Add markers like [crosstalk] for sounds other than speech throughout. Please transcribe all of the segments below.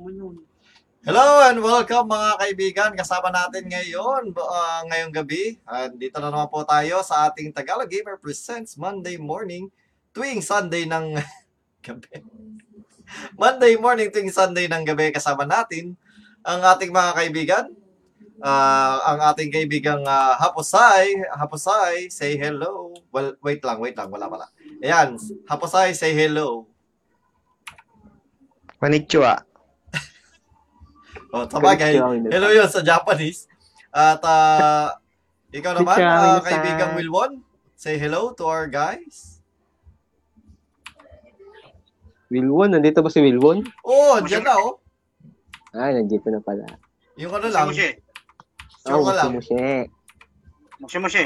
Hello and welcome mga kaibigan. Kasama natin ngayon, uh, ngayong gabi. Uh, dito na naman po tayo sa ating Tagalog Gamer Presents Monday morning tuwing Sunday ng [laughs] gabi. Monday morning tuwing Sunday ng gabi kasama natin ang ating mga kaibigan. Uh, ang ating kaibigang uh, Hapusay. Hapusay, say hello. Well, wait lang, wait lang. Wala pala. Ayan, Hapusay, say hello. Konnichiwa. Oh, sabagay. Hello yun sa Japanese. At uh, ikaw naman, uh, kaibigang Wilwon, say hello to our guys. Wilwon, nandito ba si Wilwon? Oo, oh, dyan na oh. Ay, nandito na pala. Yung ano lang. Mushi. Yung oh, lang. Mushi. Mushi, mushi.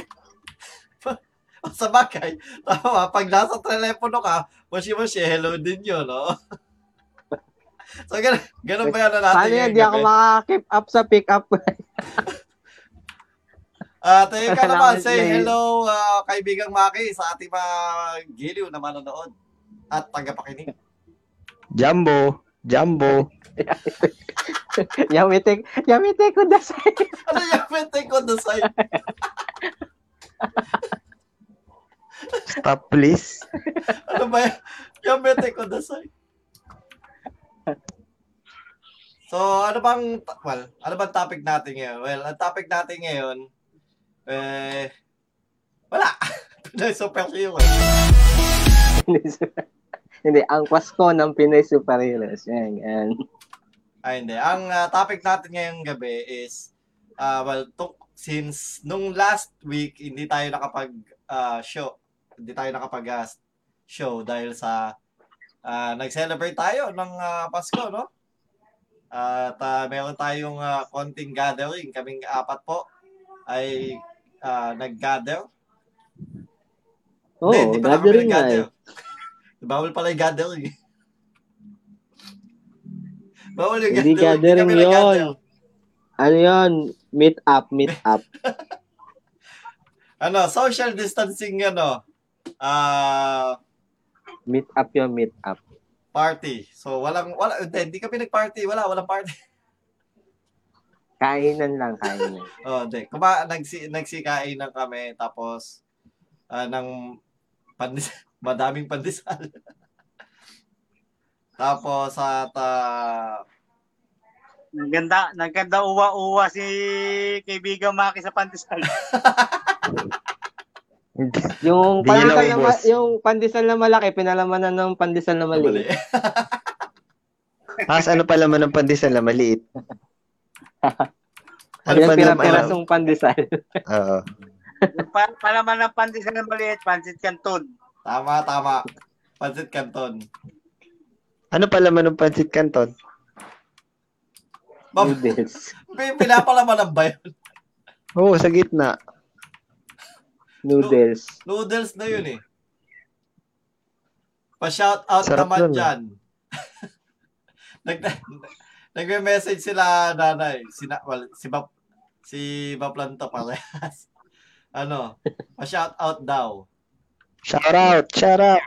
[laughs] sa bagay, tama, pag nasa telepono ka, mushi mushi, hello din yun, no? [laughs] [laughs] So, ganun, ganun ba yan na natin? Paano yan? Di ako makaka-keep up sa pick up. [laughs] At uh, ka naman, say hello, uh, kaibigang Maki, sa ating mga giliw na manonood at tagapakinig. Jumbo, Jumbo. yamite, yamite ko dasay. ano yamite ko dasay? Stop, please. [laughs] ano ba yan? Yamite ko dasay. So, ano bang, well, ano bang topic natin ngayon? Well, ang topic natin ngayon, eh, wala. [laughs] Pinoy Superhero. hindi, ang Pasko ng Pinoy Superheroes. Yan, yan. Ay, hindi. Ang uh, topic natin ngayong gabi is, uh, well, to, since nung last week, hindi tayo nakapag uh, show. Hindi tayo nakapag uh, show dahil sa uh, nag-celebrate tayo ng uh, Pasko, no? At uh, meron tayong uh, konting gathering. Kaming apat po ay uh, nag-gather. Oh, di ba gathering na eh. [laughs] Bawal pala yung gathering. [laughs] Bawal yung Hindi gathering, gathering yun. Ano yun? Meet up, meet [laughs] up. ano, social distancing ano. Ah... Uh, meet up yung meet up party. So walang wala hindi kami nag-party, wala walang party. [laughs] Kainan lang, kainan. [laughs] oh, hindi. Kuma nagsi nagsikainan kami tapos uh, ng pandis [laughs] madaming pandesal. tapos at uh, Naganda, naganda uwa-uwa si kaibigan Maki sa pandesal. Yung pandesal na ma- yung pandesal na malaki pinalamanan ng pandesal na maliit. [laughs] Tapos ano pa laman ng pandesal na maliit? [laughs] ano pa pira-pirasong pandesal. [laughs] Oo. pa- palaman ng pandesal na maliit, pansit canton. Tama, tama. Pansit canton. Ano pa laman ng pansit canton? Noodles. Pinapalaman ng ba yun? Oo, sa gitna. Noodles. Noodles na yun eh. Pa-shout out Sarap naman nun, dyan. [laughs] Nag Nagme-message sila nanay, si well, si Bap si Baplanto parehas. [laughs] ano, pa-shout out daw. Shout out, shout out.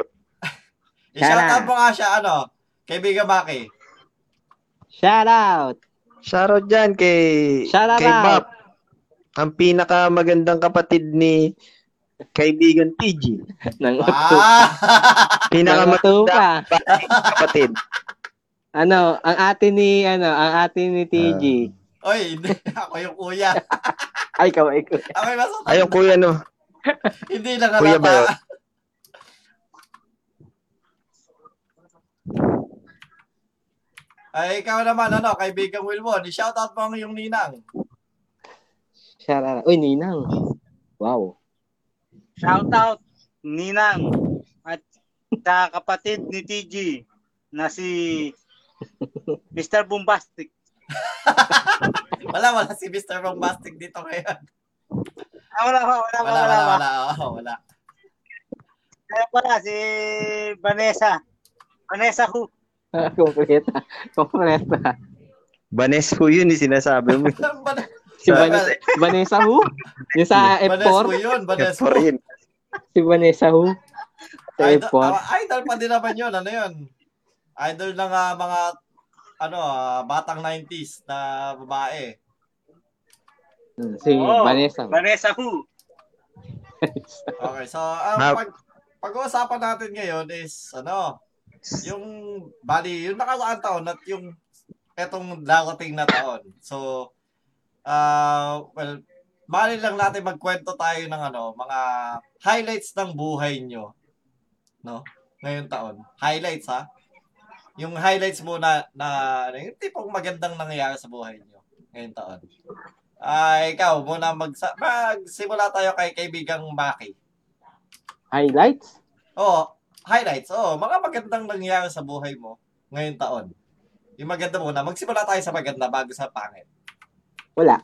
I-shout out mo nga siya ano, kaibigan Maki. Shout out. Shout out dyan kay shout out. kay Bap. Ang pinaka magandang kapatid ni kaibigan PG. [laughs] Nang ah! [laughs] Pinakamatanda [laughs] kapatid. Ano, ang ate ni ano, ang ate ni TG. Uh, Oy, hindi. Ako yung kuya. Ay, ikaw, ikaw. Ako yung Ay, yung kuya, no? hindi na Kuya ba yun? Ay, ikaw naman, ano, kaibigan Wilmon, i-shoutout mo ang iyong ninang. Shoutout. Uy, ninang. Wow. Shout out Ninang at sa kapatid ni TG na si [laughs] Mr. Bombastic. [laughs] wala, wala si Mr. Bombastic dito ngayon. Ah, wala, wala, wala, wala, wala, wala, wala, oh, wala. Kaya pala, si Vanessa. Vanessa Hu. Kompleta. Kompleta. Vanessa Hu yun yung sinasabi mo. [laughs] Si Vanessa, Vanessa Hu? Yung sa F4? Vanessa Hu yun, Vanessa Hu. Si Vanessa Hu? Sa idol, F4? Uh, idol pa din naman yun, ano yun? Idol ng uh, mga ano, ah, batang 90s na babae. Si Oo. Vanessa. Vanessa Hu. Okay, so ang Ah. pag pag-uusapan natin ngayon is ano, yung bali, yung nakaraang taon at yung etong darating na taon. So, uh, well, bali lang natin magkwento tayo ng ano, mga highlights ng buhay nyo. No? Ngayong taon. Highlights ha? Yung highlights muna na, ano, yung tipong magandang nangyayari sa buhay nyo ngayong taon. Ah, ikaw muna magsa magsimula tayo kay kaibigang Maki. Highlights? Oo, highlights. Oo, mga magandang nangyayari sa buhay mo ngayong taon. Yung maganda muna, magsimula tayo sa maganda bago sa pangit. Wala.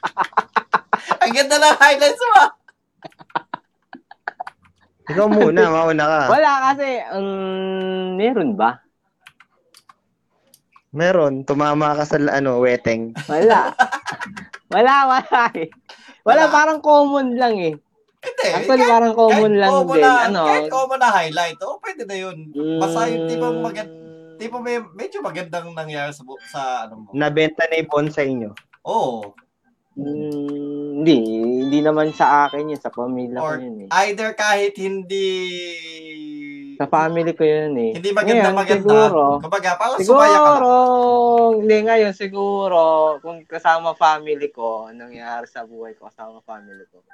[laughs] Ang ganda ng highlights mo. Ikaw muna, mauna ka. Wala kasi, um, meron ba? Meron, tumama ka sa ano, weteng. Wala. wala, wala eh. Wala, Wala. parang common lang eh. Hindi. Actually, kahit- parang common kahit lang common din. Na, ano, Kahit common na highlight, oh, pwede na yun. Basta yung tipong mm, magand- Tipo may medyo magandang nangyari sa sa ano mo. Nabenta na yung bonsai nyo. Oo. Mm, hindi, hindi naman sa akin yun, sa pamilya ko yun eh. Either kahit hindi Sa family ko yun eh. hindi maganda Ngayon, maganda. Siguro, Kumbaga, parang sumaya ka lang. siguro, hindi ngayon, siguro, kung kasama family ko, anong nangyari sa buhay ko, kasama family ko.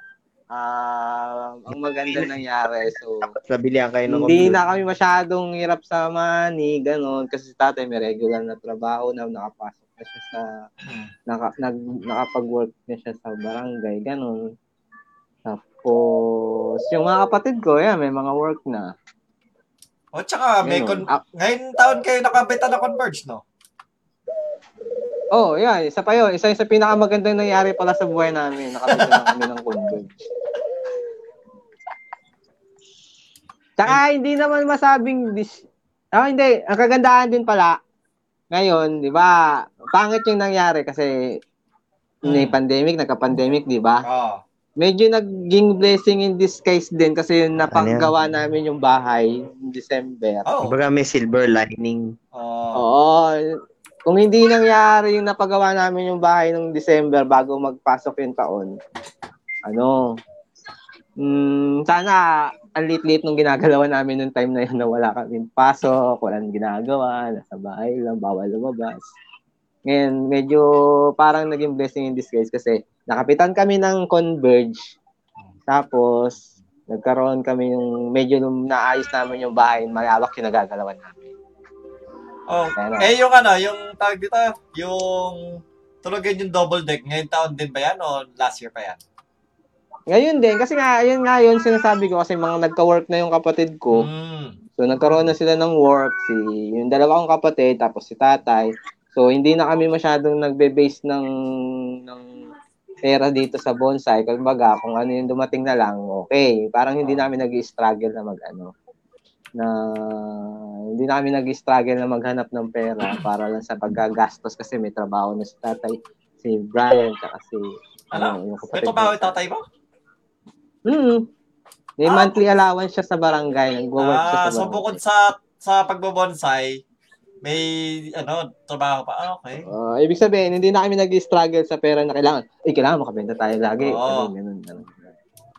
Ah, ang maganda [laughs] nangyari, so, Nabilihan kayo ng Hindi na kami masyadong hirap sa money, ganun. Kasi si tatay may regular na trabaho na nakapasok na siya sa, naka, nag, nakapag-work na siya sa barangay, ganun. Tapos, yung mga kapatid ko, yan, may mga work na. O tsaka, may Ganun. con- Ah, ngayon taon kayo nakabenta na Converge, no? oh, yan, isa pa yun. Isa yung sa pinakamagandang nangyari pala sa buhay namin. Nakabili na kami ng Converge. Tsaka, hindi naman masabing dis... Ah, hindi. Ang kagandahan din pala, ngayon, di ba, pangit yung nangyari kasi may Hmm. pandemic, nagka-pandemic, di ba? Oo. Medyo naging blessing in disguise din kasi yung napagawa namin yung bahay in December. Oh. Kumbaga may silver lining. Oo. Oo. Kung hindi nangyari yung napagawa namin yung bahay nung December bago magpasok yung taon, ano, mm, sana ang lit-lit nung ginagalawan namin nung time na yun na wala kaming pasok, walang ginagawa, nasa bahay lang, bawal lumabas. Ngayon, medyo parang naging blessing in disguise kasi nakapitan kami ng Converge. Tapos, nagkaroon kami yung medyo nung naayos namin yung bahay, malawak yung nagagalawan namin. Oh. Kaya. Eh, yung ano, yung tawag dito, yung tulugan yung double deck, ngayon taon din ba yan o last year pa yan? Ngayon din, kasi nga, yun nga yun sinasabi ko kasi mga nagka-work na yung kapatid ko. Mm. So, nagkaroon na sila ng work, si, yung dalawa kong kapatid, tapos si tatay. So, hindi na kami masyadong nagbe-base ng, ng pera dito sa bonsai. Kumbaga, kung ano yung dumating na lang, okay. Parang hindi namin nag-struggle na mag, ano, na hindi namin nag-struggle na maghanap ng pera para lang sa paggagastos kasi may trabaho na si tatay, si Brian, tsaka si, ano, yung May kapatid trabaho ko. yung tatay mo? Mm. May Ah. monthly allowance siya sa barangay. Nagwo-work siya Ah, sa so barangay. bukod sa sa pagbobonsai, may ano, trabaho pa. Ah, okay. Ah, ibig sabihin, hindi na kami nag-struggle sa pera na kailangan. Eh, kailangan makabenta tayo lagi. Oo. Ganun, ganun, ganun.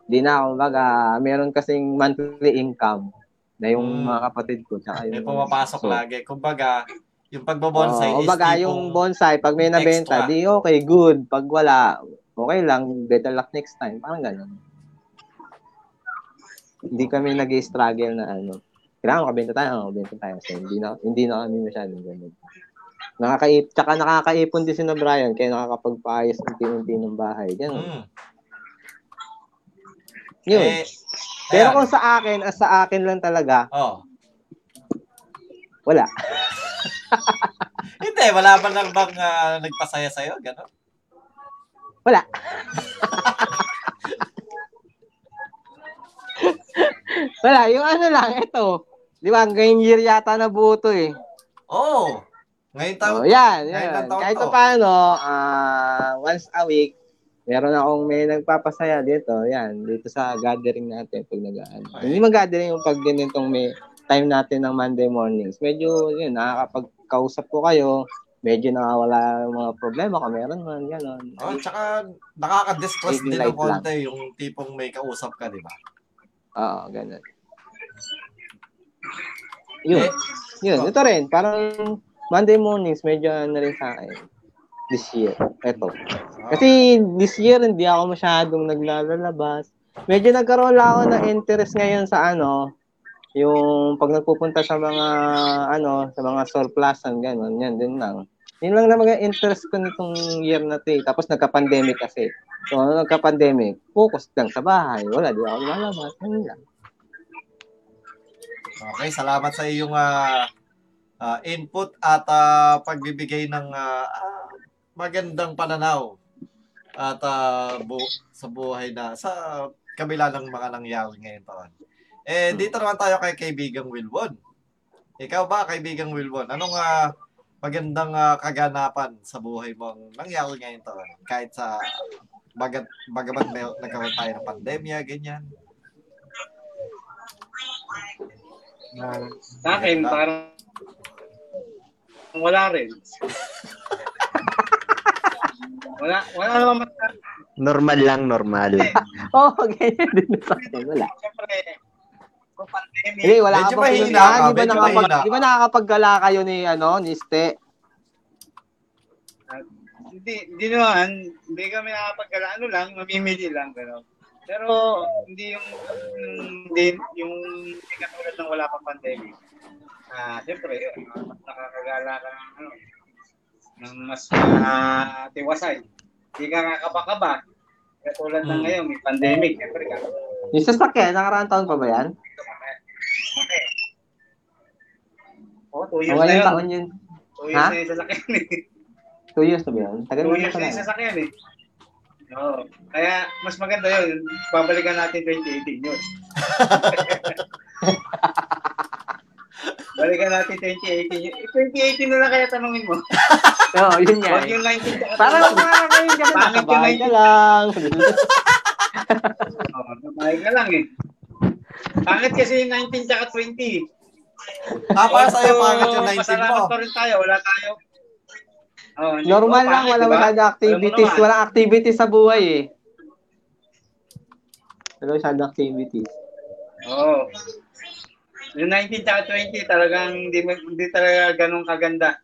Hindi na, kumbaga, meron kasing monthly income na yung Mm. mga kapatid ko. Tsaka May yung, pumapasok so, lagi. Kumbaga, yung pagbobonsai Oo, is kumbaga, tipong- yung bonsai, pag may nabenta, extra. di okay, good. Pag wala, okay lang, better luck next time. Parang ganun. Hindi kami nag-struggle na ano. Kailangan makabenta tayo, makabenta tayo. So, hindi na, hindi na kami masyadong ganun. Nakakaip, tsaka nakakaipon din si na Brian, kaya nakakapagpaayos unti-unti ng bahay. Ganun. Mm. Yun. Eh, Pero ayan. kung sa akin, as sa akin lang talaga, Oh. wala. [laughs] Hindi, wala ba lang bang ah, nagpasaya sa'yo? Ganon? Wala. [laughs] wala. Yung ano lang, ito. Di ba, ngayong year yata na buo to eh. Oh. Ngayon taon. Oh, yan, yan. taon Kahit to. pa paano, ah, once a week, meron akong may nagpapasaya dito. Yan, dito sa gathering natin pag nag Okay. Hindi mag-gathering yung pag ganitong may time natin ng Monday mornings. Medyo, yun, nakakapag kausap ko kayo, medyo nakawala yung mga problema kung meron man, gano'n. Oh, tsaka nakaka-distress din ng konti yung tipong may kausap ka, di ba? Oo, gano'n. Yun. Yun, ito rin. Parang Monday mornings, medyo ano rin sa akin. This year. Ito. Kasi this year, hindi ako masyadong naglalabas. Medyo nagkaroon lang ako ng interest ngayon sa ano, yung pag nagpupunta sa mga, ano, sa mga surplusan, gano'n, yan din lang. Yun lang naman ang interest ko nitong year na to eh. Tapos nagka-pandemic kasi. So, ano nagka-pandemic, focus lang sa bahay. Wala, di ako lalabas. Yun. Okay, salamat sa iyong ah, ah, input at ah, pagbibigay ng ah, ah, magandang pananaw at ah, bu- sa buhay na sa kabila ng mga nangyari ngayon taon. Eh, dito naman tayo kay kaibigang Wilwon. Ikaw ba, kaibigang Wilwon? Anong ah, magandang ah, kaganapan sa buhay mong nangyari ngayon taon? Kahit sa bagat, bagamat may, nagkaroon tayo ng pandemya, ganyan. Sa akin, parang wala rin. wala, wala naman Normal lang, normal. Oo, [laughs] oh, ganyan din sa akin. Wala. Siyempre, pandemic, Hindi, wala Medyo ka pa mahina pinuntahan. ka, Di ba, medyo nakapag, mahina di ba nakakapaggala kayo ni, ano, ni Ste? hindi, hindi naman, hindi kami nakapagkala, ano lang, mamimili lang, gano'n. Pero, hindi yung, hindi, yung, hindi katulad ng wala pang pandemic. Ah, siyempre, yun, mas nakakagala ka ng, ano, ng mas uh, tiwasay. Hindi ka kakaba-kaba. Katulad ng Hmm. ngayon, may pandemic, siyempre ka. Yung sasakyan, nakaraang taon pa ba yan? Oh, two years na ngayong yun. taon yun. Two years Ha? na yung sasakyan eh. Two years na ba yun? Tagal Two na years na yung sasakyan eh. Oo. Kaya mas maganda yun. Babalikan natin 2018 yun. [laughs] Balikan natin 2018 yun. Eh, 2018 na lang kaya tanungin mo. [laughs] Oo, yun nga. Huwag eh. yung 19 tsaka Parang 20. parang kayo ganun. Pangit yung Nakabahay ka 19. lang. [laughs] Oo, Nabahay ka lang eh. Pangit kasi yung 19 tsaka 20. Ah, para sa'yo, pangit yung 19 Pasalamat mo. pa rin tayo. Wala tayo. Oh, Normal oh, lang, pangit, wala diba? masyadong activities. Walang activities sa buhay eh. Wala masyadong activities. Oo. Yung 19 tsaka 20 talagang hindi, hindi talaga ganun kaganda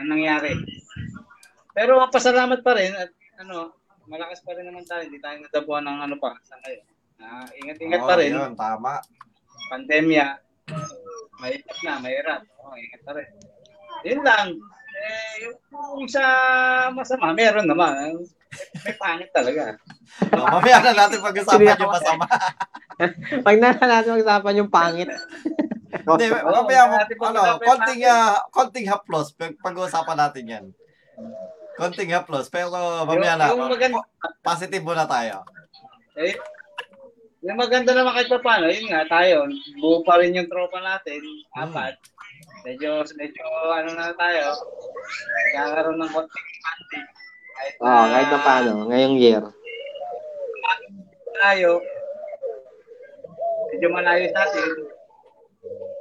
ang nangyari. Pero pasalamat pa rin at ano, malakas pa rin naman tayo. Hindi tayo nadabuhan ng ano pa sa ngayon. Ah, ingat-ingat pa Oo, rin. Yun, tama. Pandemya. Mahirap na, mahirap. Oo, ingat pa rin. Yun lang. Eh, yung, sa masama, meron naman. May pangit talaga. So, mamaya na natin pag-usapan yung masama. [laughs] Pag na natin mag-usapan yung pangit. [laughs] Hindi, Oo, mamaya mo, ano, pag-usapan konting, ah, konting haplos, pag- pag-uusapan natin yan. Konting haplos, pero mamaya Yung- na, yung maganda- positive muna tayo. Eh, yung maganda naman kahit pa paano, yun nga, tayo, buo pa rin yung tropa natin, apat. Medyo, medyo, ano na tayo, nagkakaroon ng konting funding. Kahit Oo, oh, kahit na paano, ngayong year. tayo, medyo malayo sa atin,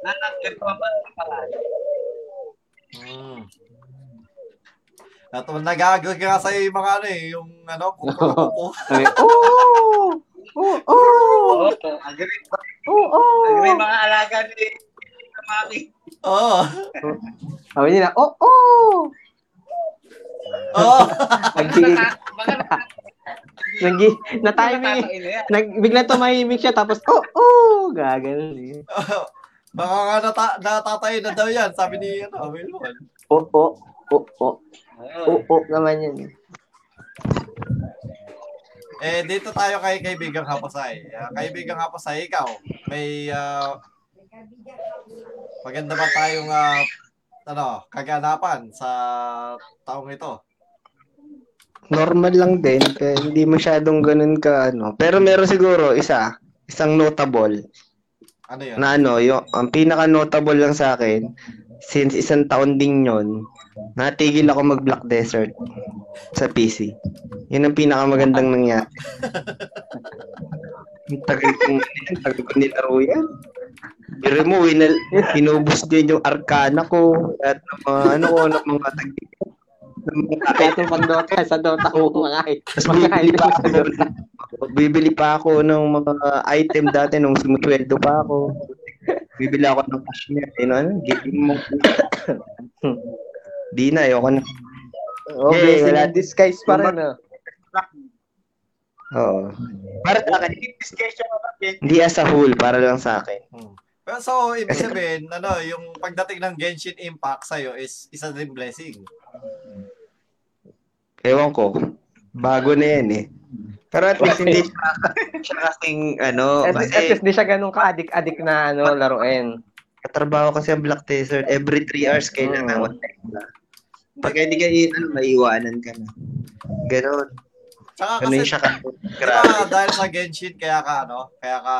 nanatid pa ba ang paraan? Hmm. At nag-agree yung mga ano eh, yung ano, [laughs] kuko Sabi, oh! Oh, oh! Oo, agree. Oh, oh! Agree mga alaga ni Mami. Oo. Sabi nila, oh, oh! Oo. Nag- nag na timing, nag, bigla tumahimik siya, tapos, oh, oh! Gaganon eh. Baka nga nata natatay na daw yan, sabi ni ano, Wilwon. Oh, oh, oh, oh. Oo. Oh, oh naman yan. Eh, dito tayo kay kaibigang Hapasay. Uh, kaibigang Hapasay, ikaw, may ah, maganda ba tayong ah, ano, kaganapan sa taong ito? Normal lang din, kaya hindi masyadong ganun ka, ano. Pero meron siguro isa, isang notable, Ano yun? na ano, yung, ang pinaka-notable lang sa akin, since isang taon din yon natigil ako mag-Black Desert sa PC. Yun ang pinakamagandang nangyari. [laughs] Ang tagal kong, tagal ko nilaro yan. Pero mo, winal, inubos din yung arcana ko at mga ano ko, ng mga tag ng mga Kaya itong pag-Dota, sa Dota ko mga ay. Tapos bibili pa ako bibili pa ako ng mga item dati nung sumusweldo pa ako. Bibili ako ng cashmere. Eh, ano, giving mo. [laughs] Di na, ayoko na. Oh, Eh, blessing wala- in disguise pa rin, ah. Oo. Para sa akin, Discussion about it. hindi as a whole, para lang sa akin. Pero so, ibig sabihin, ano, yung pagdating ng Genshin Impact sa'yo is isa din blessing. Ewan ko. Bago na yan eh. Pero at least hindi siya, siya kasing ano, At, at kasi least di siya ganun ka-addict-addict na ano, laruin. Katrabaho kasi ang Black Desert, every 3 hours kailangan Mm. mag-text na. Pag hindi ka i- ano, maiwanan ka na. Ganon. Tsaka Ano kasi, siya ka. Grabe. ba, dahil sa Genshin, kaya ka, ano, kaya ka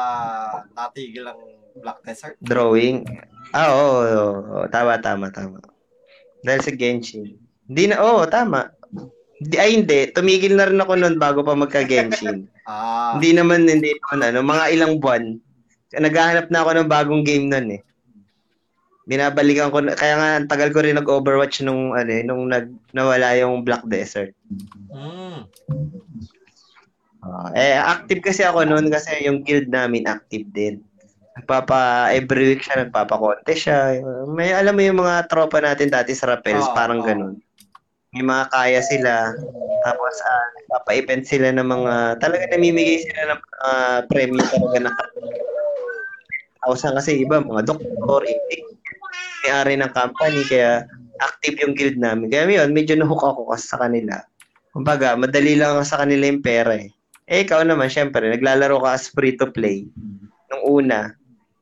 natigil ang Black Desert. Drawing. Ah, oo, oo, oo. Tama, tama, tama. Dahil sa Genshin. Hindi na, oo, tama. Di, ay, hindi. Tumigil na rin ako noon bago pa magka-Genshin. [laughs] Ah, hindi naman, hindi naman, ano, mga ilang buwan. Naghahanap na ako ng bagong game noon eh. Binabalikan ko, kaya nga, ang tagal ko rin nag-Overwatch nung, ano eh, nung nag, nawala yung Black Desert. mm, Ah, eh, active kasi ako noon kasi yung guild namin active din. Nagpapa, every week siya, nagpapa-contest siya. May, alam mo yung mga tropa natin dati sa Rappels, Oo, parang oo. ganun. May mga kaya sila. Tapos, ah, nagpapa-event sila ng mga, talaga namimigay sila ng mga premyo talaga na Kausan kasi iba, mga doktor, hindi. May-ari ng company, kaya active yung guild namin. Kaya yun, medyo nahook ako kasi sa kanila. Kumbaga, madali lang sa kanila yung pera eh. Eh, ikaw naman, syempre, naglalaro ka as free to play. Nung una,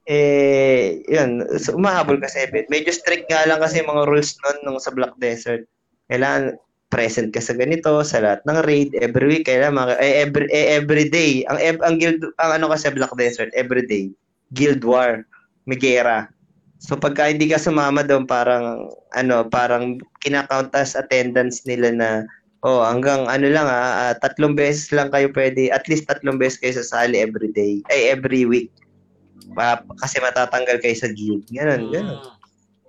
eh, yun, so, umahabol ka sa event. Medyo strict nga lang kasi yung mga rules nun nung sa Black Desert. Kailangan present ka sa ganito, sa lahat ng raid, every week, kailangan, eh, every, eh, every day. Ang, ev- ang guild, ang ano kasi Black Desert, every day. Guild War. May gera. So pagka hindi ka sumama doon, parang, ano, parang kinakount as attendance nila na Oh, hanggang ano lang ah, ah, tatlong beses lang kayo pwede, at least tatlong beses kayo sasali every day, ay every week. Pa, kasi matatanggal kayo sa guild. Ganun, ganun. mm.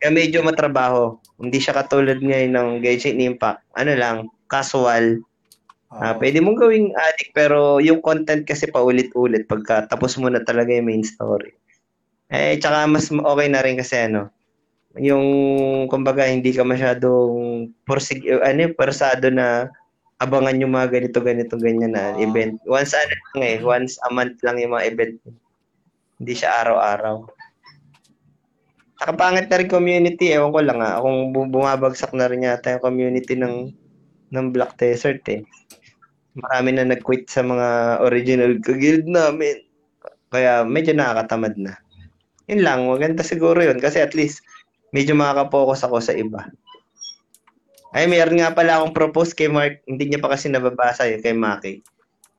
Kaya medyo matrabaho. Hindi siya katulad ngayon ng Genshin Impact. Ano lang, casual. Ah, Oo. pwede mong gawing addict pero yung content kasi paulit-ulit pagka tapos mo na talaga yung main story. Eh, tsaka mas okay na rin kasi ano, yung kumbaga hindi ka masyadong porsig, ano, persado na abangan yung mga ganito, ganito, ganyan na Ah. event. Once ano lang eh, once a month lang yung mga event. Hindi siya araw-araw. Saka pangit na rin community, ewan ko lang ah, kung bu- bumabagsak na rin yata yung community ng ng Black Desert eh. Marami na nag-quit sa mga original guild namin. Kaya medyo nakakatamad na. Yun lang, maganda siguro yun kasi at least medyo makaka-focus ako sa iba. Ay, mayroon nga pala akong propose kay Mark. Hindi niya pa kasi nababasa yun kay Maki.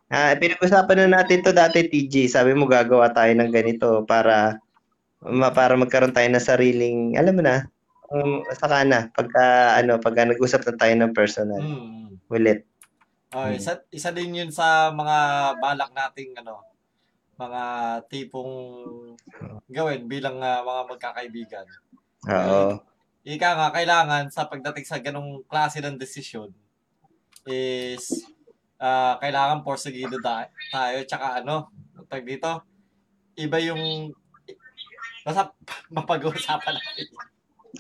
Ah, pinag-usapan na natin to dati, TG. Sabi mo gagawa tayo ng ganito para ma- para magkaroon tayo ng sariling, alam mo na, um, saka na, pagka, ano, pagka nag-usap na tayo ng personal. Mm. Ulit. Oh, Hmm. isa, isa din yun sa mga balak nating ano, mga tipong gawin bilang ah, mga magkakaibigan. Oo. Ika nga, kailangan sa pagdating sa ganong klase ng desisyon is ah, kailangan porsigido da- tayo tsaka ano, tag dito, iba yung basta [laughs] mapag-uusapan natin.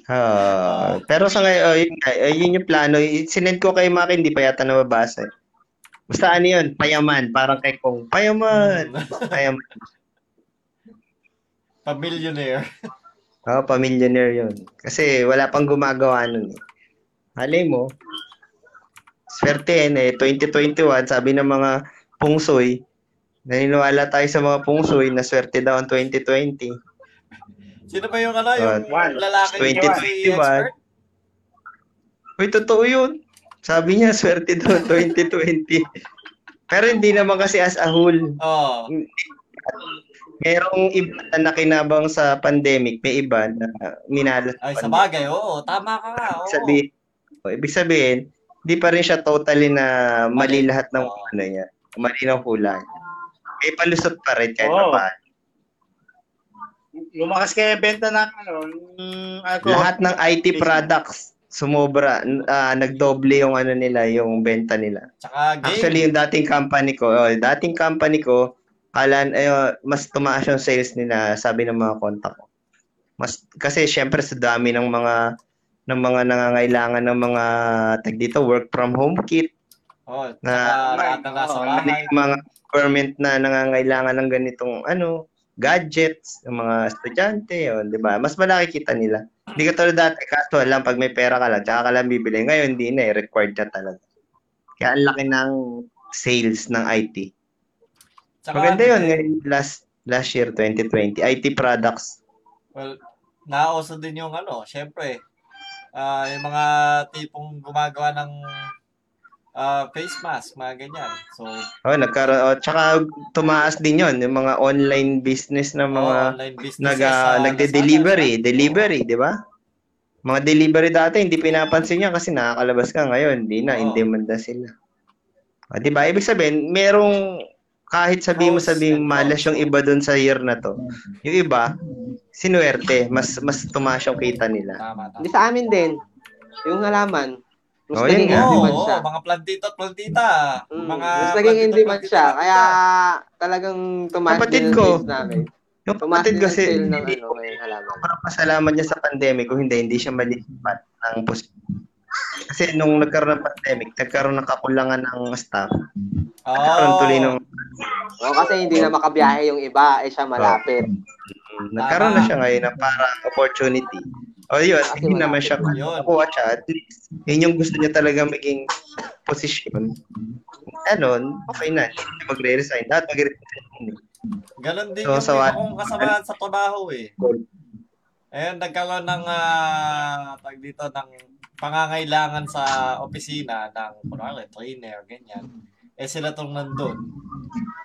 Ah, pero sa ngayon, oh, yun, eh, yun yung plano. Sinend ko kay Maki, hindi pa yata nababasa. eh. Basta ano yun, payaman. Parang kay Kong, payaman. [laughs] payaman. Pa-millionaire. Oo, oh, pamilyonere yun. Kasi wala pang gumagawa nun eh. Malay mo, swerte eh. 2021, sabi ng mga pungsoy, naniniwala tayo sa mga pungsoy na swerte daw ang 2020. Sino ba yung ano, yung One. lalaki 2021. expert? Uy, totoo yun. Sabi niya, swerte daw [laughs] ang 2020. Pero hindi naman kasi as a whole. Oo. Merong iba na nakinabang sa pandemic, may iba na minalas sa Ay, sa bagay, oo. Tama ka nga, oo. Sabihin, oh, ibig sabihin, di pa rin siya totally na mali lahat ng Oo. ano niya. Mali ng hula. May palusot pa rin kahit Oo. pa lumakas kaya benta ng ano, ng alcohol. Lahat ng IT products sumobra, ah, nagdoble yung ano nila, yung benta nila. Tsaka game. Actually, yung dating company ko, oh, dating company ko, kalan, eh, oh, mas tumaas yung sales nila, sabi ng mga kontak ko. Mas, kasi syempre sa dami ng mga ng mga nangangailangan ng mga tag dito work from home kit oh, na Oo, bahay. yung mga government na nangangailangan ng ganitong ano gadgets ng mga estudyante yun, 'di ba? Mas malaki kita nila. Hindi ka tulad dati casual lang pag may pera ka lang tsaka ka lang bibili. Ngayon hindi na eh, required na talaga. Kaya ang laki ng sales ng IT. Tsaka, Maganda yun ngayon last last year 2020 IT products. Well, nauso din yung ano, syempre, ah yung mga tipong gumagawa ng ah, face mask, mga ganyan. So, Oh, nagkaroon oh, tsaka tumaas din yon yung mga online business ng mga oh, online business. nag ah, nagde-delivery, delivery, 'di ba? Mga delivery dati hindi pinapansin niya kasi nakakalabas ka ngayon, hindi na, Oo. in demand na sila. Ah, 'di ba? Ibig sabihin, merong kahit sabihin mo sabing malas yung iba doon sa year na to. Yung iba, sinuwerte, mas mas tumaas yung kita nila. Tama, tama. Hindi sa amin din. Yung halaman. Mas Oh, naging nga. in demand oo, siya. mga plantito at plantita. Mm, Mga mas naging in demand plantita, siya. plantita. Kaya talagang tumaas Kapatid din yung ko. namin. Yung kapatid din ko yung kasi sale ng hindi ano, halaman. parang pasalamat niya sa pandemic kung hindi, hindi siya malilipat ng pos- kasi nung nagkaroon ng pandemic, nagkaroon ng kakulangan ng staff. Nagkaroon Oo. tuloy ng O, kasi hindi na makabiyahe yung iba, eh siya malapit. Mm, Nagkaroon na siya ngayon ng parang opportunity. O yun, Kasi hindi naman siya Yun. nakuha siya. At least, yun yung gusto niya talaga maging posisyon. Ano, okay na. Hindi magre-resign. Dapat magre-resign. Ganon din So, yung sa iba wat- kong kasamahan sa trabaho eh. Ayun, nagkaroon ng, ah, tag dito, ng pangangailangan sa opisina ng, kunwari, trainer, ganyan. Eh, sila tong nandun.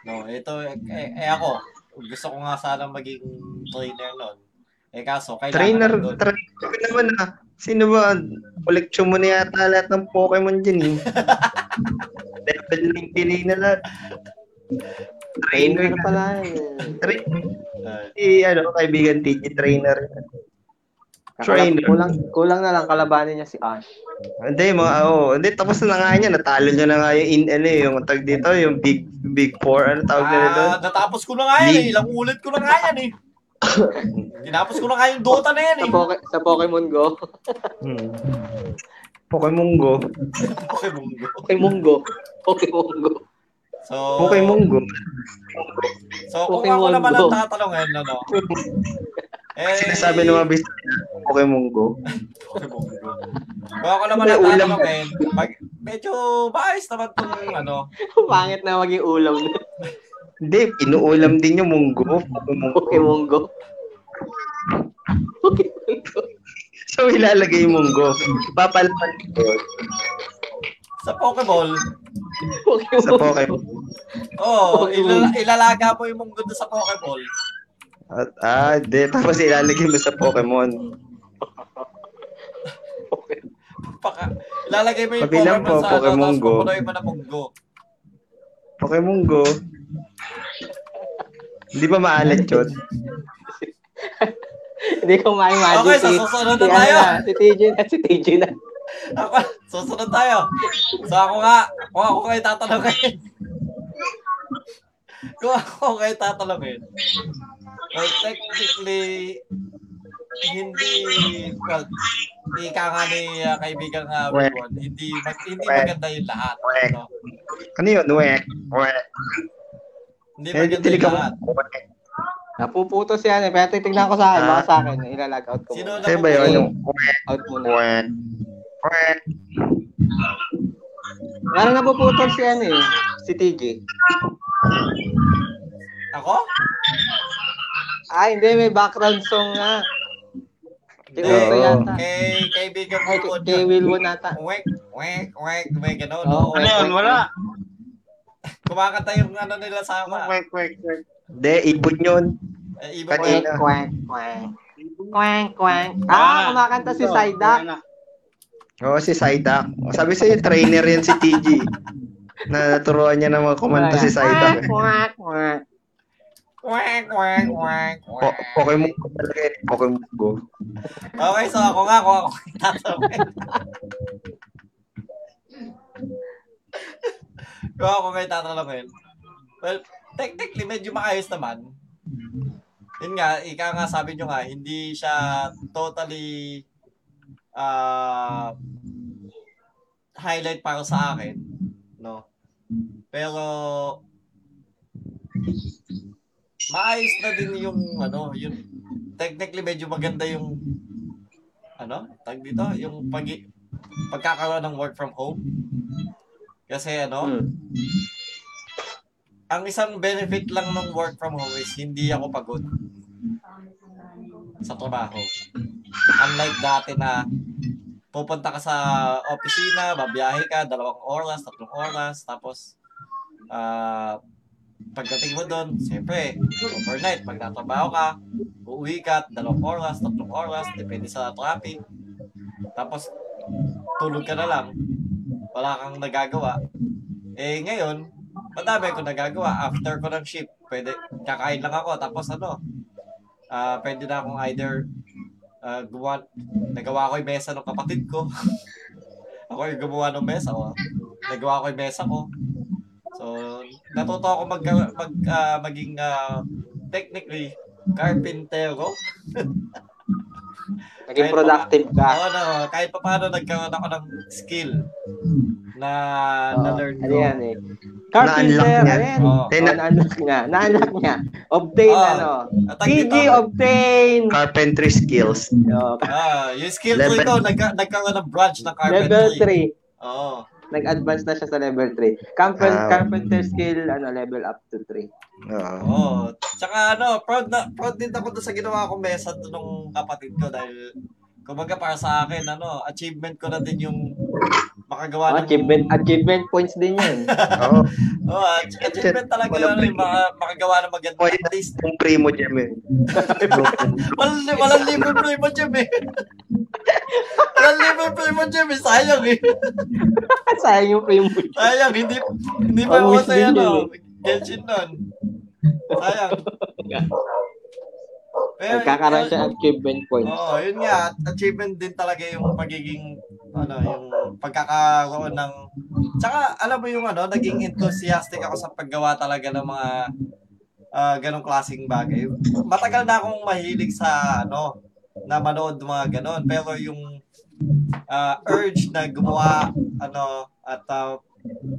No, ito, eh, eh, ako, gusto ko nga sana maging trainer nun. Eh, kaso, kailangan Trainer, nandun. trainer ka naman ah. Sino ba? Collection mo na yata lahat ng Pokemon dyan eh. [laughs] Level 90 na lahat. Trainer Trainer ka. pala yun. Trainer. Ah, Si, ano, kaibigan TG, trainer. Trainer. Kulang, kulang na lang kalabanin niya si Ash. Hindi, mga, oh, hindi, tapos na nga niya, natalo niya na nga yung, in, ano, eh, yung tag dito, yung big, big four, ano tawag nila doon? Ah, natapos ko na nga yan eh. Ilang ulit ko na nga yan eh. [laughs] Tinapos ko na nga yung Dota na yan Sa, eh. Poke- sa Pokemon Go. Hmm. Pokemon Go. Pokemon Go. Pokemon Go. Pokemon Go. So, Pokemon Go. So, kung Pokemon ako naman Go. ang tatanungin, ano, eh, Sinasabi ng mga business Pokemon Go. Pokemon Go. Kung ako naman May ang ulam. tatanungin, mag, medyo maayos naman itong, ano, [laughs] Pangit na maging ulam [laughs] Hindi, inuulam din yung munggo. Pokemon Go. Pokemon Go. Pokemon Go. So, ilalagay yung munggo. Papalaman ko sa Pokeball, Pokemon sa Pokemon. oh, Pokemon. ilala- ilalaga mo yung munggo sa Pokeball. At, ah, di. Tapos ilalagay mo sa Pokemon. Paka, ilalagay mo yung Pokemon po, sa Pokemon ano, tapos Go. pupunuin mo na munggo. Pokemon Go. Hindi ba maalat yun? [laughs] Hindi ko ma-imagine Okay, si, susunod si, na tayo. ano na, si TJ na, si TJ na. Ako, susunod tayo. So ako nga, kung ako kayo tatanungin. kung ako kayo tatanungin. Well, technically, hindi, well, ika nga ni uh, kaibigan nga Wek. Wilwon, hindi, mag, hindi maganda yung lahat. Wek. No? Ano yun? Wek. Wek. Hindi yung ako. lahat. Wek. Napuputo siya eh. Pero titignan ko sa akin. Baka sa akin. Ilalag out ko. Sino na ba yun? Yung. Out muna. Wek. Wek. Parang napuputol si ano eh. Si TJ. Ako? Ah, hindi. May background song nga. Kay Hindi. Uto yata. Kay kaibigan Ay, ko kay, kay Wilwon nata. Wek, wek, wek, may gano'n. No? Ano yun? Wala. Kumakanta yung ano nila sama. Kwek, kwek, kwek. Hindi, ibon yun. Eh, iba mo Kwek, Kanina. kwek, kwek. Kwek, kwek. Ah, kumakanta si Saidak. Oo, si Saidak. Sabi sa'yo, trainer yan si TG. na naturuan niya na mga kumanta si Saidak. Kwek, kwek, kwek. Quack, quack, quack, quack. Pokemon Go talaga yun. Pokemon Go. Okay, so ako nga, ako tatanungin. [laughs] kung ako may tatanungin. Well, technically, medyo maayos naman. Yun nga, ika nga sabi nyo nga, hindi siya totally ah highlight para sa akin. No? Pero, maayos na din yung, ano, yung, technically medyo maganda yung, ano, tag dito, yung pag, pagkakaroon ng work from home. Kasi, ano, Hmm. ang isang benefit lang ng work from home is hindi ako pagod sa trabaho. Unlike dati na pupunta ka sa opisina, babiyahe ka, dalawang oras, tatlong oras, tapos ah pagdating mo doon, siyempre, overnight, pag natrabaho ka, uuwi ka, dalawang oras, tatlong oras, depende sa traffic. Tapos, tulog ka na lang. Wala kang nagagawa. Eh, ngayon, madami akong nagagawa. After ko ng shift, pwede, kakain lang ako. Tapos ano, ah pwede na akong either ah, gumawa, nagawa ko yung mesa ng kapatid ko. [laughs] ako yung gumawa ng mesa ko. Nagawa ko yung mesa ko. So, natuto ako mag, mag ah, maging ah, technically carpentero. [laughs] Naging Kahit productive ka. Oo, no, kahit pa paano nagkaroon ako ng skill na Oo, na-learn ano ko. yan eh. Carpenter, Na-unlock niya. ayan. Oo. Oh, na-unlock niya. Na-unlock niya. Obtain Oo. ano. PG obtain. Carpentry skills. Oh, ah, yung skill ko Level- ito, nagka, nagkaroon ng branch ng level carpentry. 3. Oo. Nag-advance na siya sa level 3. Carpenter, Ah. carpenter skill, ano, level up to 3. Oo. Oo. Tsaka ano, proud na proud din ako doon sa ginawa kong mesa doon ng kapatid ko dahil kumbaga para sa akin, ano, achievement ko na din yung makagawa ng... achievement, achievement points din yun. [laughs] Oo. Oo, ach- achievement talaga yun, yung maka, makagawa ng maganda. Point At least, Yung primo dyan eh. [laughs] walang, walang libre primo dyan eh. [laughs] walang libre primo dyan eh, sayang eh. Sayang yung frame mo. Sayang, hindi, hindi pa ako miss sa ano, yun Genshin nun. Sayang. Pero, Nagkakaroon siya achievement points. Oo, yun nga. Achievement din talaga yung pagiging, ano, yung pagkakaroon ng... Tsaka, alam mo yung ano, naging enthusiastic ako sa paggawa talaga ng mga ah, ganong klaseng bagay. Matagal na akong mahilig sa, ano, na manood mga ganon. Pero yung ah, urge na gumawa, ano, at ah,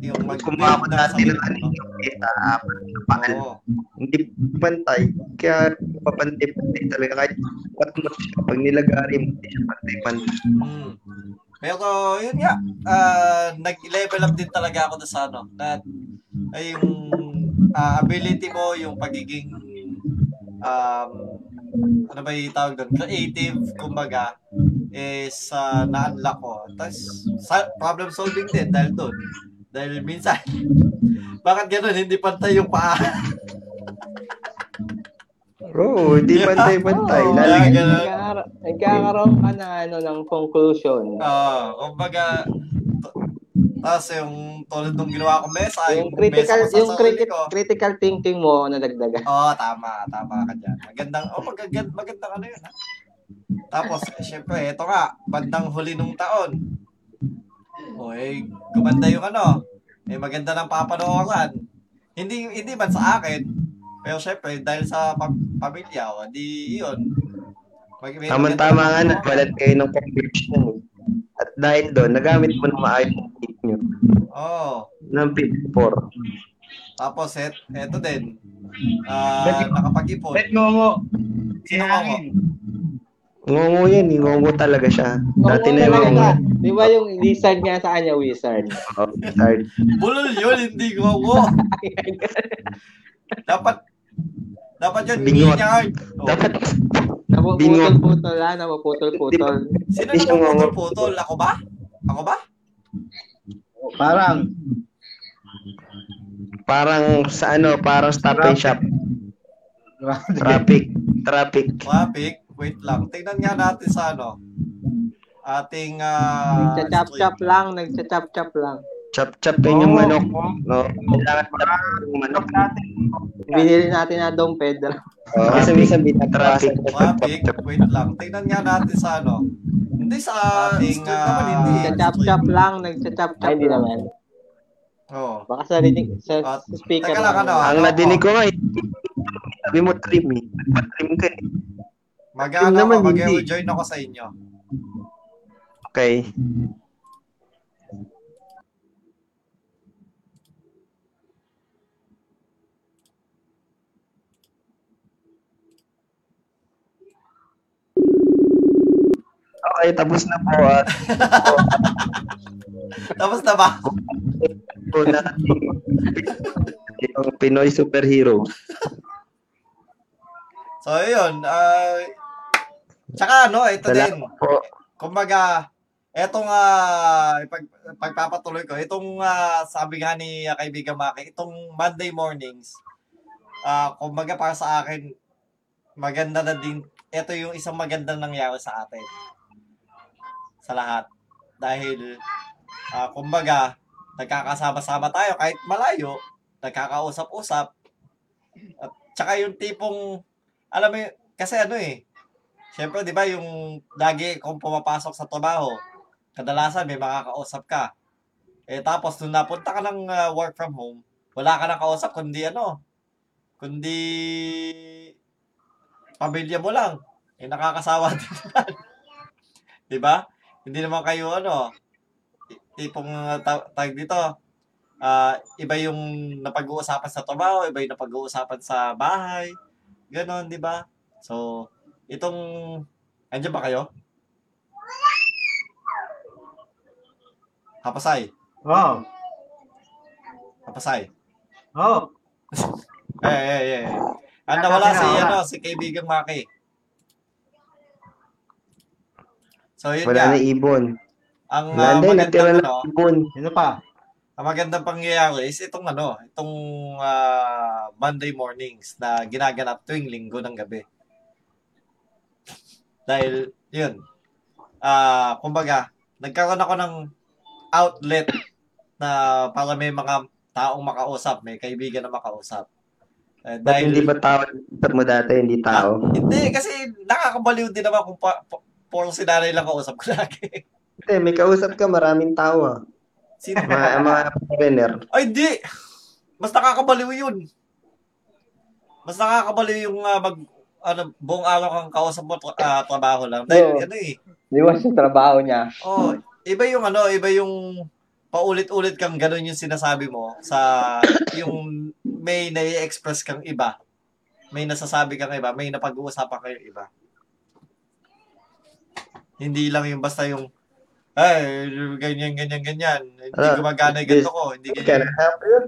yung mag ko ng dati ng sarili, anime kita paan. Oo. Hindi pantay. Kaya papantay-pantay talaga. Kahit patmos siya. Pag nilagari mo, hindi siya pantay-pantay. Mm. Pero yun nga, ah, nag-level up din talaga ako sa ano, na ay yung ah, ability mo, yung pagiging um, ano ba yung tawag doon? Creative, kumbaga, is uh, na-unlock ko. Tapos, problem solving din dahil doon. Dahil minsan, [laughs] bakit ganun? Hindi pantay yung paa. [laughs] Bro, hindi pantay-pantay. Oo, Lalagyan ganun. nagkakar- Nagkakaroon ka na ano, ng conclusion. Ah, kumbaga, t- tapos yung tulad ng ginawa ko mesa, yung yung, critical mesa ko sa yung sarili criti- ko. critical thinking mo nadagdagan. Oo, tama. Tama ka dyan. Magandang, oh, magandang, magandang ano yun, ha? Tapos, eh, syempre, ito nga, bandang huli nung taon. O, eh, gumanda yung ano, eh, maganda ng papanooran. Hindi, hindi man sa akin, pero syempre, dahil sa pa- pamilya, o, di, yun. Mag- Tama-tama nga, nagbalat kayo ng conversion. eh. At dahil doon, nagamit mo na maayos yung tip nyo. Oo. Ng 54. Tapos, et, eto din. Ah, Bet- nakapag-ipon. Bet mo mo. Sino Sinangin. Ngongo yan, eh. ngongo talaga siya. Dati Oo, na yung ngongo. Di ba yung lizard nga sa kanya, wizard? Oh, start. Bulol yun, hindi gongo. [laughs] dapat, dapat yun, Bingot. Oh. Dapat, Napuputol-putol ha, napuputol-putol. Sino Hindi siya naman ngongo. putol-putol? Ako ba? Ako ba? Parang. parang sa ano, parang stop and shop. Traffic. Traffic. Traffic. Wait lang. Tingnan nga natin sa ano. Ating, ah... Nagcha-chop-chop lang, nagcha-chop-chop lang. Chop-chopin yung manok. No, kailangan marami yung manok. Binili natin na Dom Pedro. Oh, kasi minsan binatrafic. Mga big, wait lang. Tingnan nga natin sa ano. Hindi sa ating, naman, hindi. Nagcha-chop-chop lang, nagcha-chop-chop Ay, hindi lang. naman. Oo. Baka sa rinig, sa, Ah, sa speaker teka lang, ano, Ang nadinig ko nga, eh, sabi mo trim eh. Trim ka eh. Mag-ano ako, mag-join ako sa inyo. Okay. Okay, tapos na po at [laughs] Tapos na ba? po na yung Pinoy superhero. So, yun. Uh, tsaka ano, ito din. Salamat po. Kumbaga, etong uh, pag, pagpapatuloy ko, itong ah, sabi nga ni ah, kaibigan Maki, itong Monday mornings, ah kumbaga para sa akin, maganda na din, ito yung isang magandang nangyari sa atin. Sa lahat. Dahil, ah kumbaga, nagkakasama-sama tayo kahit malayo, nagkakausap-usap. At tsaka yung tipong, alam mo, kasi ano eh, Siyempre, di ba, yung lagi kung pumapasok sa trabaho, kadalasan may makakausap ka. Eh, tapos, nung napunta ka ng ah, work from home, wala ka nang kausap, kundi ano, kundi pamilya mo lang. Eh, nakakasawa [laughs] din di ba? Hindi naman kayo, ano, tipong uh, ta- tawag dito, ah iba yung napag-uusapan sa trabaho, iba yung napag-uusapan sa bahay. Ganon, di ba? So, itong, andyan ba kayo? Hapasay. Oh. Hapasay. Oh. [laughs] Eh, eh, eh. Ang nawala si, Wala. ano, si kaibigang Maki. So, yun Wala na ibon. Ang Wala uh, din, natira na ano, ibon. Sino pa? ang magandang pangyayari is itong ano, itong ah, Monday mornings na ginaganap tuwing linggo ng gabi. Dahil, yun, ah kumbaga, nagkaroon ako ng outlet na para may mga taong makausap, may kaibigan na makausap. Eh, Ba't hindi ba tao mo dati, hindi tao? Hindi, kasi nakakabaliw din naman kung pa, pa, puro si nanay lang kausap ko [laughs] lagi. Hindi, may kausap ka, maraming tao ah. Sino? Mga, mga foreigner. Ay, di! Mas nakakabaliw yun. Mas nakakabaliw yung ah, mag, ano, buong araw kang kausap mo tra- ah, trabaho lang. Dahil, Oo. ano eh, Di ba sa trabaho niya? oh, iba yung ano, iba yung paulit-ulit kang ganun yung sinasabi mo sa [coughs] yung may nai-express kang iba. May nasasabi kang iba, may napag-uusapan kayo iba. Hindi lang yung basta yung ay, ganyan, ganyan, ganyan. Hindi gumagana yung ganito ko. Hindi Can ganyan. I help you?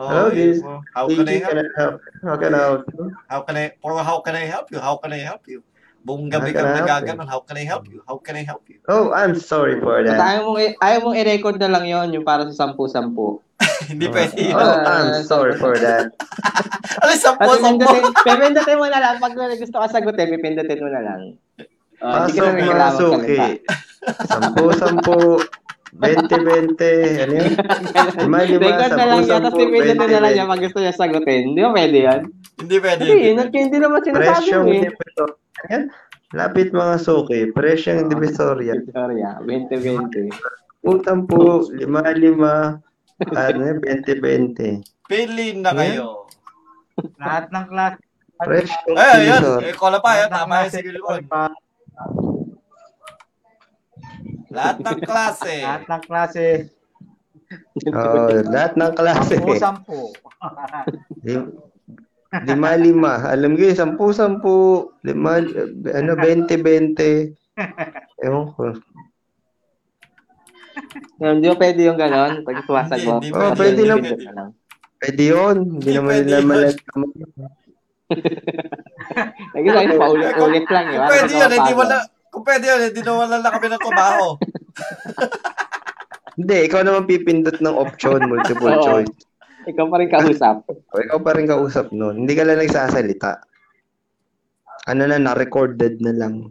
Oh, Hello, this- oh, how can I help? can I help? How can I help you? How can I, or how can I help you? How can I help you? Buong gabi help nagaganon. How can I help you? How can I help you? Oh, I'm sorry for that. ayaw mong, ayaw mong i-record na lang yon yung para sa sampu-sampu. [laughs] Hindi pwede yun. Oh, I'm sorry for that. Ano, sampo, At sampo. pipindutin, mo na lang. Pag gusto ka sagutin, pipindutin mo na lang. Uh, ka Pasok na mga kailangan suki. magsalita. Sampu, sampu. 20, 20. Ano yun? Lima, lima. Record na lang tapos sampu. pipindutin na lang 20, niya pag gusto niya sagutin. Di ba pwede yan? Hindi pwede Kasi yun. yun, at hindi naman sinasabi Presyong eh. divisoria. Ayan. Lapit mga suki. Presyong divisoria. Victoria, 2020. Utang po, lima, lima. Ano yun? 20, 20. Pili na kayo. Lahat ng class. Presyong Ay, ayan. divisoria. Eh, kola pa, yan. Tama yan klase- si Gilbon. Lahat ng [laughs] klase. Lahat ng klase. Oh, lahat ng klase. Sampu-sampu. Lim- Lima, lima. Alam ko, sampu, sampu. Lima, ano, 20, 20. Ewan ko. Hindi ba pwede yung ganon? Pag sumasagot. Hindi, hindi Oh, pwede lang. Pwede yun. Hindi naman nila yun. malalaman. Lagi lang, paulit-ulit lang. Yun. pwede yun, hindi wala, kung pwede yun, hindi na wala lang kami ng trabaho. [laughs] Hindi, ikaw naman pipindot ng option, multiple Oo. choice. Ikaw pa rin kausap. O, ikaw pa rin kausap nun. Hindi ka lang nagsasalita. Ano na, na-recorded na lang.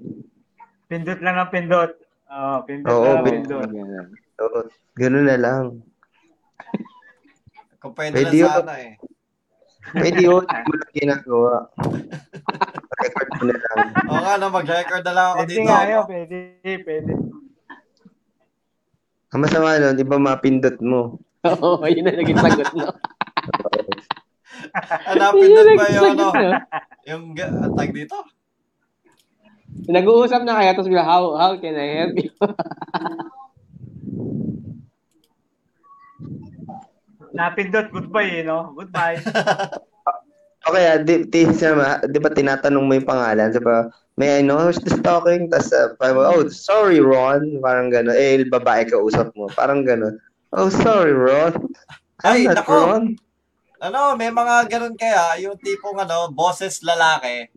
Pindot lang ang pindot. Oo, pindot Oo, lang ang pindot. pindot. Oo, ganun na lang. Kung pwede, Pwede na yun. sana eh. Pwede yun, hindi mo lang ginagawa. Record mo na lang. [laughs] Oo nga, no, mag-record na lang ako Pwede dito. nga yun, pwede, pwede. Ang masama nun, di ba mapindot mo? [laughs] Oo, yun na naging sagot, no? [laughs] Hanapin doon ba yung ano? Yung ga- ang tag dito? Nag-uusap na kaya, tapos how, how can I help you? Napindot, goodbye, eh, no? Goodbye. [laughs] Okay, ah, di, di, siya, di ba tinatanong mo yung pangalan? Di ba, may I know who's this talking? Tapos, uh, parang, oh, sorry, Ron. Parang gano'n. Eh, babae ka usap mo. Parang gano'n. Oh, sorry, Ron. I'm Ay, not nako. Ron. Ano, may mga ganun kaya, yung tipong ano, boses lalaki.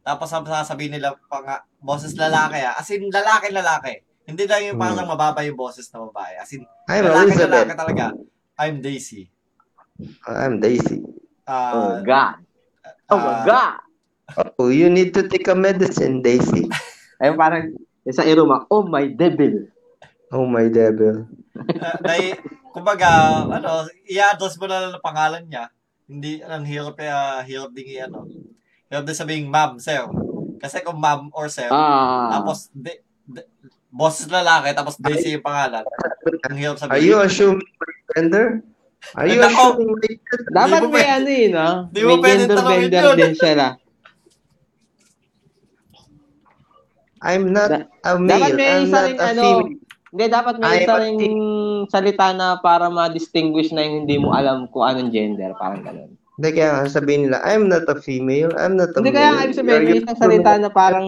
Tapos ang sasabihin nila pang boses lalaki ah. As in, lalaki-lalaki. Hindi lang yung parang mababa yung boses na babae. As in, lalaki-lalaki talaga. I'm Daisy. I'm Daisy. Oh, Ah, God. Oh, my ah, God. Oh, you need to take a medicine, Daisy. Ay, [laughs] parang, yung sa iruma, oh, my devil. Oh, my devil. ah, nai, kumbaga, ano, i-address mo na lang ang pangalan niya. Hindi, ang hirap, uh, hirap din i-ano. Hirap din sabihin, ma'am, sir. Kasi kung ma'am or sir, Ah. tapos, de, de, boses lalaki, tapos Daisy yung pangalan. Ang hirap Are sabihin. you assuming my gender? Are you nako. Dapat may pwede- ano yun, no? di mo May pwede gender tanongin bender yun. din siya, na. I'm not Da- a male. dapat may I'm isa not rin, a ano, female. Hindi, dapat may I'm isa a rin salita na para ma-distinguish na yung hindi mo alam kung anong gender. Parang ganun. Hindi kaya nga sabihin nila, I'm not a female, I'm not a Hindi male. kaya ibig sabihin, may isang salita na parang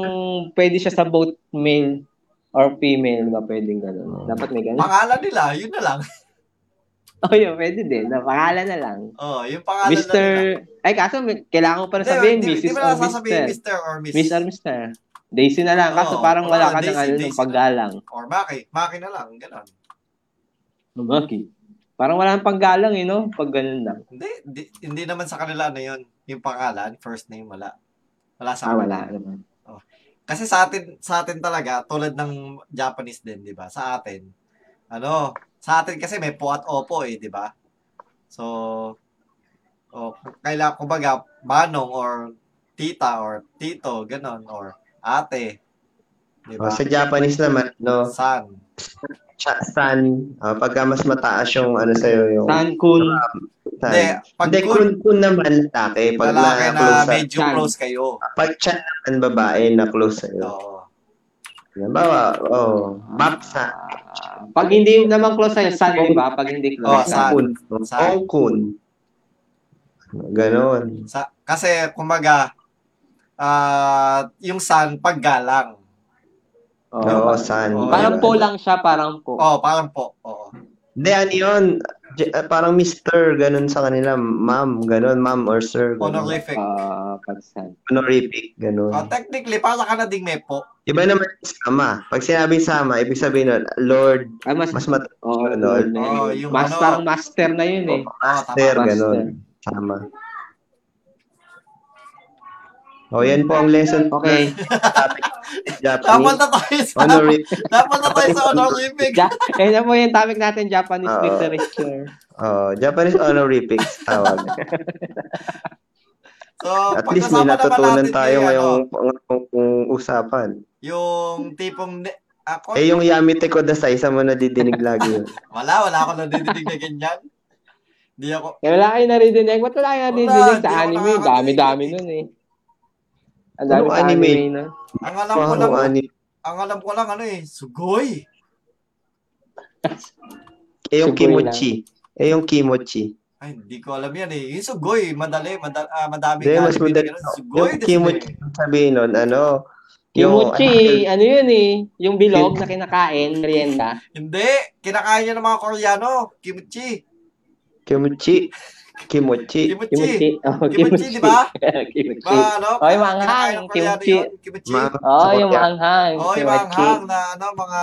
pwede siya sa both male or female ba pwedeng ganun. Dapat may ganun. Pangalan nila, yun na lang. Oh, yun, pwede din. Na pangalan na lang. Oh, yung pangalan na nila. Mr. Ay, kaso may- kailangan ko pa na sabihin, hindi, Mrs. hindi mo or na sasabihin Mr. Mr. or Miss. Miss or Mr. Daisy na lang. Kaso Oo, parang wala oo, ka ng ano, ng na. paggalang. Or Maki. Maki na lang, gano'n. Maki. Parang wala ng paggalang, eh, no? Pag ganun lang. Hindi, di, hindi naman sa kanila ano yun. Yung pangalan, first name, wala. Wala sa Ah, wala naman. Kasi sa atin, sa atin talaga, tulad ng Japanese din, di ba? Sa atin, ano, sa atin kasi may po at opo eh, di ba? So, oh, kailangan, kumbaga, manong or tita or tito, ganon, or ate. Di ba? Oh, sa Japanese naman, no, San. cha- san, ah, pagka mas mataas yung ano sa'yo, yung San Kun. san. Hindi, pag Hindi, kun, kun, kun naman lalaki. Pag lalaki na sa, medyo San. close kayo. pag chan naman babae na close sa'yo. Oo. Halimbawa, oh, mapsa, Ah, pag hindi naman close sa'yo, San, di ba? Pag hindi Oh, close, kun, San. ong kun. Ganon. Sa, kasi, kumbaga, ah yung san, paggalang. Oh, Oo, san. Oo, Parang yun. po lang siya, parang po. Oh, parang po. Oo. Hindi, ano yun? J- ah, parang mister, ganun sa kanila. Ma'am, ganun. Ma'am or sir. Ganun. Honorific. Ah, San. Honorific, ganun. Oh, technically, para ka na ding may po. Iba naman yung sama. Pag sinabing sama, ibig sabihin nun, Lord, Ay, mas, mas mat oh, ano, Lord oh, yung mas ano- parang master na yun eh. Oh, master, Master. ganun. Sama. O, yan po ang lesson Okay. Dapat [laughs] Japanese. na tayo sa, Honorific. dapat na tayo sa honorific. Ja, eh na po yung topic natin, Japanese Oo. literature. Oh, Japanese honorifics tawag. [laughs] So, At least may natutunan tayo yung, ngayong ano, ngayong usapan. yung tipong, ne- ako, Eh, yung Yamite ko dasay, sa mo nadidinig lagi yun. [laughs] wala, wala ako nadidinig na ganyan. Hindi ako, Eh, wala kayo naridinig. Ba't wala kayo naridinig Wala, sa anime? Dami-dami nun eh. Ang dami Ano anime? anime nun. ang alam ko lang, Wow, ani. ang alam ko lang ano eh, sugoy. Eh, yung Sugoy kimochi. Eh, yung kimochi. Ay, hindi ko alam yan eh. Yung sugoy, madali, mada, ah, madami Hindi, mas anime na madali. Sugoy, Yung kimochi, sabihin nun, ano, Kimochi, ano yun eh? Yung bilog na kinakain, merienda. Hindi, kinakain niya ng mga Koreano. Kimchi. Kimochi, kimochi. Kimchi. Oh, Kimchi, di ba? [laughs] kimchi. Mga ano, Oh, yung yun. Kimchi. Ma- Oh, yung maanghang. Oh, yung kimchi. manghang na ano, mga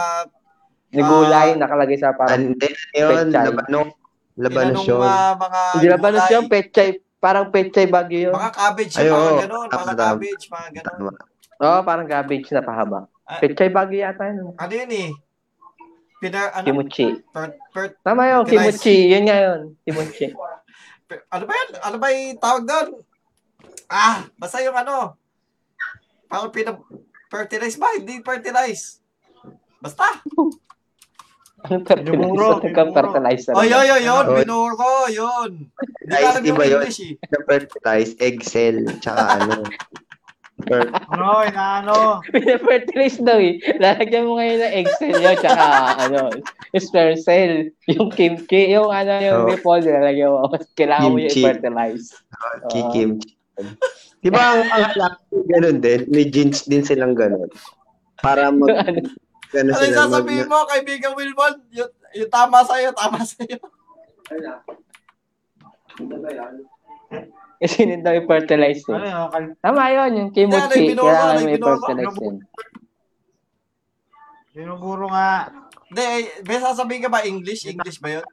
gulay, nakalagay sa parang... Hindi, yun, labanong. Labanos yun. mga Hindi gulay, siya? Pechay, parang pechay bagyo yun. Mga cabbage, Ay, mga oo. ganun, mga cabbage, mga ganun. Tama. Oh, parang cabbage na pahaba. Ah. Pechay bagyo yata yun. Ano yun eh? Piner, ano? Kimuchi. Per, per, Tama yun, kimuchi. Yun nga yun. Kimuchi. [laughs] ano ba yan? Ano ba yung tawag doon? Ah, basta yung ano. Parang pina, fertilize ba? Hindi fertilize. Basta. Ano fertilizer? Binuburo, Ano ka fertilizer? Oh, yun, yun, yun. Binuro, yun. Hindi ko alam yung. English eh. Fertilize, egg cell, tsaka ano. [laughs] Per- Ano, inaano. Pina-fertilize daw eh. Lalagyan mo ngayon ng Excel yun, tsaka ano, sperm cell. Yung kimchi, yung ano, yung Oh. nipple, lalagyan mo. Kailangan mo yung Kimchi. i-fertilize. Kikim. Di ba ang mga lalaki ganun din? May jeans din silang ganun. Para [laughs] mag... Ano? Ganun Ano yung sila. sasabihin Mag, mo, kaibigan Wilbon? Yung, yung tama sa'yo, tama sa'yo. Kasi hindi daw i-fertilize Ano eh. Kal- Tama yun, yung ay, kimchi. binuro, Kailangan ay, mo binuro. i-fertilize yun. Binuburo nga. Hindi, eh, may sasabihin ka ba English? English ba yun?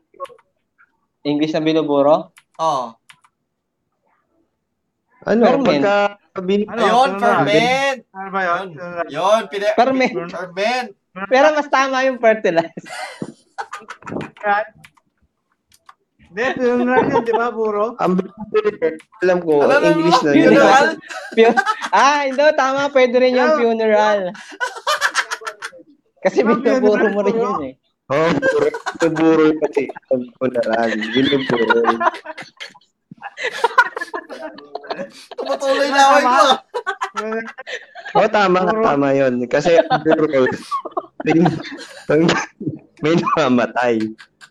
English na binuburo? Oo. ano, Ferment. pagka... Bin, Ano? Ayun, ano na? ferment. Ano ba yun? Yun, pina, Ferment. ferment. Pero mas tama yung fertilize. Hindi, funeral yun, di ba, buro? ang alam ko, Ano, ano, English na yun. Funeral? Fu- [laughs] ah, hindi, tama. Pwede rin yung funeral. Kasi binuburo mo rin yun eh. Oh, buro. Binuburo yun kasi. Ang funeral. Binuburo. Tumutuloy na ako ito. Oh, tama, tama yun. Kasi buro, may, may namamatay.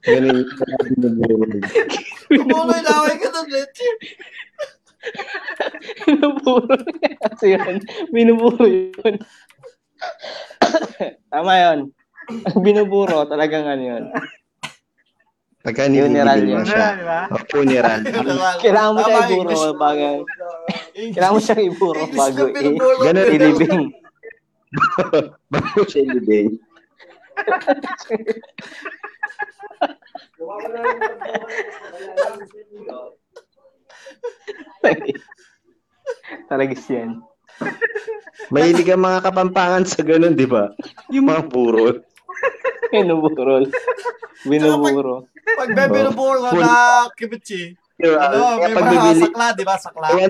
Ganun. Tumutuloy na ako ito. Leche. Binuburo niya kasi yun. Binuburo yun. Tama yun. Binuburo, talagang ano yun. Pagka Funeral yun. mo siya. Funeral, di ba? Oh, funeral. Kailangan mo siya iburo bago, kailangan mo siya iburo bago binuburo. Ganun. ilibing. [laughs] Bago siya ilibing. [laughs] Talagis yan. Mahilig ang mga kapampangan sa ganun, di ba? Yung mga buro. Binuburo. Binuburo. Pag may binuburo na kimchi, Funeral. ano, Kaya may mga sakla, di ba? Sakla. kaya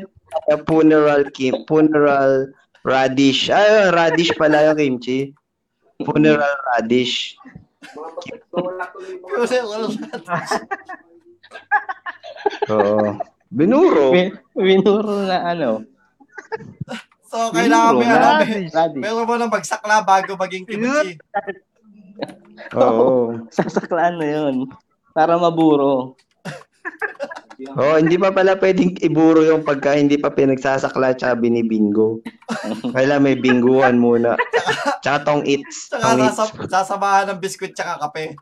uh, funeral kim, funeral radish. Ay, radish pala yung kimchi. Funeral radish. [laughs] Oo. Binuro. Bin- Binuro na ano. So, kailangan may- radish. Meron mo ng magsakla bago maging kimchi. Oo. [laughs] Sasaklaan na yun. Para maburo. [laughs] Oo, hindi pa pala pwedeng iburo yung pagka hindi pa pinagsasakla tsaka binibingo. Kailangan may binguan muna. Tsaka tong eats. Tsaka Tong eats. sasa, sasamahan ng biskwit tsaka kape.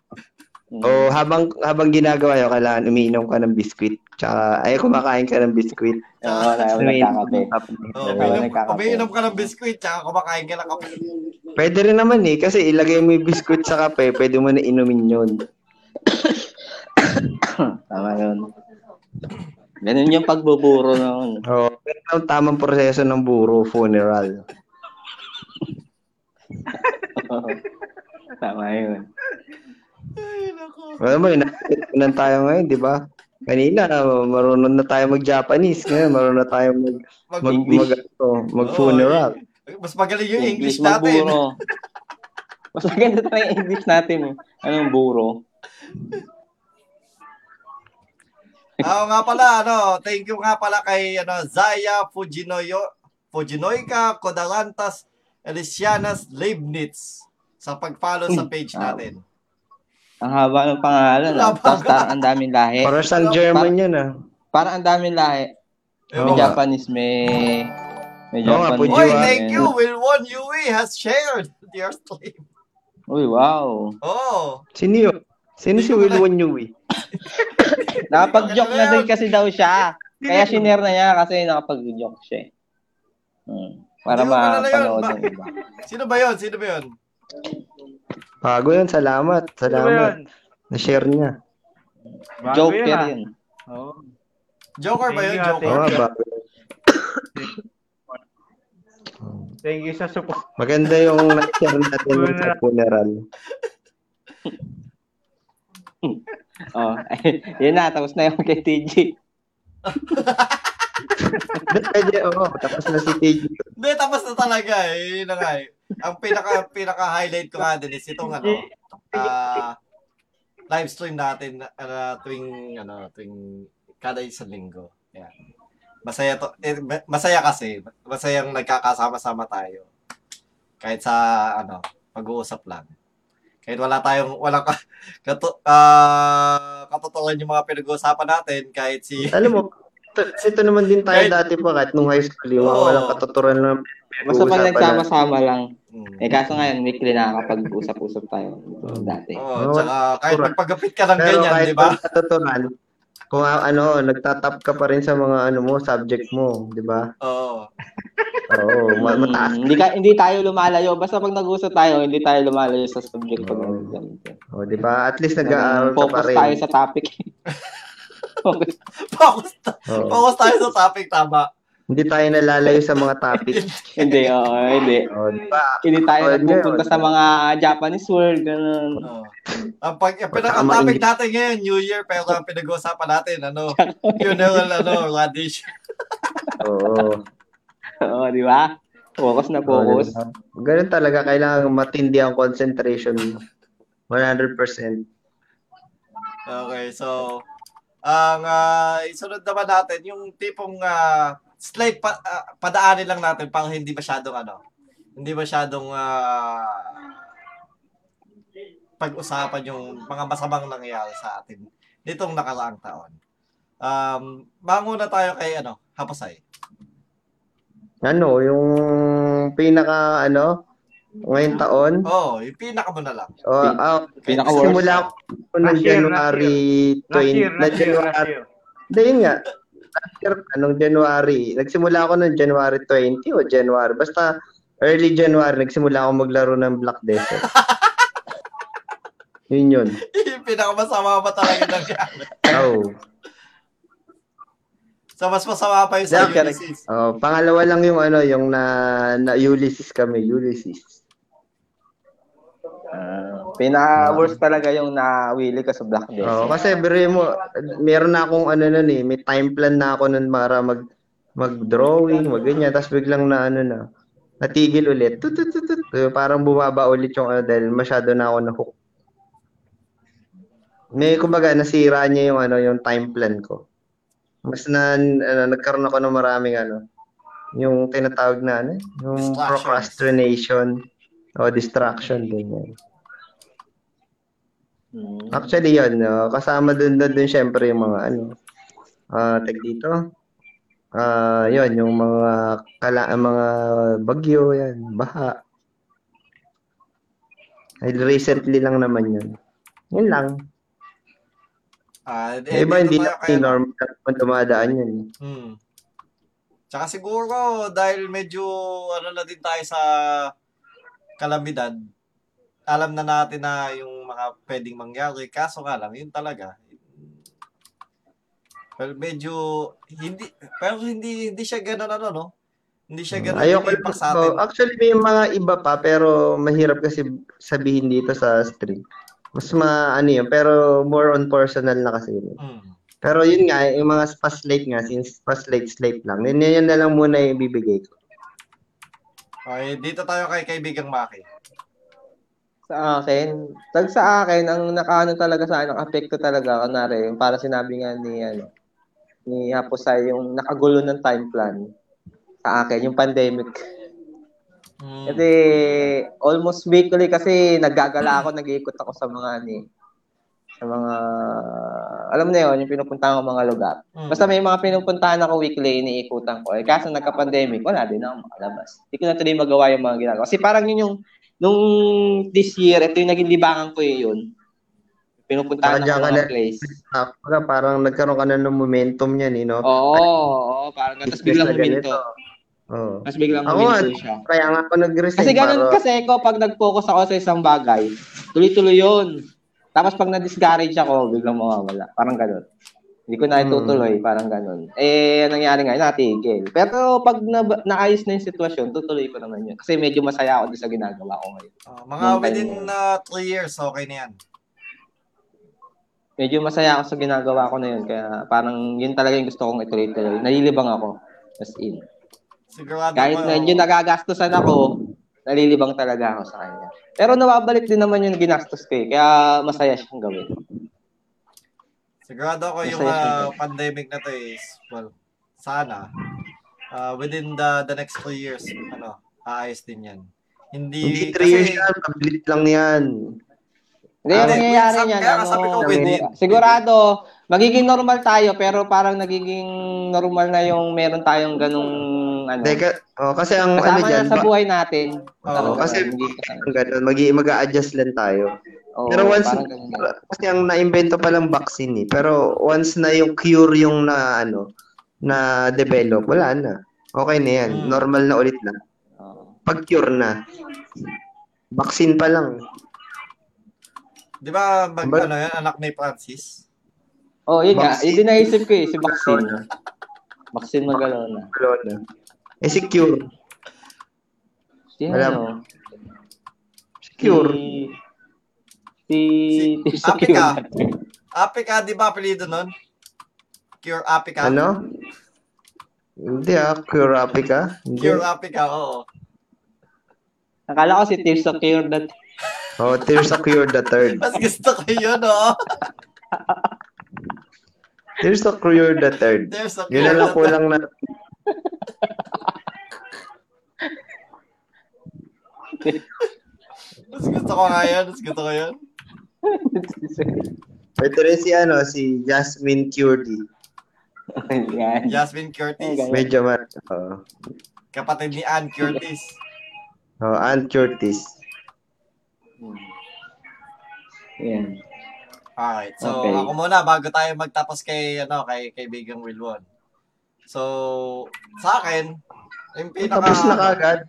O habang habang ginagawa yun, kailangan umiinom ka ng biskwit. Tsaka, ay, kumakain ka ng biskwit. Oo, nagkakape. Oh, Habang umiinom, nagkakape. umiinom ka ng biskwit tsaka kumakain ka ng kape. Pwede rin naman eh, kasi ilagay mo yung biskwit sa kape, pwede mo na inumin yun. [coughs] Tama yun. Ganun yung pagbuburo noon. Oo. Pero ang tamang proseso ng buro, funeral. [laughs] Tama yun. Ay, naku. Alam mo, inatutunan tayo ngayon, di ba? Kanina, marunong na tayo mag-Japanese. Ngayon, marunong na tayo mag, Mag- mag, English. mag, ano, mag-funeral. mas magaling yung English, natin. magburo. Mas maganda tayo yung English natin eh. Anong buro? [laughs] Oo nga pala, ano, thank you nga pala kay ano, Zaya Fujinoyo, Fujinoyka Kodalantas Elisianas Leibniz sa pag-follow sa page natin. Ang haba ng pangalan. Ah. Haba. Tapos parang ang daming lahi. Para sa German yan ah. Parang ang daming lahi. Eh, May. Japanese, may... May Japanese. Oy, thank and- you. Wilwon Yui has shared your slave. Uy, wow. Oh. Sino yun? Sino si Wilwon Yui? [laughs] Nakapag-joke na din kasi daw siya. Kaya shinare na niya kasi nakapag-joke siya. eh. Hmm. Para yun. mapanood Ba- ng iba. [laughs] Sino ba yun? Sino ba yun? Bago yan, salamat. Salamat. yun? Na-share niya. Bago Joker yun, ah. yun. Oo. Joker ba Thank yun? you, Joker? Nga, bago. Thank you sa support. Maganda yung na-share natin sa funeral. [laughs] [laughs] oh, [laughs] yun na, tapos na yung kay TG. Pwede, oo. Tapos na si TG. Hindi, tapos na talaga eh. Yun na nga eh. Ang pinaka, pinaka-highlight ko nga din is itong ano, ah, live stream natin uh, tuwing, ano, tuwing kada isang linggo. Yan. Masaya to, eh, masaya kasi, masayang nagkakasama-sama tayo. Kahit sa, ano, pag-uusap lang. Kahit wala tayong, wala ka, [laughs] kato, ah, katotohanan yung mga pinag-uusapan natin, kahit si, Alam mo, ito, ito naman din tayo Kahit- dati pa kahit nung high school, yung Oo. walang katuturan lang. Basta pag nagsama-sama lang. Hmm. Eh, kaso ngayon, weekly nakakapag-usap-usap tayo. Dati. Oo, Oo, tsaka kahit magpagapit ka ng Pero ganyan, di ba? walang katuturan, kung ano, nagtatap ka pa rin sa mga ano mo, subject mo, di ba? Oo. Oo, ma- mataas. Mm, hindi, ka, hindi tayo lumalayo. Basta pag nag-usap tayo, hindi tayo lumalayo sa subject. Pag Oo. ganito. O, di ba? At least nag-aaral ka pa Focus rin. tayo sa topic. [laughs] Focus. Focus, Oo. focus tayo sa topic, tama. Hindi tayo nalalayo sa mga topic. [laughs] hindi, oo, hindi. O, di ba? Hindi tayo Oh, nagpupunta sa mga Japanese world, ganun. Oo. Ang pag ang pinaka Baka topic natin ngayon, New Year, pero ang pinag-uusapan natin, ano, [laughs] funeral, ano, radish. Oo. [laughs] Oo, di ba? Focus na focus. ba? Ganun talaga, kailangan matindi ang concentration mo. 100%. Okay, so, ang ah, isunod naman natin, yung tipong ah, slide pa, ah, padaanin lang natin para hindi masyadong ano, hindi masyadong ah, pag-usapan yung mga masamang nangyayari sa atin nitong nakaraang taon. Um, manguna tayo kay ano, Hapasay. Ano, yung pinaka, ano, ngayong taon, Oh, yung pinaka mo na lang. o, ah, Pinaka-worst. simula ko ng January 20, Last year, na January, year. hindi yun nga, last year, anong January, nagsimula ako ng January 20 o January, basta early January, nagsimula ako maglaro ng Black Desert. [laughs] yun yun. [laughs] pinakamasama pa talaga nangyari. Oh. So, mas masama pa yung sa Ulysses. Oh, pangalawa lang yung ano, yung na, na Ulysses kami, Ulysses. Ah, Pinaka-worst talaga yung na-willy ka sa Black Death. Oh, kasi biro mo, meron na akong ano nun eh, may time plan na ako nun para mag mag-drawing, mag ganyan, tapos biglang na ano na, natigil ulit. Tut, tut, tut, tut. Parang bumaba ulit yung ano dahil masyado na ako na-hook. May kumbaga nasira niya yung ano yung time plan ko. Mas na ano, nagkaroon ako ng maraming ano yung tinatawag na ano, yung procrastination o distraction din Hmm. Actually, yun. no? kasama dun dun, dun syempre yung mga ano. Ah, tag dito. Ah, yun, yung mga kala mga bagyo yan, baha. Ay, recently lang naman yun. Yun lang. Ah, Eh, iba hindi na tayo kay- normal na dumadaan yun. Hmm. Tsaka siguro, dahil medyo, ano na din tayo sa kalamidad, alam na natin na yung mga pwedeng mangyari. Kaso nga lang, yun talaga. Well, medyo, hindi, pero hindi, hindi siya ganun ano, no? Hindi siya ganun Ayoko yung impact sa atin. actually may mga iba pa pero mahirap kasi sabihin dito sa stream. Mas ma ano yun, pero more on personal na kasi yun. Hmm. Pero yun nga, yung mga past late nga, since past late slate lang, yun, yun na lang muna yung bibigay ko. Okay, dito tayo kay kaibigang Maki. Sa akin, tag sa akin, ang nakaano talaga sa akin, ang apekto talaga, yung para sinabi nga ni, ano, ni Haposay, yung nakagulo ng time plan sa akin, yung pandemic. Hmm. Kasi almost weekly kasi naggagala ako, nag-iikot ako sa mga ni sa mga alam mo na yun, yung pinupuntahan ko mga lugar. Hmm. Basta may mga pinupuntahan ako weekly, iniikutan ko. Eh, kaso nagka-pandemic, wala din ako makalabas. Hindi ko na tuloy magawa yung mga ginagawa. Kasi parang yun yung, nung this year, ito yung naging libangan ko eh, yun. Pinupuntahan Saka ako ka mga na- place. Ah, parang, parang nagkaroon ka na ng momentum yan, eh, no? Oo, oo, parang tapos biglang huminto. Oo. Tapos biglang Ako huminto siya. kaya nga ako nag-resign. Kasi ganun para- kasi ako pag nag-focus ako sa isang bagay, tuloy-tuloy yun. Tapos pag na-discourage ako, biglang mawawala. Parang ganun. Hindi ko na itutuloy, parang ganun. Eh, ang nangyari nga, natigil. Pero pag na, naayos na yung sitwasyon, tutuloy ko naman yun. Kasi medyo masaya ako sa ginagawa ko ngayon. Ah, mga Nung within time na 3 years, okay na yan. medyo masaya ako sa ginagawa ko na yun. Kaya parang yun talaga yung gusto kong ituloy-tuloy. Nalilibang ako. As in. Sigurado Kahit ko, medyo nagagastusan ako, nalilibang talaga ako sa kanya. Pero nawabalik din naman yung ginastos ko eh. Kaya masaya siyang gawin. Sigurado ako yung Masaya ah, pandemic na to is, well, sana, ah, within the the next two years, ano, aayos din yan. Hindi, Hindi 3 years yan, mabilis lang yan. Hindi, yung mangyayari sabi- niyan, kaya ano, sabi ko, within. sigurado, magiging normal tayo, pero parang nagiging normal na yung meron tayong ganung, ano, Teka, oh, kasi ang ano dyan, na sa ba- buhay natin. Talaga, kasi ang ganun, mag mag-a-adjust lang tayo. Oo, Pero once, kasi ang na-invento pa lang vaccine eh. Pero once na yung cure yung na, ano, na develop, wala na. Okay na yan. Hmm. Normal na ulit na. Oo. Pag cure na. Vaccine pa lang. Di ba, mag, Ba- ano yan, anak ni Francis? Oh, yun nga. Yun din naisip ko eh, si Vaccine. Vaccine Magalona. Corona. Eh si cure. Sino? Wala. ano? Si cure. Si... Si... Si- Apika. cure. Apika, di ba apelido nun? Cure Apika? Ano? Hindi ah, cure Apica. Hindi. Cure Apika, oo. Akala ko si Tears of Cure that Oh, Tears of Cure the Third. Mas gusto ko yun, oo. Tears of Cure the Third. There's a Yun na lang kulang na. Mas gusto ko nga yun, mas gusto ko yun. Ito rin si ano, si Jasmine Curdy. Yan. Jasmine Curtis. Okay. Medyo ma... Oh. Kapatid ni Ann Curtis. Oh, Aunt Curtis. Yan. Alright, so Okay. ako muna bago tayo magtapos kay ano kay kaibigang Wilwon. So sa akin, yung pinaka Tapos na kagad.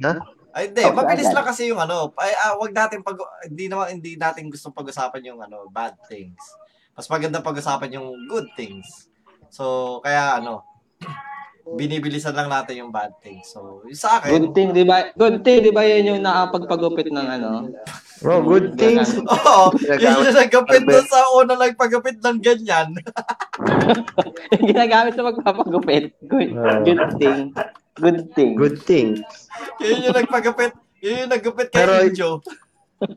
Na? Ay, hindi, mabilis agad. lang kasi yung ano, ay, ah, wag natin pag hindi naman hindi natin gusto pag-usapan yung ano, bad things. Mas maganda pag-usapan yung good things. So, kaya ano, [clears throat] binibilisan lang natin yung bad things. So, yung sa akin, Good thing, di ba? Good thing, di ba yun yung nakapagpagupit ng ano? [laughs] Oh, good things. Oo, yun yung nagkapit doon sa una lang pagkapit ng ganyan. [laughs] yung ginagamit sa magpapagupit. Good, Oo. good thing. Good thing. Good things. yun yung nagpagkapit, yun yung nagkapit kay Pero- Injo. [laughs]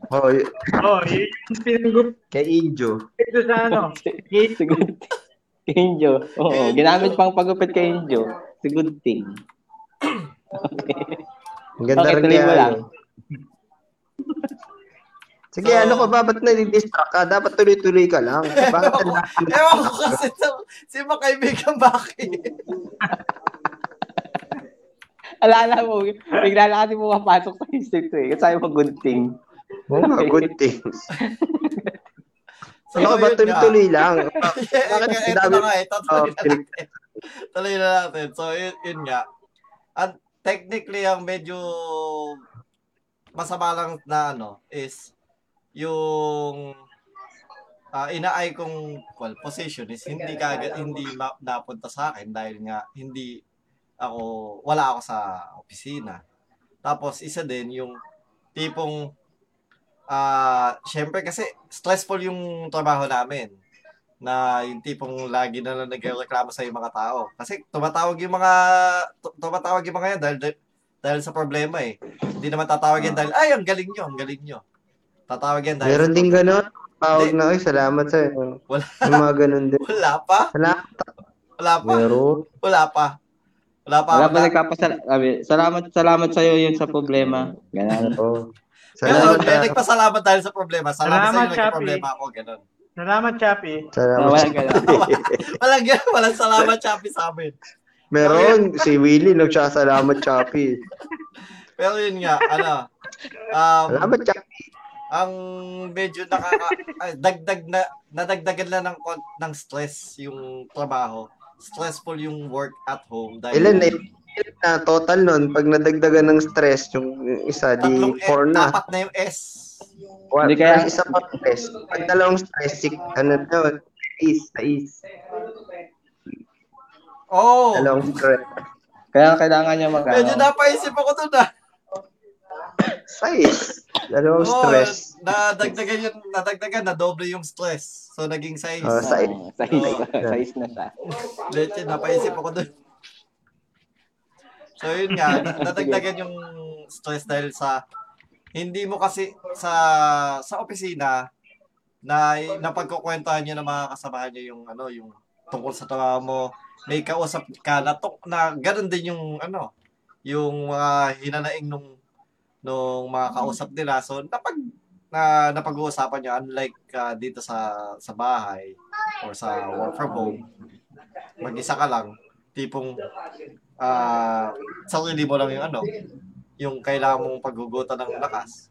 Oh, y- Oh, yun yung pinag kay Injo. ito sa ano. [laughs] Si good thing. Kay Injo. Oo, ginamit pang pagupit kay Injo. Si good thing. Ang ganda Okay, rin tuloy mo kaya. lang. Sige, So- ano ka ba? Ba't nadidistract ka? Dapat tuloy-tuloy ka lang. Bakit Ewan ko, ang ewan ko kasi sa, si makaibigan bakit. [laughs] Alala mo, bigla lang kasi pumapasok sa isip ko eh. Kasi sabi mo good thing. Oo nga, good things. So, Ano ba? Tuloy-tuloy lang. [laughs] Bakit ito na nga, ito, tuloy na natin. Tuloy na natin. So, yun, yun nga. Ang technically, ang medyo masama lang na ano, is yung ah inaay kong well, position is hindi kagad hindi ma- napunta sa akin dahil nga hindi ako wala ako sa opisina. Tapos isa din yung tipong ah syempre kasi stressful yung trabaho namin na yung tipong lagi na lang nagreklamo sa yung mga tao. Kasi tumatawag yung mga tu- tumatawag yung mga yan dahil dahil sa problema eh. Hindi naman tatawag yan dahil ay ang galing nyo, ang galing nyo. Tatawag yan dahil Meron sa din problema. gano'n. Tawag na, ay, salamat sa'yo. Wala. Yung mga ganun din. Wala pa? Salamat. Wala pa? Meron. Wala pa. Wala pa. Wala pa na- nagpapasalamat. Salamat, salamat sa'yo yun sa problema. Ganun. Oo. Pero Salamat. may nagpasalamat dahil sa problema. Salamat, Salamat, sa iyo, Chappy. nagka-problema ako. Ganun. Salamat, Chappy. Salamat. Wala ganun. [laughs] Walang ganun. Walang salamat, Chappy, sa amin. Meron. Si Willie, nagsasalamat, Chappy. [laughs] Pero yun nga, ano, um, Salamat, Chappy. Ang medyo nakaka ay, dagdag na nadagdagan na ng ng stress yung trabaho. Stressful yung work at home dahil Ilan na, ilan na total nun? Pag nadagdagan ng stress, yung isa, di tatlong four eh, na. apat na yung S. One, Hindi kaya- isa pa stress. Pag dalawang stress, six, ano na yun? Is, is. Oh, Dalawang stress. Kaya kailangan niya mag medyo napaisip ako dun ah. Size. Dalawang Oh, stress. nadagdagan yung, nadagdagan, na doble yung stress. So, naging size. Oh, sa- Oo, size, size na siya. Leche, napaisip ako dun. So, yun nga, [laughs] na- nadagdagan yung stress dahil sa, hindi mo kasi sa sa opisina na napagkukwentuhan niyo ng mga kasamahan niyo yung ano yung tungkol sa trabaho mo may kausap ka na, to, na ganun din yung ano yung mga hinanaing nung nung mga kausap nila. So napag na napag-uusapan niyo unlike ah, dito sa sa bahay or sa work from home mag-isa ka lang tipong ah sarili mo lang yung ano yung kailangan mong paghugutan ng lakas.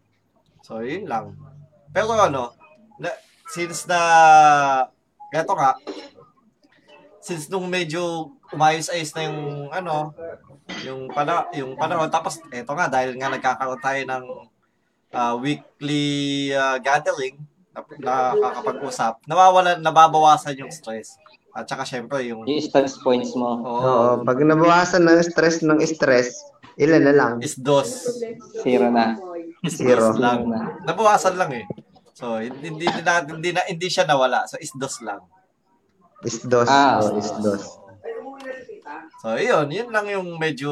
So yun lang. Pero ano na, since na eto nga since nung medyo umayos-ayos na yung ano yung pana yung panahon tapos eto nga dahil nga nagkakaroon tayo ng ah, weekly ah, gathering na, nakakapag-usap nawawala nababawasan yung stress at saka syempre yung Yung stress points mo. oo, Oo, pag nabawasan ng stress ng stress, ilan na lang? is dos Zero na. is Zero. dos lang na. nabawasan lang eh so hindi hindi na, hindi, na, hindi siya nawala so is dos lang Is dos. Ah, Oh, is dos. So, yun. Yun lang yung medyo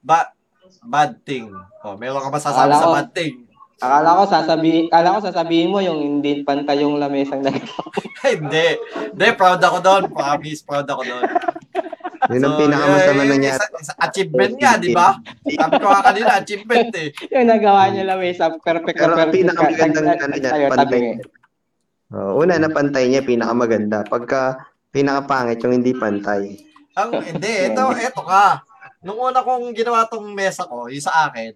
ba bad thing. Oh, meron ka masasabi Akala sa ko- bad thing? Akala ko sasabihin, akala ko sasabihin mo yung hindi pantay yung lamesang dalawa. [laughs] Hindi. Hindi, proud ako doon. Promise, proud ako doon. Yun ang pinakamasama yun, nangyari. isa- isa- achievement nga, di ba? Sabi ko nga kanina, achievement eh. [laughs] yung nagawa niya lamesa, perfect Pero na ang perfect. pinakamagandang Nag- ano niya, pantay. Oh, una na pantay niya, pinakamaganda. Pagka pinakapangit yung hindi pantay. Ang, hindi, [laughs] ito, ito ka. Nung una kong ginawa tong mesa ko, yung sa akin,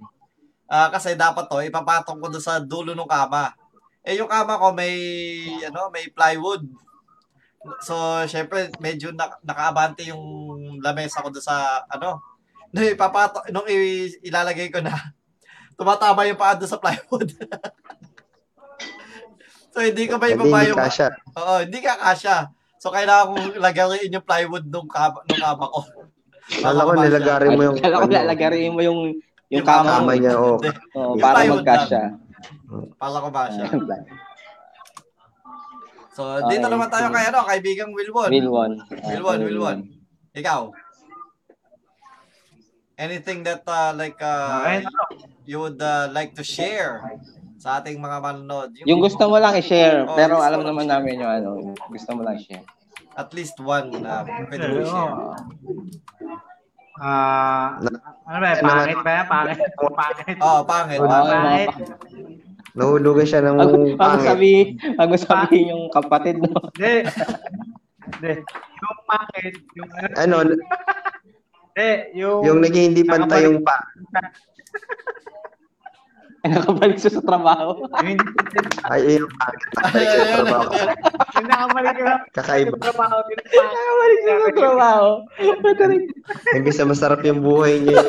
ah, kasi dapat to, ipapatong ko doon sa dulo ng kama. Eh, yung kama ko may, ano, may plywood. So, syempre, medyo na, nakaabante yung lamesa ko doon sa, ano, [laughs] nung ipapato, nung ilalagay ko na, [laughs] tumatama yung paa doon sa plywood. so, hindi ko ba Hindi ibaba hindi yung, kasha. Oo, hindi ka kasya. So, kailangan kong lagarin yung plywood nung kama, nung kama ko. Kala ko nilagari mo yung Akala ko ano, lalagarin mo yung yung Yung kama kama mo. niya. Oh. Oh, para magkasya. Para ko ba siya? So, dito Okay. naman tayo kay ano, kaibigang Wilwon. Wilwon. Wilwon, Wilwon. Ikaw. Anything that uh, like uh, Ayun, ano, you would uh, like to share sa ating mga manonood? Yung gusto mo lang i-share, Oh, pero alam mo naman lang namin yung ano, gusto mo lang i-share. At least one na pwede mo Oo. i-share. Ah, ano ba, pangit ba yan? Pangit. Pangit. Oh, pangit. Oo, pangit. Nahulugan siya ng wag pangit. sabihin, wag mo sabihin yung kapatid mo. Hindi. Hindi. Yung pangit, yung Ano, Hindi, yung... yung naging hindi pantay yung pa. [laughs] Nakabalik siya sa trabaho. Yung Ay, yung pangit. Ayun, ayun, ayun, ayun. yung nakabalik yung Kakaiba. trabaho. Yung pangit. Nakabalik siya sa trabaho. Imbis na masarap yung buhay niya.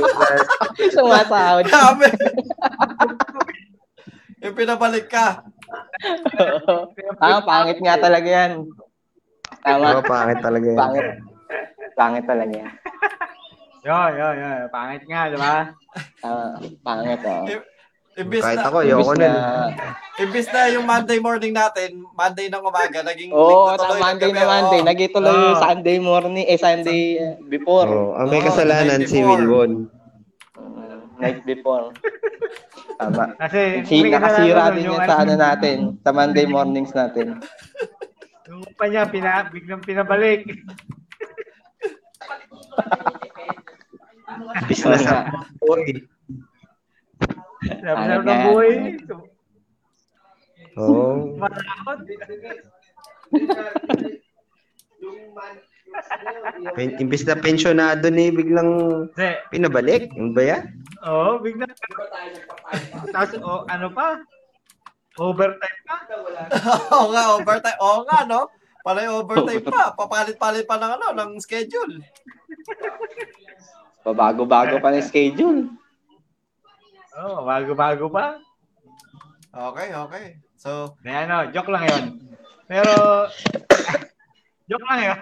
Sumasahod. Grabe. yung pinabalik ka. ah, pangit nga talaga yan. Tama. Diba, pangit talaga yan. Pangit. Pangit talaga yan. Yo, yo, yo. Pangit nga, di ba? Tama. Pangit, oh. Imbis Kahit na, ako, ayoko na. imbis na yung Monday morning natin, Monday ng umaga, naging Oo, oh, tuloy ng Monday na Monday. Oo. Nagituloy yung Oo. Sunday morning, eh, Sunday uh, before. Oh, ang may Oo, kasalanan si. Mm, Night before. Tama. Kasi... Si, nakasira din yung yan sa ano natin, sa Monday mornings natin. Yung pa niya, pina, biglang pinabalik. Business Oo nga. Pangit ng buhay. Oo. Matakot. Pen- Imbis na pensionado ni biglang Kasi, pinabalik. Ano ba yan? oo, biglang... Tapos, oh, ano pa? Overtime pa? [laughs] Oo nga, overtime. Oo nga, no? Palay overtime pa. Papalit-palit pa ng ano, ng schedule. Babago-bago pa ng schedule. Oh, bago-bago pa. Okay, okay. So, May ano, joke lang yun. Pero, [laughs] joke lang yun.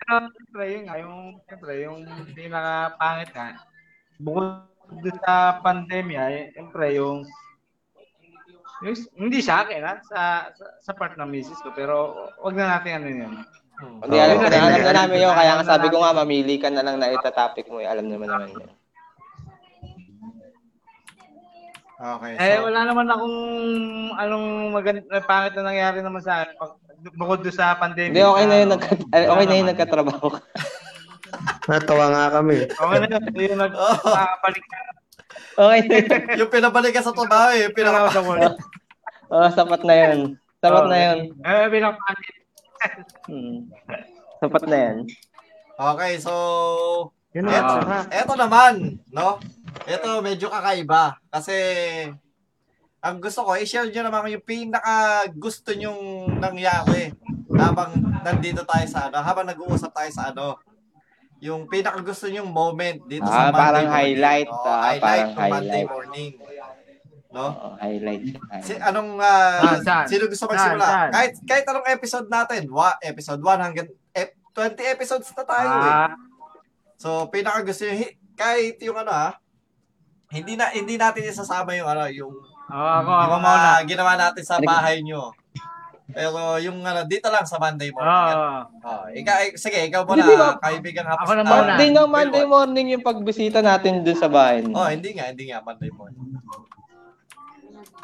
Pero, siyempre, yun nga, yung, siyempre, yung pinaka-pangit nga, bukod sa pandemya, eh, siyempre, yung Yung- hindi sa akin, ha? Sa, sa, sa part ng misis ko. Pero wag na natin ano yun. Hmm. Hindi, alam, na, alam na okay. namin yun. Kaya nga sabi ko nga, mamili ka na lang na itatopic mo. eh. Alam naman naman yun. Okay. So, Eh, wala naman akong anong magand eh, pangit na nangyari naman sa akin. Pag, bukod doon sa pandemic. Hindi, okay na yun. ah, Nagka, ay, okay na yun nagkatrabaho ka. Natawa nga kami. Okay na yun. Hindi yung Oh. nagpapalik na Okay na yun. [laughs] yung pinabalik ka sa trabaho eh. Pinaka- sa work. [laughs] Oh, sapat na yun. Sapat na yun. Eh, pinapakit. Hmm. Sapat na yan. Okay, so Yun eto, na. eto naman, no? Eto medyo kakaiba kasi ang gusto ko, i-share nyo naman yung pinaka gusto nyong nangyari habang nandito tayo sa ano, habang nag-uusap tayo sa ano, yung pinaka gusto nyong moment dito sa Ah, Monday parang morning. highlight, Oo, ah, highlight parang ng Monday highlight. morning. No? Oh, highlight. Si, anong, ah, Ah, saan? sino gusto Saan, magsimula? saan? Kahit, kahit anong episode natin, wa, episode 1 hanggang ep, 20 episodes na tayo eh. Ah, So, pinaka gusto nyo, hi- kahit yung ano ha, hindi na hindi natin isasama yung ano, yung, oh, ako, yung ako mga muna. ginawa natin sa bahay nyo. Pero yung ano, dito lang sa Monday morning. yan. Oh, ikaw, eh, sige, ikaw muna, Hindi ba- kaibigang hapos. Ako na ah, muna. Na Monday Ward. morning yung pagbisita natin dun sa bahay. niyo. Oh, hindi nga, hindi nga Monday morning.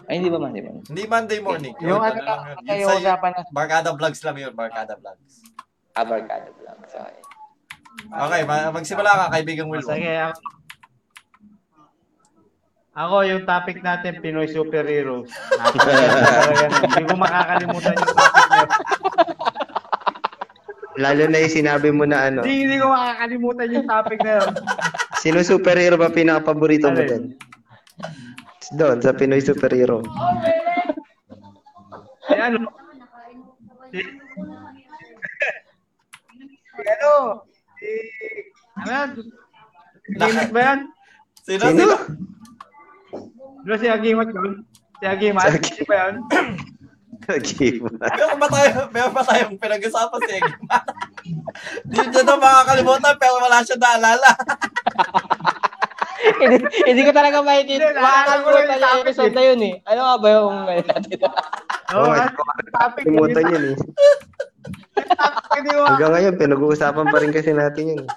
Ay, hindi ba Monday morning? Hindi Monday morning. Yung ano lang lang, yun. kayo Yun sa- usapan na. Barkada Vlogs lang yun, Barkada Vlogs. Abarcado vlog. Sorry. Okay, ma- magsimula ka, kaibigang Will. Sige, ako. Ako, yung topic natin, Pinoy superheroes. Hindi ko makakalimutan yung topic na yun. Lalo na yung sinabi mo na ano. Hindi, hindi ko makakalimutan yung topic na yun. Sino superhero ba pinaka-paborito mo doon? Doon, sa Pinoy superhero. Eh, ano? Si... si ano? Si... Ano? Ba yan? Sino? Sino? Ano si Agimat yun? Si Agimat? Si Agimat. Si ba yun? Meron ba tayo, meron ba tayong pinag-usapan si Eggman? [laughs] Hindi niya na makakalimutan pero wala siya naalala. [laughs] hindi, hindi ko talaga makikita. Makakalimutan yung episode eh. na yun eh. Ano nga ba yung natin? Oo, ko topic. Kalimutan yun eh. Hanggang ngayon, pinag-uusapan pa rin kasi natin yun. eh.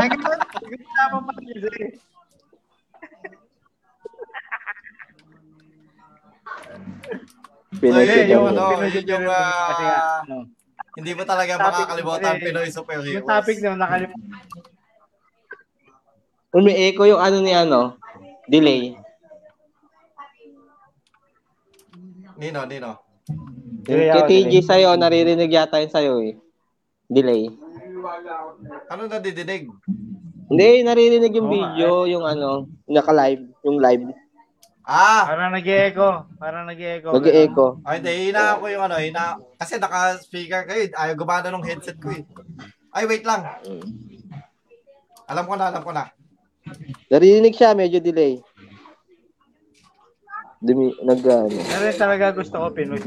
Agimat, nag-usapan pa rin kasi. So, Pinoy yun, yung ano, Pinoy yun yung. Kasi ah, ano, hindi mo talaga Topic makakalimutan eh. Pinoy superheroes. Yung topic na nakalimutan. Kung may echo yung ano ni ano, delay. Nino, Nino. Yung Delay kay ako, TG delay. sa'yo, naririnig yata yun sa'yo eh. Delay. Ano nadidinig? Hindi, naririnig yung nga, video, yung ano, naka-live, yung live. Ah! Parang nag-echo. Parang. Nag-echo. Ay, hindi, hina ko yung ano, hina Kasi naka-speaker kayo, ayaw gumana ng headset ko eh. Ay, wait lang. Alam ko na, alam ko na. Naririnig siya, medyo delay. Dumi, nag, ano. Pero talaga gusto ko Pinoy.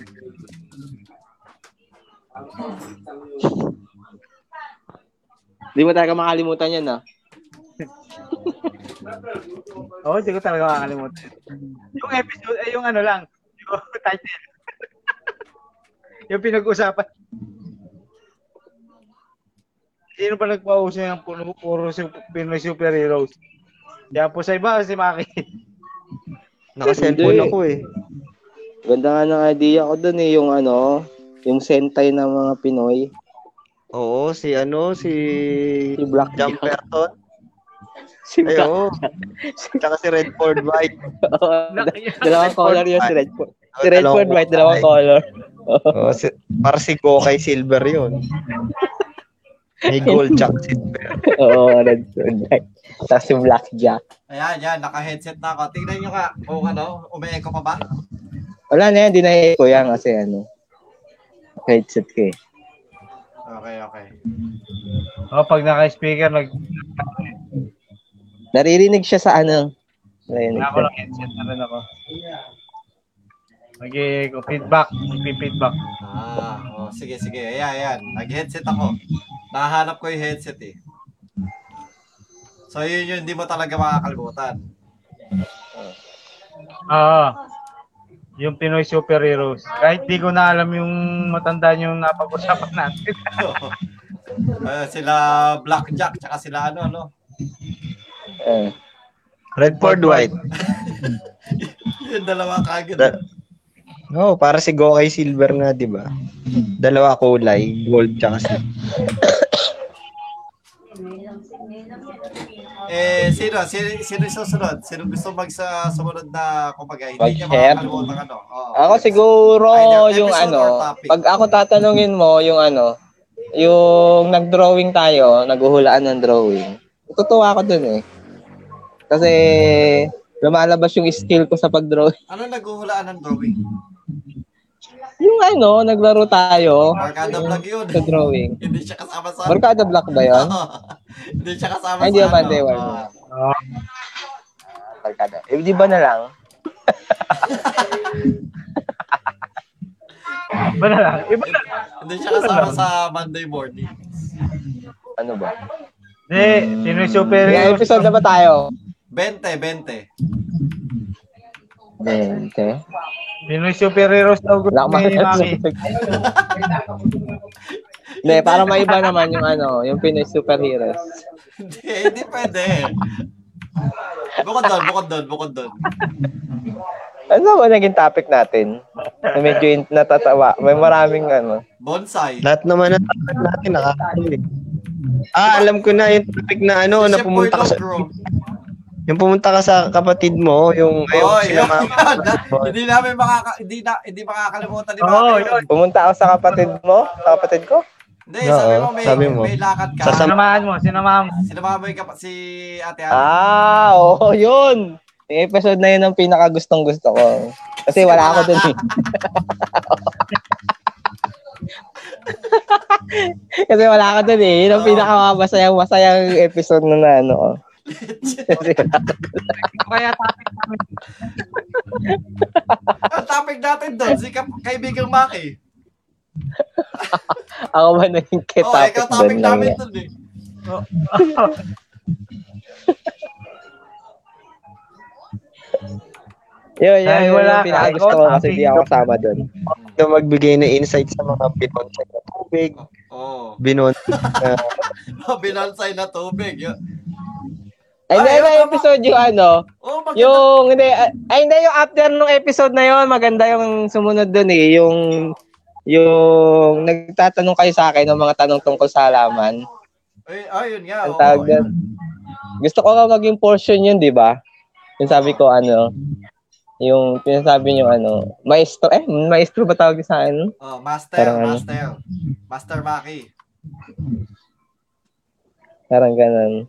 Di mo talaga makalimutan yan, ah. [laughs] Oo, hindi ko talaga makakalimutan. Yung episode, eh, yung ano lang, yung [laughs] title. yung pinag-usapan. Sino pa nagpauso ng puro, puro Pinoy superheroes? Kaya po sa iba, si Maki. Naka-cellphone ako eh. Ganda nga ng idea ko dun eh, yung ano, yung sentai ng mga Pinoy. Oo, si ano, si... Si Black Jumperton. Si Ay, oo. Tsaka si Redford White. dalawang color yun si Redford. Si Oo, Redford White, dalawang color. Oo, si, para si Gokay Silver yun. May gold tsaka silver. [laughs] Oo, Redford White. Tapos si Black Jack. Ayan, yan, naka-headset na ako. Tingnan nyo nga, kung ano, umi-echo pa ba? Wala na yan, di na ko yan kasi ano. Headset ko eh. Okay, okay. oh, pag naka-speaker, nag Naririnig siya sa ano. Naririnig ako lang headset na rin ako. Nag-echo, feedback, feedback. Ah, oh, sige, sige. Ayan, ayan. Nag-headset ako. Nahanap ko yung headset eh. So, yun yun, hindi mo talaga makakalimutan. Oo. yung Pinoy superheroes. Kahit di ko na alam yung matanda yung napag-usapan natin. [laughs] Ah, sila Blackjack, tsaka sila ano, ano. Eh. Redford White. [laughs] Yung dalawa kagad. Da- oh, para si Gokay Silver nga, di ba? Dalawa kulay, gold tsaka silver. Eh, sino? Sino, sino yung susunod? Sino gusto mag sa sumunod na, kumbaga, hindi niya makakalimutan ano? Oo. Ako siguro Either yung episode ano, topic. pag ako tatanungin mo yung ano, yung nag-drawing tayo, naghuhulaan ng drawing. Tutuwa ako dun eh. Kasi lumalabas yung skill ko sa pag-drawing. Ano naghuhulaan ng drawing? Yung ano, naglaro tayo Barkada vlog yun. sa drawing. [laughs] hindi siya kasama sa... Barkada Black ba yun? [laughs] hindi siya kasama Ay, hindi sa naman, ano. di ba? Oo. Barkada. Eh, di ba na lang? [laughs] Iba na lang. Iba na lang. Hindi siya kasama sa Monday morning. Ano ba? Hindi, Pinoy May superheroes. episode na ba tayo? 20, 20. Okay. Pinoy superheroes daw gusto ni Maki. Hindi, para maiba naman yung ano, yung Pinoy superheroes. Hindi, hindi pwede. Bukod doon, bukod doon, bukod doon. Ano ba naging topic natin? Na medyo in- natatawa. May maraming ano. Bonsai. Lahat naman topic natin nakakatuloy. Ah, alam ko na yung topic na ano, na pumunta ka sa Boy yung pumunta ka sa kapatid mo, yung Oh, ayun, sila yun, mama. yun. hindi namin makaka hindi na hindi makakalimutan ni Maki yun. Pumunta ako sa kapatid mo, sa kapatid ko. Hindi, sabi Oo, mo may, sabi mo. may lakad ka. Sasam- Sinamahan mo, sinamahan mo. Sinama mo yung kap- si Ate Ate. Ah, oo, yun. Yung episode na yun ang pinaka gustong gusto ko. Kasi wala ako dun eh. [laughs] Kasi wala ako dun eh. Yun ang Oo. pinaka masayang masayang episode na na ano. Oh. [laughs] Kaya topic namin. [laughs] Ang topic natin doon, si kap- kaibigang Maki. [laughs] ako ba naging Oh, topic ikaw dun topic lang namin doon eh. Yun, yun, yun, wala yung pinaka ka, gusto ko ikaw, kasi topic. di ako kasama dun. na magbigay ng insight sa mga binonsay na tubig, Oo. binonsay na Oh, binansay na tubig. Yun. Ay, hindi, Ay, may tama. episode yung ano, Oh, maganda. yung, hindi, ay, hindi, yung after nung episode na yon maganda yung sumunod dun eh, yung, yung nagtatanong kayo sa akin ng mga tanong tungkol sa halaman. Ay, ayun nga. Ang oo. tawag doon. Gusto ko nga maging portion yun, di ba? Yung sabi ko, ano, yung pinasabi niyo ano, maestro, eh, maestro ba tawag sa ano? Oh, master, Parang ano? master. Master Maki. Parang ganun.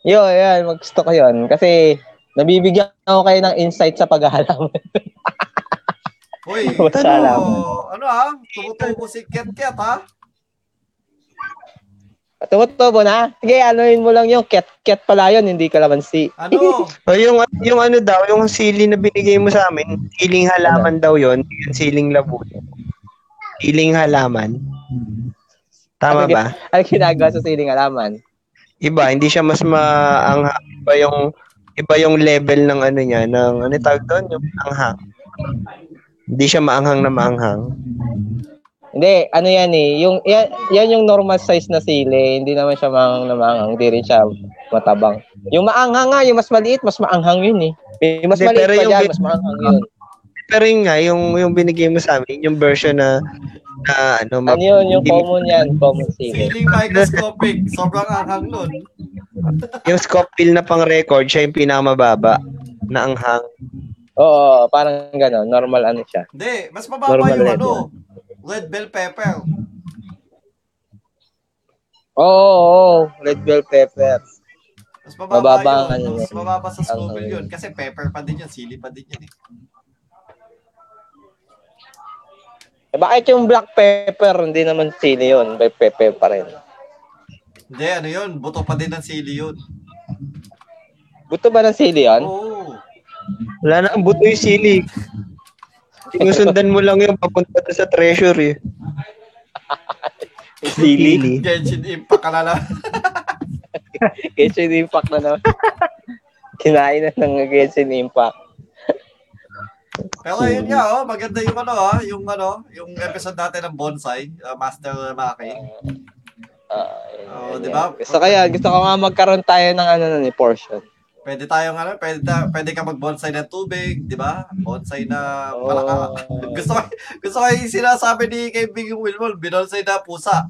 Yo, yan, mag-gusto ko yun. Kasi, nabibigyan ako kayo ng insight sa paghahalaman. Uy, [laughs] Basta ano, ano ah? Tumutubo si Ket Ket ha? Tumutubo na? Sige, anuin mo lang yung ket, ket pala yun, hindi kalamansi. Ano? [laughs] O yung, yung ano daw, yung sili na binigay mo sa amin, siling halaman daw yon yung siling labuyo. Siling halaman. Tama Ano ba? Ano ginagawa sa siling alaman? Iba, hindi siya mas maanghang. Iba yung, iba yung level ng ano niya, ng ano tawag doon, yung anghang. Hindi siya maanghang na maanghang. Hindi, ano yan eh. Yung, yan, yan yung normal size na sili. Hindi naman siya maanghang na maanghang. Hindi rin siya matabang. Yung maanghang nga, yung mas maliit, mas maanghang yun eh. Yung mas Hindi, maliit pa dyan, bin- mas maanghang yun. Pero yun nga, yung, yung binigay mo sa amin, yung version na, na ano, Ano yun, yung common yan, common sili. Feeling microscopic. Sobrang anghang nun. [laughs] yung Scoville na pang record, siya yung pinakamababa na anghang. Oo, parang gano'n. Normal ano siya. Hindi, mas mababa Normal yung level. ano. Red bell pepper. Oo, oo, oo. red bell pepper. Mas mababa, Mababa yun. Mas mababa sa Scoville Ang- yun. Kasi pepper pa din yun. Sili pa din yun eh. Eh, bakit yung black pepper, hindi naman sili yun. May pepper pa rin. Hindi, ano yun. Buto pa din ng sili yun. Buto ba ng sili yun? Oo. Wala na ang buto yung sili. Sinusundan mo lang yung papunta sa treasury. [laughs] Sili? Genshin Impact ka na lang. [laughs] Genshin Impact na naman. [laughs] Kinain na ng Genshin Impact. Pero yun nga, oh, maganda yung ano, ah, yung ano, yung episode natin ng Bonsai, uh, Master Maki. Ah, Oo, yun di ba? Gusto kaya, gusto ko nga magkaroon tayo ng ano nun, eh, portion. Pwede tayong ano, pwede, ta- pwede ka mag-bonsai ng tubig, di ba? Bonsai na palaka. Oh. [laughs] gusto ko, gusto ko yung sinasabi ni kaibigang Wilmol, binonsai na pusa.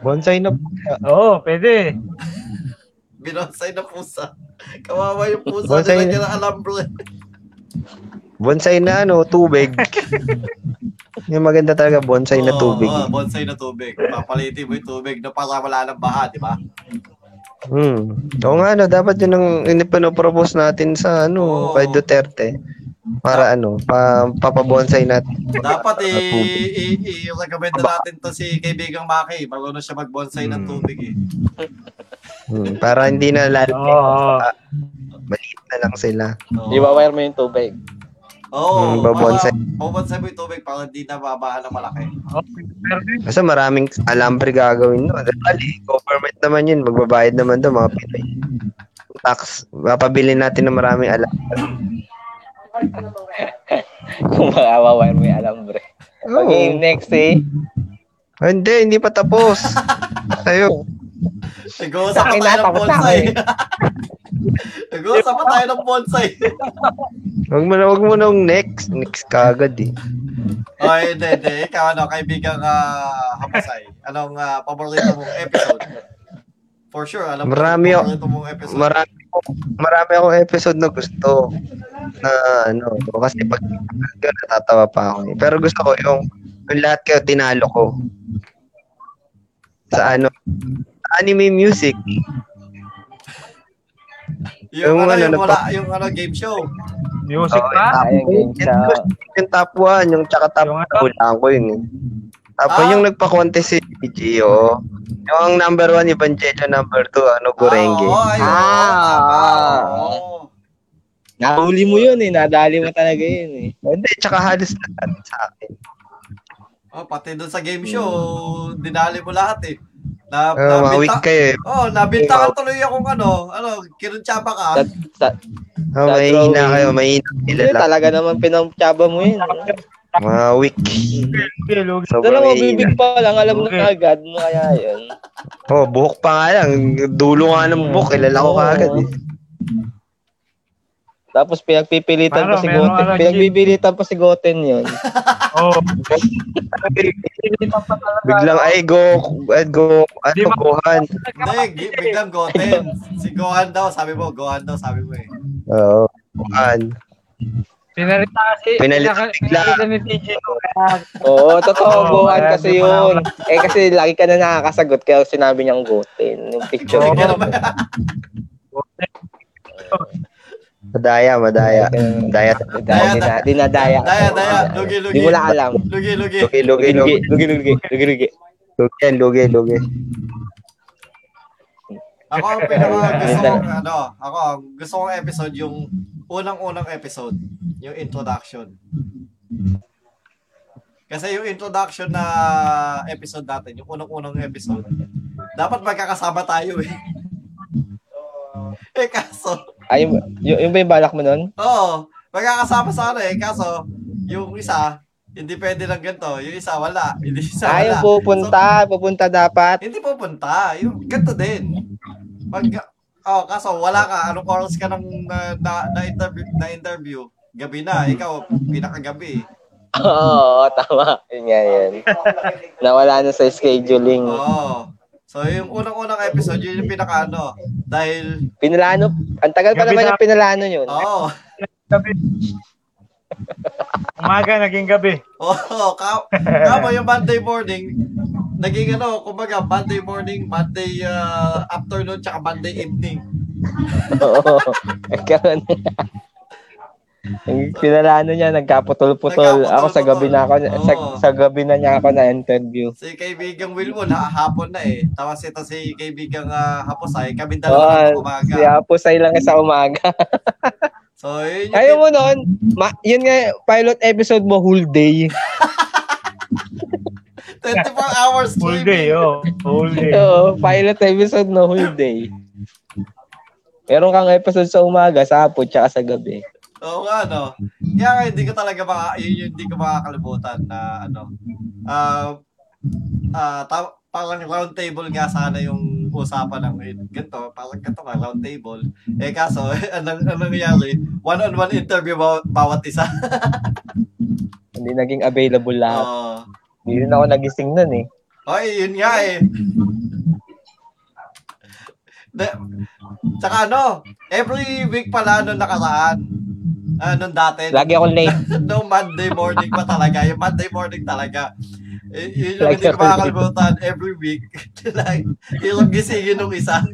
Bonsai na. Oo, pwede. [laughs] Binonsai na pusa. Kawawa yung pusa, Bonsai nilagyan ng alambre. Bonsai na ano, tubig. [laughs] yung maganda talaga, bonsai na Oo, tubig. oo, bonsai na tubig. Papalitin mo yung tubig na para wala ng baha, di ba? Hmm. Oo nga, no, dapat yun ang inipinopropose natin sa ano, Oo. kay Duterte. Para ano, pa, papabonsai natin. Dapat i- i- i- i-recommend na natin to si kaibigang Maki. Marunong siya mag-bonsai ng Hmm. tubig eh. Hmm, para hindi na lalo, Oo. maliit na lang sila. Oo. Di ba wire mo yung tubig? Oo. Hmm, babonsai. para- Babonsai mo yung tubig para hindi na babahan ng malaki. Kasi maraming alambre gagawin no. Dali, government naman yun. Magbabayad naman to mga Pinoy. Tax. Papabili natin ng maraming alambre. [laughs] Kung makawawire mo yung alambre. Oo. Okay, next eh. Hindi, hindi pa tapos. [laughs] Sa'yo. Nag-uusap pa tayo ng bonsai. [laughs] Nag-uusap pa tayo ng bonsai. Huwag mo na, huwag mo nung next. Next kagad eh. Ay, hindi, hindi. Ikaw, ano, kaibigang uh, Hapasay. Anong ah, paborito mong episode? For sure, alam mo Marami ako- paborito mong episode. Marami marami akong episode na gusto na ano, kasi pag pag natatawa pa ako. eh. Pero gusto ko yung, yung lahat kayo tinalo ko. Sa ano, anime music. yung, yung ano, ano, yung, wala, yung ano, game show. Music Oo, pa? Show. Yung top 1, yung tsaka top Yung 2, ano? hulaan ko yun eh. Tapos Ah. yung nagpa-contest si Gio, yung ang number 1, Evangelio number 2, ano, Gurenge. Ah, oo, ayun. Ah. Ah, oo. Nahuli mo yun eh. Nadali mo talaga yun eh. [laughs] Hindi, tsaka halos lahat sa akin. Oh, pati doon sa game show, dinali mo lahat eh. Na, mga week nabinta, kayo eh. oh, nabinta ka tuloy akong ano, ano, kinuntsaba ka. Sa, sa, Oh, Sa mahina kayo, mahina sila Hindi, talaga naman pinamtsaba mo yun. Mga week. Okay, lugi. Sobrang Dala mo, mahina. bibig pa lang, alam Okay. na agad mo kaya yun. Oh, buhok pa nga lang. Dulo nga ng buhok, kilala ko Oo. kaagad eh. Tapos pinagpipilitan pa Paano? si Meron Goten. ka na, Pinagpipilitan pa si Goten yun. [laughs] Oo. Biglang, ay, go, ay, go, ano, Gohan. Hindi, biglang Goten. Si Gohan daw, sabi mo, Gohan daw, sabi mo eh. Oo, Gohan. Pinalita kasi. Pinalita bigla. Pinalita ni TJ Oo, totoo, Oo, Gohan kasi pa yun. Eh kasi lagi ka na nakakasagot kaya sinabi niyang Goten. Yung picture. Niya. [laughs] Madaya, madaya. Madaya. Daya, dina- dinadaya. Daya, daya, lugi, lugi. Di mo lang alam. Lugi, lugi. Lugi, lugi, Lugi, lugi. lugi, lugi, lugi, lugi. Lugi, lugi. Ako ang pinaka [laughs] gusto kong, ano, ako, ang gusto kong episode yung unang-unang episode, yung introduction. Kasi yung introduction na episode natin, yung unang-unang episode, dapat magkakasama tayo eh. [laughs] eh kaso, Ay, yung, yung, yung ba yung balak mo nun? oo, magkakasama sana eh, kaso, yung isa, hindi pwede lang ganito, yung isa wala, hindi isa Ay, wala. yung pupunta, pupunta dapat. Hindi pupunta. Yung ganito din. Pag oh, kaso wala ka, anong oras ka nang na, na, na interview na interview? Gabi na, ikaw pinakagabi. [laughs] Oo, tama. Yun nga yan. Nawala na sa scheduling. Oo. So yung unang-unang episode, yun yung pinaka ano, dahil Pinalano, ang tagal pa naman na- yung pinalano yun. oo. gabi. Umaga, naging gabi. Oo, ka, kamo yung Monday morning, naging ano, kumbaga Monday morning, Monday uh, afternoon, tsaka Monday evening. Oo. Nagkaroon Yung pinalano niya, nagkaputol-putol. Ako sa gabi na ako, sa, Oo. sa gabi na niya ako na interview. Si kaibigang Wilwon, ha, hapon na eh. Tapos ito si kaibigang uh, Haposay, kami Oo, dalawa ng umaga. si Apo say lang sa umaga. [laughs] So, yun yung... Ayaw mo nun, ma- yun nga, pilot episode mo, whole day. [laughs] 24 hours streaming. day, oh. Full day. [laughs] Oo, pilot episode no, whole day. Meron kang episode sa umaga, sa hapon, tsaka sa gabi. Oo nga, no? Kaya nga, hindi ko talaga maka, yun yung hindi ko makakalimutan na ano. Ah, ah, ta- parang round table nga sana yung usapan ng ganito, parang ganito nga, round table. Eh kaso, anong, [laughs] anong nangyari? One-on-one interview baw- bawat isa. [laughs] Hindi naging available lahat. Oo. Hindi rin ako nagising nun eh. Oy, yun nga eh. De, tsaka ano, every week pala nung nakaraan, ah, nung dati, Lagi ako late. [laughs] no Monday morning pa talaga. Yung Monday morning talaga. Eh, yun yung Like hindi ko every makakalimutan every week. [laughs] like, yung gisingin nung isa. [laughs]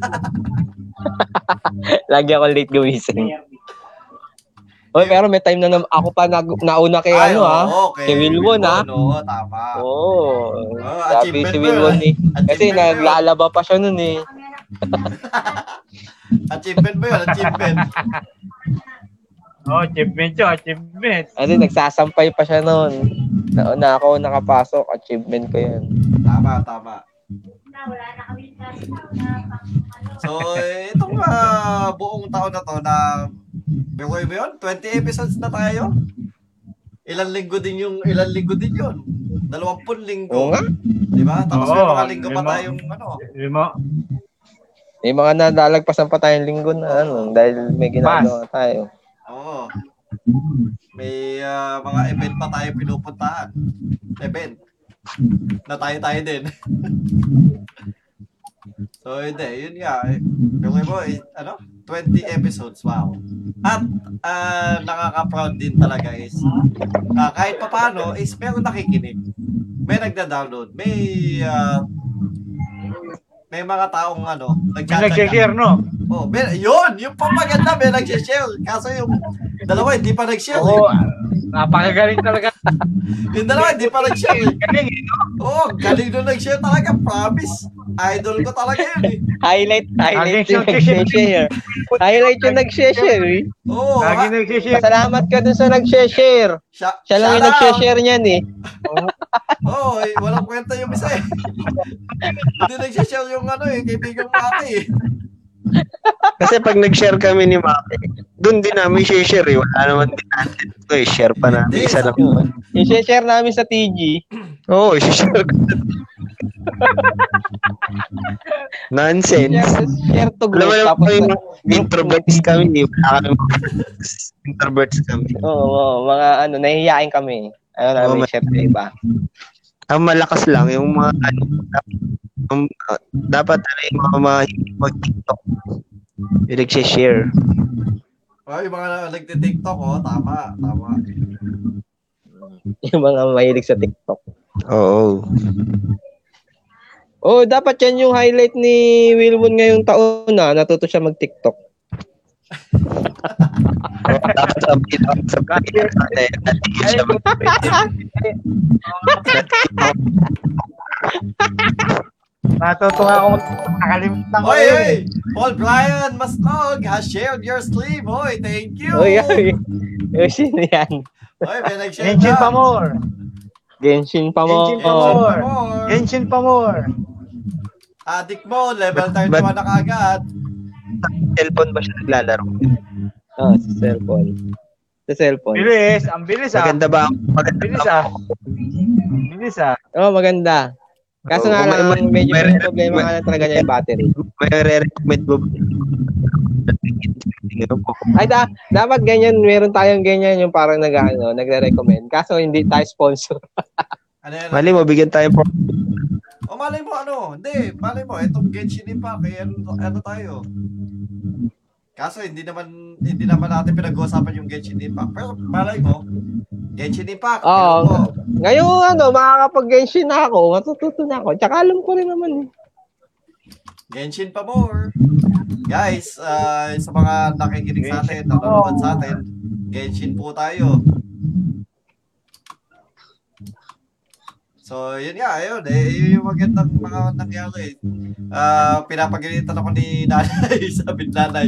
Lagi ako late gumising. Oy, pero may time na, nam- ako pa nag, nauna kay Ay, ano ah. oo, okay. Kay Wilwon, ah. Oo, tama. Oo. Oh, sabi achievement si Wilwon yun. eh. Kasi yun. naglalaba pa siya nun eh. Achievement mo yun, achievement. Oh, achievement yun, achievement. Kasi nagsasampay pa siya nun. Nauna ako nakapasok, achievement ko yun. Tama, tama. So, itong ah, buong taon na to na Bigoy mo yun? 20 episodes na tayo? Ilan linggo din yung, ilan linggo din yun? 20 linggo. Oo nga. Di ba? Tapos may Oo, mga linggo pa tayong ano. Lima. May mga nadalagpasan pa tayong linggo na ano, dahil may ginagawa tayo. Oo. May ah, mga event pa tayo pinupuntahan. Event. Na tayo-tayo din. [laughs] so, hindi. Yun nga. eh. Bigoy mo, eh, ano? 20 episodes. Wow. At ah, nakaka-proud din talaga is ah, kahit pa paano is meron nakikinig. May nagda-download. May ah, may mga taong ano, May nagchat nag-share, no? Oh, may, yun, yung pamaganda may nag-share. Kaso yung dalawa hindi pa nag-share. Oo, eh. napakagaling talaga. [laughs] Yung dalawa hindi pa nag-share. Galing eh, no? Oo, galing nung nag-share talaga, promise. Idol ko talaga yun eh. Highlight, highlight Lagi yung nag-share. Highlight yung nag-share eh. Oo, Lagi ha- nag-share. Salamat ka dun sa nag-share. siya, Siya lang yung nag-share niyan eh. Oo, eh, walang kwenta yung isa eh. hindi nag-share yung ano eh, kaibigang mati eh. Kasi pag nag-share kami ni Maki, doon din namin share eh. Wala naman din natin. Ito eh, share pa namin. Isa lang. Yung share namin sa TG. Oo, oh, share ko. Nonsense. Share, share to Alam group. mo naman Tapos, kami, introverts kami. Wala kami introverts kami. oo, oo, mga ano, nahihiyain kami. Ano namin Oo, share sa iba. Ang malakas lang, yung mga ano, um, uh, dapat ano, yung mga, mga hindi mag-tiktok. Yung nagsishare. Oh, yung mga nagtitiktok, oh, tama, tama. Yung mga mahilig sa TikTok. Oo. Oh, dapat yan yung highlight ni Wilwon ngayong taon na natuto siya mag-TikTok. Dapat sabihin ako sa pagkakita natin. Natigil siya mag Natutuwa ako. Nakalimutan ko Oy, oy! Paul Brian Masnog has shared your stream. Oy, thank you! Oy, oy. Oy, sino yan? Oy, may nag-share Genshin pa more. Genshin pa mo. Genshin pa more. More. Genshin pa more. Adik mo, level 31 But- na kagad. Cellphone ba siya naglalaro? Oh, sa cellphone. Sa cellphone. Bilis. Ang bilis ah. Maganda ba? ang- Maganda Bilis ba? ah. Bilis ah. Oh, maganda. Kaso Oo, nga may- lang, may- medyo may- may problema nga lang talaga niya yung battery. May re-recommend mo? Ano? Ay, da, dapat ganyan, meron tayong ganyan yung parang nag, ano, nagre-recommend. Kaso hindi tayo sponsor. Ano yan? Mali mo, bigyan tayo po. O malay mo ano? Hindi, malay mo itong Genshin Impact eh, ano, ano tayo? Kaso hindi naman hindi naman natin pinag-uusapan yung Genshin Impact. Pero malay mo, Genshin Impact. Oo. po. Ngayon, ano, makakapag-genshin na ako, matututo na ako. Tsaka alam ko rin naman. eh. Genshin pa more. Guys, ah, sa mga nakikinig sa atin, nanonood sa atin, Genshin po tayo. So, yun nga, ayun, eh, yun yung magandang mga nangyari. Ah, pinapagalitan ako ni nanay, [laughs] sabi ni nanay.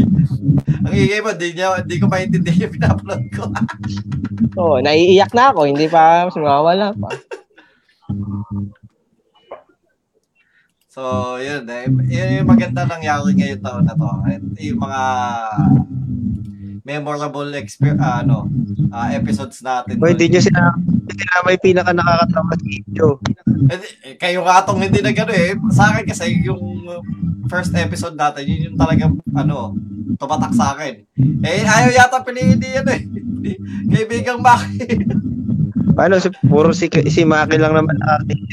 Ang ingay mo, di, niya, di ko maintindihan yung pinapanood ko. [laughs] Oo, naiiyak na ako, hindi pa sumawala pa. So, yun. Eh, yun yung maganda nangyari ngayong taon na to. At yung mga memorable exper ah, ano, ah, episodes natin. Boy, hindi nyo sila, hindi sila may pinaka nakakatawa sa video. Eh, eh, kayo nga tong hindi na gano'n eh. Sa akin kasi yung first episode natin, yun yung talagang ano, tumatak sa akin. Eh, ayaw yata piliin ni yan eh. Kaibigang Maki. Paano? Si, puro si, si Maki lang naman nakakita.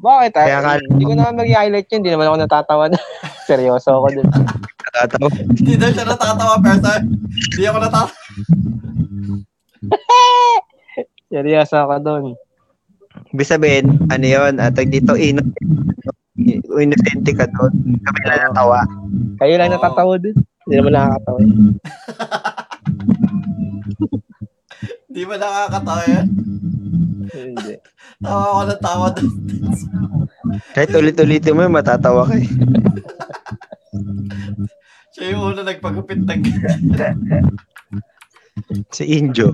Bakit? ah? Kaya nga- Hindi ko naman mag-highlight yun. Hindi naman ako natatawa na. [laughs] Seryoso ako dun. Nakakatawa. Hindi daw siya natatawa pero hindi ako natatawa. [laughs] Seryoso ako dun. Ibig sabihin, ano yun, atag dito, innocent, innocente ka doon. Kami na natawa. Kayo lang Oo. natatawa dun. Hindi naman nakakatawa. [laughs] Di ba nakakatawa yan? Hindi. [laughs] Tawa ako ng tawa doon. Kahit ulit-ulitin mo, yun, matatawa ka eh. [laughs] Siya yung una nagpagupit ng [laughs] Si Injo.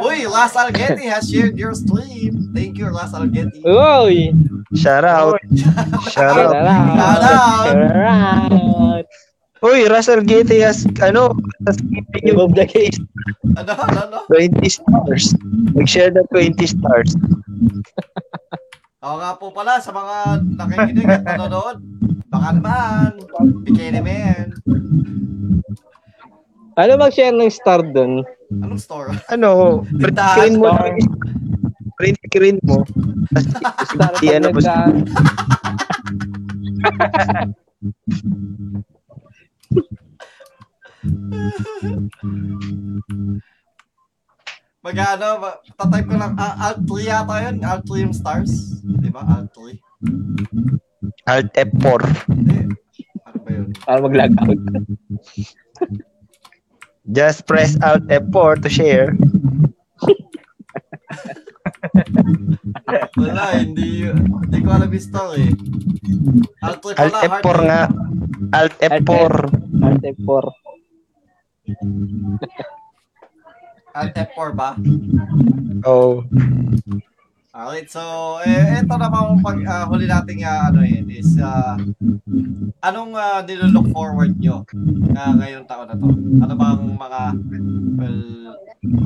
Uy, Las Algeti has shared your stream. Thank you, Las Algeti. Uy! Shout out. Shout out. Shout out! Shout out! Shout out! Uy, Russell Gate has, ano, has given you Remove the case. Ano, ano, ano? 20 stars. Mag-share na 20 stars. [laughs] Oo nga po pala sa mga nakikinig at nanonood. Baka naman, Bikini Man. Ano mag-share ng star dun? Anong store? Ano, print screen mo. store. Print screen mo. Star Si ano ba? [laughs] Mag-ano, ba- tatype ko lang, ah, Alt 3 yata yun, Alt 3 yung stars. Di ba, Alt 3? Alt F4. Hindi. Ano ba yun? Para mag-log out. [laughs] Just press Alt F4 to share. Wala, hindi, hindi ko alam yung story. Alt 3 Alt pala, F4 hard- nga. Alt F4. Alt F4. Alt F4 [laughs] ba? Oh. Alright, so, eh, eto naman pag ah, huli nating ah, ano yun is, ah, anong uh, nilook forward nyo na ngayong taon na to? Ano bang mga, well,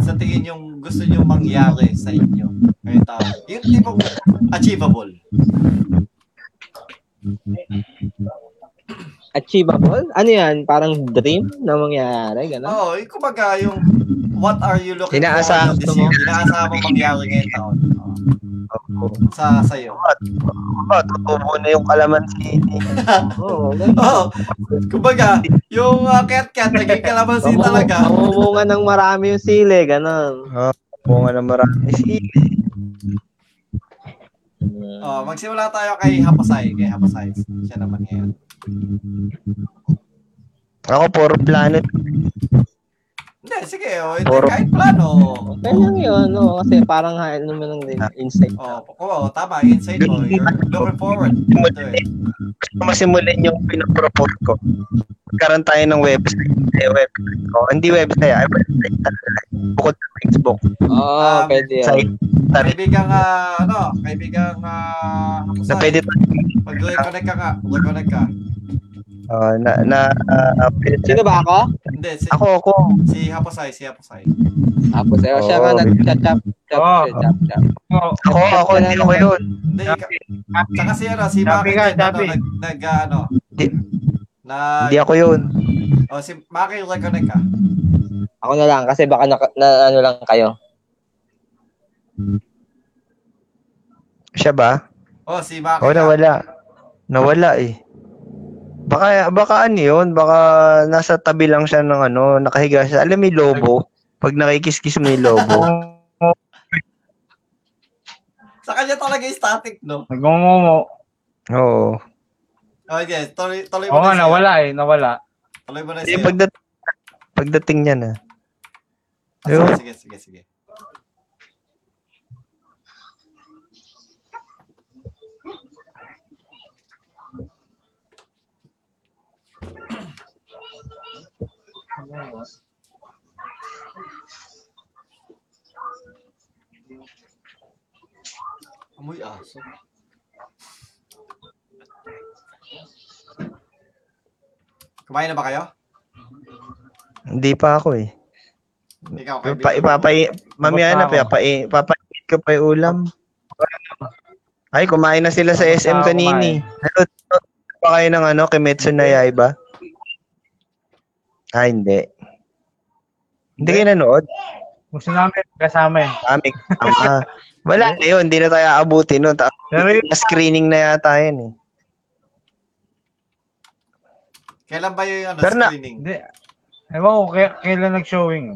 sa tingin yung gusto nyo mangyari sa inyo ngayong taon? Yung tipong achievable. [laughs] Achievable? Ano yan? Parang dream na mangyayari? Gano'n? Oo, yung kumbaga yung what are you looking Inaasahan forward this mo. year? Inaasahan mo mangyari ngayong taon. Oo. Sa sa'yo. Oh, tutubo na yung kalamansi. [laughs] Oo. Oo. Kumbaga, yung uh, cat-cat, naging kalamansi talaga. Mamumunga ng marami yung sili, gano'n. Bunga na marami. Sige. Oh, magsimula tayo kay Hapasay. Kay Hapasay. Siya naman ngayon. Ako, puro plano. Hindi, sige. Oh, hindi, Puro- kahit plano. Okay lang yun, no? Kasi parang hain naman ng din- insight. Oh, oh, tama. Insight mo. You're looking forward to it. Gusto masimulan yung pinapropose ko. Magkaroon tayo ng website. Eh, website ko. Hindi website, ay website talaga. Bukod sa Facebook. Oo, Um, pwede yan. Site. Kaibigang, ah, ano, kaibigang uh, na pwede Mag-reconnect ka nga. Reconnect ka. Uh, na, na, uh, Sino ba ako? Hindi, si, Ako, ako. si Hapasay, si Hapasay. Tapos, eh, siya nga chat, chat, chat. Oh, Ako, ako, hindi ako yun. Hindi, ka, tsaka si, ano, si Maki, ano, nag, nag, ah, ano, Hindi, na, hindi ako yun. oh, si Maki, reconnect ka. Ako na lang, kasi baka na, na ano lang kayo. Siya ba? Oh, si Maki. Ka. nawala. Nawala eh. Baka, baka ano yun? Baka nasa tabi lang siya ng ano, nakahiga siya. Alam mo yung lobo? Pag nakikis-kiss mo yung lobo. Sa kanya talaga yung static, no? Nagungungo. Oo. Okay, tuloy, tuloy Oo mo nga, na siya. nawala eh, nawala. Tuloy mo na Hindi, siya. pagdat pagdating niya na. Ah, sige, sige, sige. Amoy aso. Kumain na ba kayo? Hindi pa ako eh. Ikaw, Pa, kaibigan. ipapai, mamaya na, papainit ko pa yung ulam. Ay, kumain na sila sa SM kanini. Nanood pa kayo ng ano, Kimetsu na Yaiba? Ah, hindi. Hindi kayo nanood? Gusto namin kasama eh. Kami. Ah, [laughs] wala na yun, hindi na tayo aabuti nun. Ta- yun, screening na yata yan eh. Kailan ba yung ano, Pero na- screening? hindi. Ewan ko, kaya- kailan nag-showing?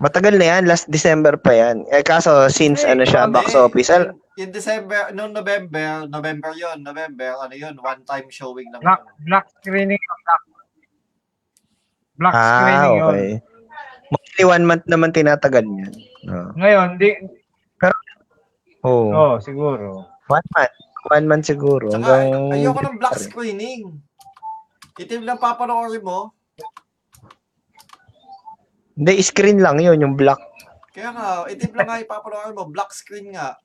Matagal na yan, last December pa yan. Eh kaso, since ano siya, Hindi. box office, al- In December, noong November, November yon November, ano yun, one-time showing ng Black, black screening yun. Black, black ah, screening yun. okay. Mostly one month naman tinatagal yan. Oh. Ngayon, di, Oh. oh, siguro. One month. One month siguro. Saka, Hanggang... ayoko ng black screening. Itim lang papanoorin mo. Hindi, screen lang yun, yung black. Kaya nga, itim lang nga ipapanoorin mo. Black screen nga.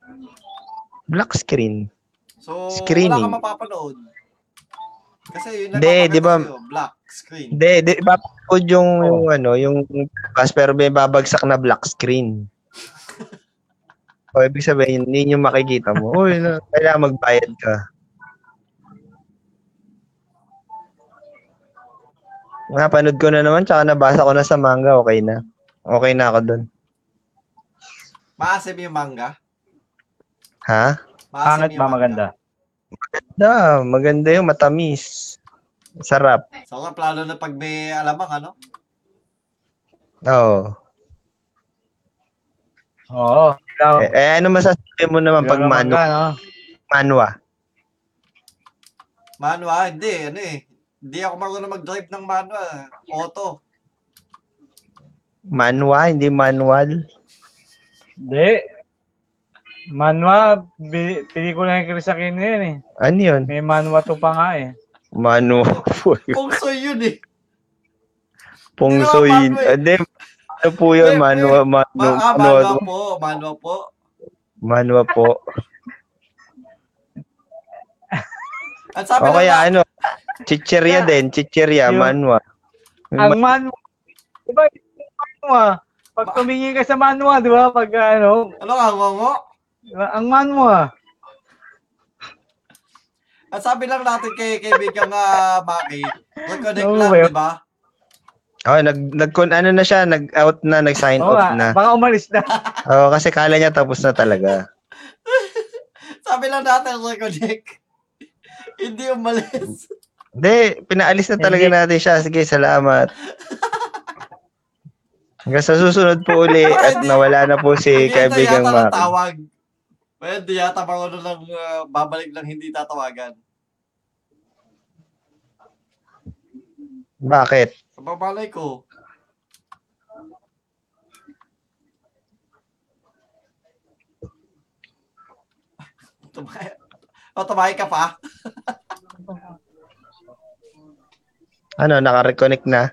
Black screen. So, Screening. wala kang mapapanood. Kasi yun lang papakita di ba- Black screen. Hindi, di, ipapapod yung, yung ano, yung bus, pero may babagsak na black screen. o, ibig sabihin, hindi yung makikita mo. Uy, na, kailangan magbayad ka. Napanood ko na naman, tsaka nabasa ko na sa manga, okay na. Okay na ako dun. Maasim yung manga. Ha? Maasim Pangit yung ba manga. maganda? Da, maganda yung matamis. Sarap. So, nga, plano na pag may alamang, ano? Oo. Oo. Eh, eh, ano masasabi mo naman pag manu ka, no? manwa? Manwa, hindi, ano eh. Hindi ako marunong mag-drive ng manwa. Auto. Manwa, hindi manual. Hindi. Manwa, bi- pelikula ng Chris Aquino yun eh. Ano yun? May manwa to pa nga eh. Manu. Kung so yun eh. Naman manwa eh. Hindi. Ano po yun? Manwa, manu, Ma ah, manu, manwa po. Manwa po. manwa po. At sabi O lang kaya na- ano? Chicheria din. Chicheria, manwa. Ang manwa, di ba yung manwa, pag tumingin ka sa manwa, di ba, pag ano, ano nga, ngongo? ang manwa, At sabi lang natin kay kaibigan nga Maki, reconnect Oo, lang, well. di ba? Oh, nag, nag, ano na siya, nag-out na, nag-sign Oo off na. baka umalis na. [laughs] Oo, kasi kala niya tapos na talaga. [laughs] Sabi lang natin reconnect. Hindi umalis. Hindi, pinaalis na talaga Hindi. natin siya. Sige, salamat. Hanggang sa susunod po uli at nawala na po si kaibigang yata Maki. Pwede yata marunong lang uh, babalik lang hindi tatawagan. Bakit? Sa babalay ko. [laughs] Tumay. O, tumay ka pa? [laughs] Ano, naka-reconnect na?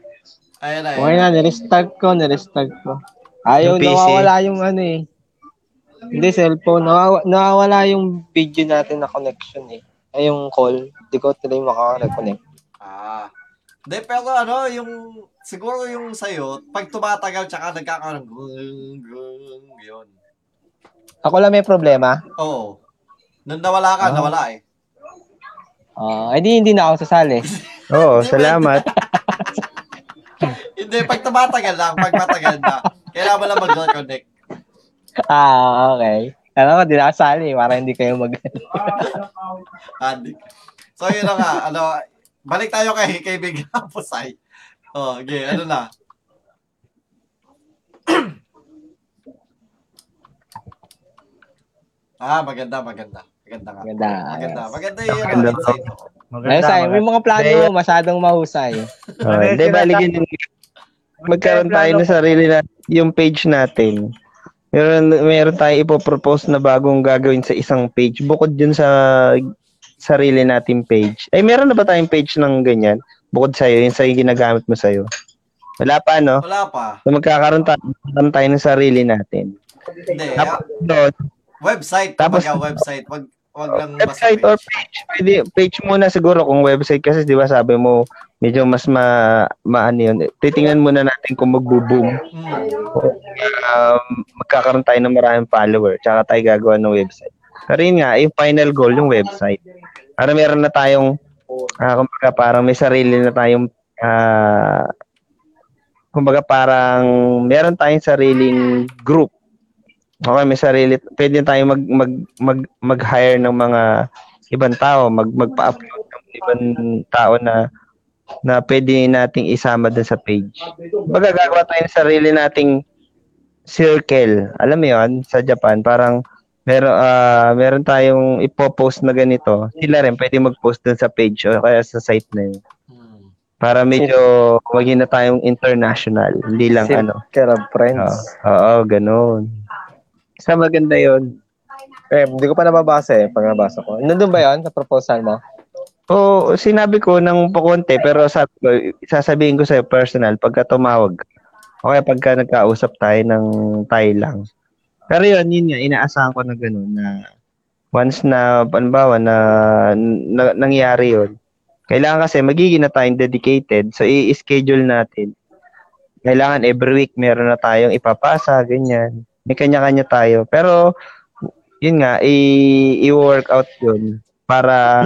Ayan na. Okay na, nirestart ko, nirestart ko. Ayaw, Yung PC. nawawala yung ano eh. Hindi, cellphone. Nawawa, nawawala yung video natin na connection eh. Ay, yung call. Hindi ko tuloy makaka-reconnect. Ah. Hindi, pero ano, yung, siguro yung sa'yo, pag tumatagal, tsaka nagkakaroon, gung, gung, yun. Ako lang may problema. Oo. Nung nawala ka, Ah. nawala eh. Ah, edi hindi na ako sasali. [laughs] Oo, salamat. [laughs] Hindi, pag tumatagal lang, pag matagal na, kailangan mo lang mag-reconnect. Ah, okay. Alam ko, di na ako sasali para hindi kayo mag... Andy. So, yun na nga, ano, balik tayo kay kaibigan Pusay. Oh, okay, ano na. ah, maganda, maganda. Maganda nga. Maganda. Maganda. Maganda yung Maganda ano, insight. Ay, Maganda, say, may maganda. mga plano mo, masyadong mahusay. Oh, Hindi, baligin din. Magkaroon tayo ng sarili na yung page natin. Meron, meron tayo ipopropose na bagong gagawin sa isang page. Bukod dun sa sarili nating page. Ay, meron na ba tayong page ng ganyan? Bukod sa'yo, yung sa ginagamit mo sa'yo. Wala pa, no? Wala pa. So, magkakaroon tayo, tayo ng sarili natin. Hindi. Tapos doon, Website, Tapos- Tapos, website. Wag, wag lang basta website or page. Pwede, page muna siguro kung website kasi 'di ba sabi mo medyo mas ma maano yun. Titingnan muna natin kung magbo-boom. Hmm. Um, magkakaroon tayo ng maraming follower tsaka tayo gagawa ng website. Pero yun nga, yung final goal yung website. Para meron na tayong ah, kumbaga parang may sarili na tayong ah, kumbaga parang meron tayong sariling group. Okay, may sarili, pwede tayong mag, mag, mag, mag-hire ng mga ibang tao, mag, magpa-upload ng ibang tao na na pwede nating isama dun sa page. Baga gagawa tayo ng sarili nating circle. Alam mo 'yon sa Japan, parang meron ah meron tayong ipo-post na ganito. Sila rin pwede mag-post dun sa page o kaya sa site na yun. Hmm. Para medyo maging na tayong international, hindi lang Sim- ano. Care of friends. Oo, oo, ganun. Sa maganda 'yon. Eh, hindi ko pa nababasa eh, pag nabasa ko. Nandun ba yun sa proposal mo? Oo, sinabi ko ng pakonti pero sabi ko, sasabihin ko sa'yo personal pagka tumawag. O kaya pagka nagkausap tayo ng tayo lang. Pero yun, yun nga, inaasahan ko na gano'n na once na, panbawa na, na nangyari yun, kailangan kasi magiging na tayong dedicated. So, i-schedule natin. Kailangan every week meron na tayong ipapasa, ganyan. May kanya-kanya tayo. Pero, yun nga, i- i-work out yun para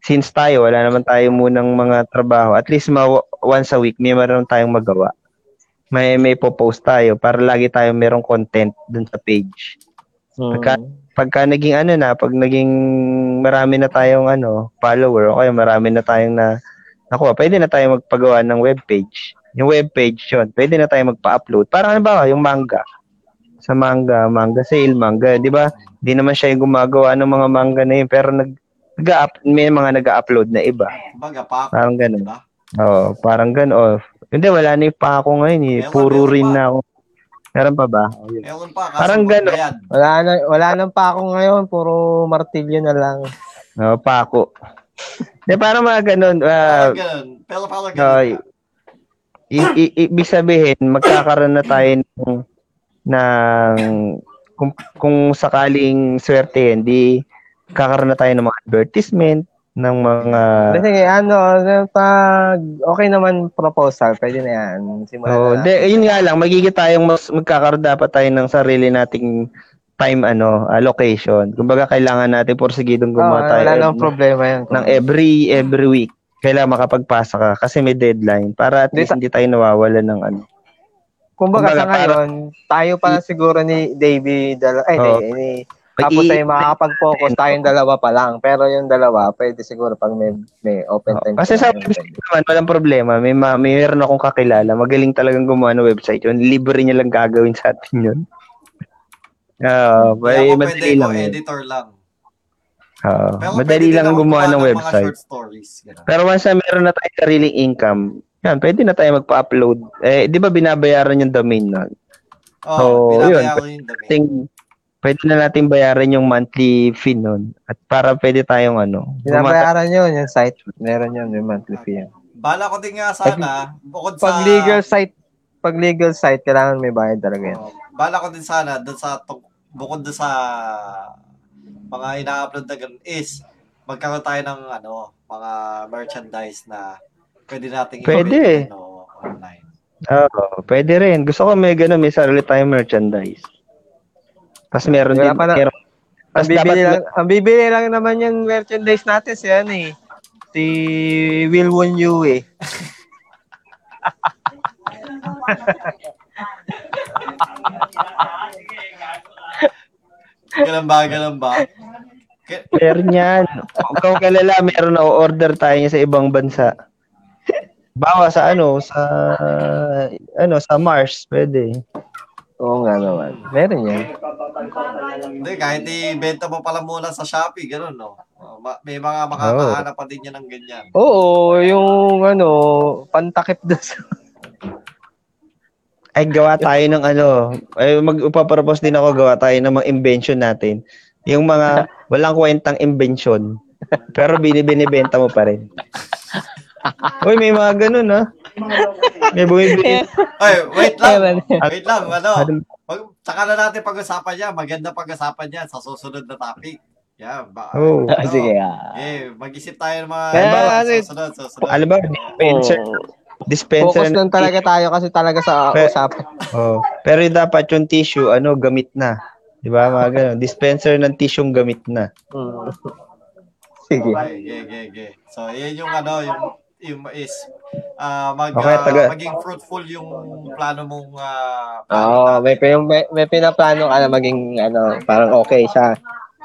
since tayo, wala naman tayo munang mga trabaho, at least ma- once a week, may meron tayong magawa. May may post tayo para lagi tayong merong content dun sa page. Pagka, pagka naging ano na, pag naging marami na tayong ano, follower, o kaya marami na tayong na nakuha, pwede na tayong magpagawa ng webpage. Yung webpage yun, pwede na tayong magpa-upload. Parang ano ba, yung manga. Sa manga, manga sale, manga, di ba? Hindi naman siya yung gumagawa ng mga manga na yun, pero nag, nag may mga nag-upload na iba. Baga pa. Parang ganun. Diba? Oo, parang ganun. Oh. Hindi, wala na yung pa ako ngayon eh. Meron, Puro meron rin pa. na ako. Meron pa ba? Ewan pa. Kaso Parang ganun. bayad. Wala na, wala nang pa ako ngayon, puro martilyo na lang. Oo, pa ako. Hindi, parang mga ganun. ah, Parang ganun. Pero parang ganun. Ay, i- i- ibig sabihin, magkakaroon na tayo ng, ng kung, kung sakaling swerte, hindi kakaroon na tayo ng mga advertisement, ng mga... Kasi ano, pag okay naman proposal, pwede na yan. Simulan Oh, na de, yun nga lang, magiging tayong mas magkakaroon dapat tayo ng sarili nating time ano, allocation. Kumbaga kailangan natin porsigidong gumawa tayo wala nang problema yan. ng every every week. Kailangan makapagpasa ka kasi may deadline para at Di least hindi tayo nawawala ng ano. Kumbaga, kumbaga, sa ngayon, tayo pa lang siguro ni Davey, dala, ay, Oo. ni, ni, tapos Mag-i- ay makakapag-focus tayong dalawa pa lang. Pero yung dalawa, pwede siguro pag may, may open Oo, time. kasi sa website naman, walang problema. May, ma- may meron akong kakilala. Magaling talagang gumawa ng website yun. Libre niya lang gagawin sa atin yun. Oo, [laughs] Kaya may ako madali pwede lang ko editor lang. Oo, Pero madali pwede din lang gumawa ng website. stories. Pero once na meron na tayong sariling income, yan, pwede na tayo magpa-upload. Eh, di ba binabayaran yung domain nun? Oh, So, binabayaran ko yung dami. Ting, pwede na natin bayaran yung monthly fee nun. At para pwede tayong ano. Binabayaran yun, yung site. Meron yun, yung monthly fee. yan. Bala ko din nga sana, bukod sa... Pag legal site, pag legal site, kailangan may bayad talaga yan. Oh, bala ko din sana, dun sa, bukod dun sa mga ina-upload na ganun is, magkaroon tayo ng ano, mga merchandise na pwede nating Pwede. ibenta, ano, online. Oo, pwede rin. Gusto ko may gano'n, may sarili tayong merchandise. Tapos meron Wala din. pa na- meron, Ang tapos dapat, bibili, lang, ang bibili lang naman yung merchandise natin si ano eh. Si Will Won Yu eh. [laughs] Ganun ba, ganun ba? Meron yan. Kung kalala, meron na order tayo niya sa ibang bansa. Bawa sa ano, sa ano, sa Mars, pwede. Oo nga naman. Meron yan. Hindi, kahit ibenta mo pala muna sa Shopee, ganun, no? Oh, ma- may mga makakahanap pa din yan ng ganyan. Oo, yung ano, pantakip doon sa... [laughs] Ay, gawa tayo ng ano, ay magpapropose din ako gawa tayo ng mga invention natin. Yung mga [laughs] walang kwentang invention. Pero binibenta mo pa rin. [laughs] Uy, may mga ganun, ha? May bumibili. Ay, wait lang. Wait lang, ano? Ano- Pag, tsaka na natin pag-usapan yan. Maganda pag-usapan yan sa susunod na topic. Yeah, ba, Oh. Ah, sige, ah. Eh, mag-isip tayo ng mga Kaya, iba, ano, susunod, susunod. Alam mo, dispenser, Oh, dispenser focus lang talaga tayo kasi talaga sa Pe- usapan. Oh. Pero yung dapat yung tissue, ano, gamit na. Di ba? Mga ganun. Dispenser ng tissue gamit na. Mm. Sige. Okay, okay, okay. So, yan yung ano, yung yung is ah mag Okay, ah, taga- maging fruitful yung plano mong ah, Oo, plano oh, natin. may, may, may, may pinaplano ka na maging, ano, parang okay siya.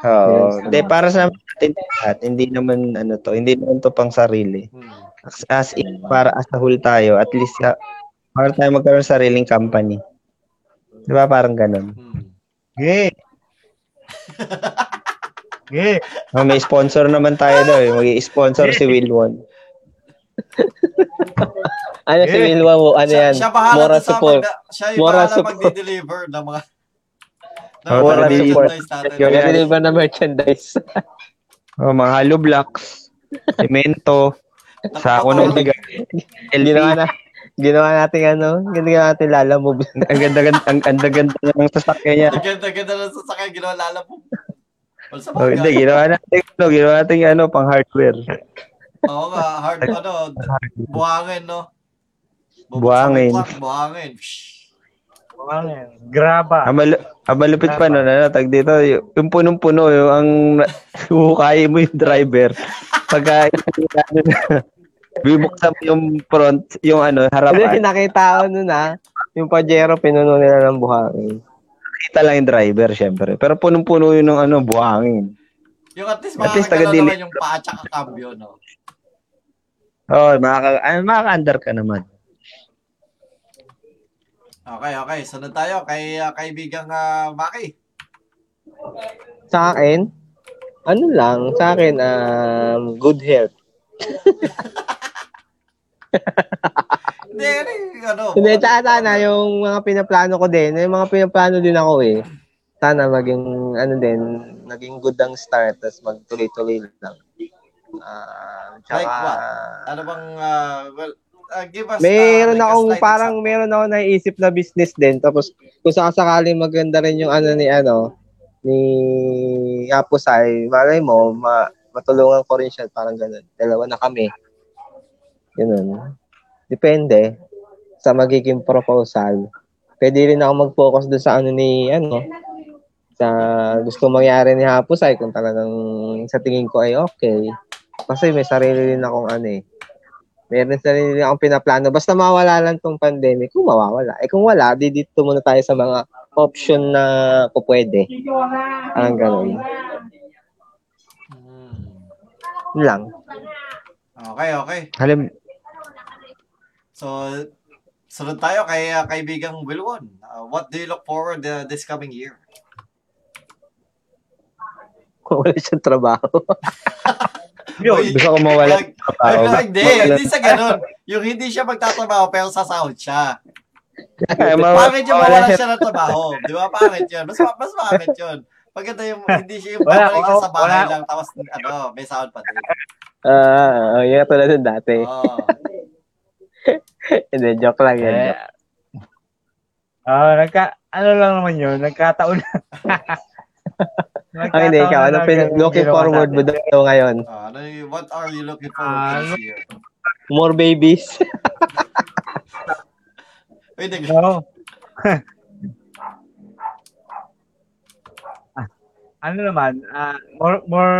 Oo. Yes. Hindi, para sa atin lahat, hindi naman, ano to, hindi naman to pang sarili. Hmm. As, as in, para as a whole tayo, at least, uh, para tayo magkaroon ng sariling company. Di ba? Parang ganun. Hmm. Okay. Okay. [laughs] Oh, may sponsor naman tayo daw eh. Mag-sponsor si Wilwon. [laughs] Ano si Eh, Wilwa mo, ano siya, yan? siya bahala Moral sa support. siya yung Moral bahala support. magde-deliver ng mga ng Oh, mga moral support. merchandise natin. Yun. Nag-deliver na merchandise. [laughs] Oh, mga hollow blocks, semento, sako ng bigas, LP. ginawa na, ginawa natin ano, ginawa natin lalamove. Ang ganda-ganda, ang ganda-ganda ng sasakyan niya. Ang ganda-ganda lang sa sakay, ginawa lala sa Oh, hindi, ginawa natin, ano, ginawa natin ano, pang hardware. Oo nga, hard, ano, buhangin, no? Buhangin. Buhangin. Shhh. Graba. Ang, mal- ang malupit pa nun, ano, tag dito, yung punong-puno, yung ang [laughs] hukay mo yung driver. Pagka, [laughs] ano bibuksan mo yung front, yung ano, Kasi harapan, nakita ko nun ah, yung Pajero pinuno nila ng buhangin. kita lang yung driver, syempre. Pero punong-puno yun ng ano, buhangin. Yung at least At least taga-deli- naman yung paa tsaka cambio, no? Oh, makaka, ah, makaka-under ka naman. Okay, okay. Sunod tayo kay ah, kaibigang ah, Maki. Sa akin, ano lang, sa akin, um, good health. [laughs] Hindi, ano? Hindi, sana yung mga pinaplano ko din, yung mga pinaplano din ako eh. Sana maging, ano din, naging good ang start, tapos magtuloy-tuloy lang. Ah, tsaka, Like what? Ano bang, ah, well, ah, give us Meron ah, like akong parang example. meron ako naisip na business din tapos kung sakasakali maganda rin yung ano ni ano ni Apusay, malay mo ma, matulungan ko rin siya parang ganun. Dalawa na kami. Ganun. Depende sa magiging proposal. Pwede rin ako mag-focus doon sa ano ni ano sa gusto mangyari ni Hapusay kung talagang sa tingin ko ay okay. Kasi may sarili rin akong ano eh meron sarili rin akong pinaplano. Basta mawala lang tong pandemic, kung mawawala. Eh kung wala, di dito muna tayo sa mga option na po pwede. Parang ganun. Hmm. Lang. Okay, okay. Alam, So, sunod tayo kay ah, kaibigang Wilwon. Ah, what do you look forward uh, this coming year? Kung [laughs] wala siyang trabaho. [laughs] Uy, gusto ko mawala trabaho. wag- hindi, hindi sa ganun. Yung hindi siya magtatrabaho pero sasahod siya. Ay, mawa- Pangit yung mawala siya. ng trabaho. Di ba? Pangit yun. Mas, mas pangit yun. Pagkita yung hindi siya yung Wala, babalik siya sa bahay wala. lang tapos ano, may sahod pa din. Ah, uh, yun tulad ng dati. Oo. [laughs] Hindi, joke lang yan. Eh, joke. Ah, nagka, ano lang naman yun, nagkataon. [laughs] Ang hindi, ikaw, ano pin- looking forward mo daw ngayon? Ah, ano yung- what are you looking forward Ah, to this year? More babies? [laughs] Wait, nag- No. Ah, [laughs] ano naman, ah, more, more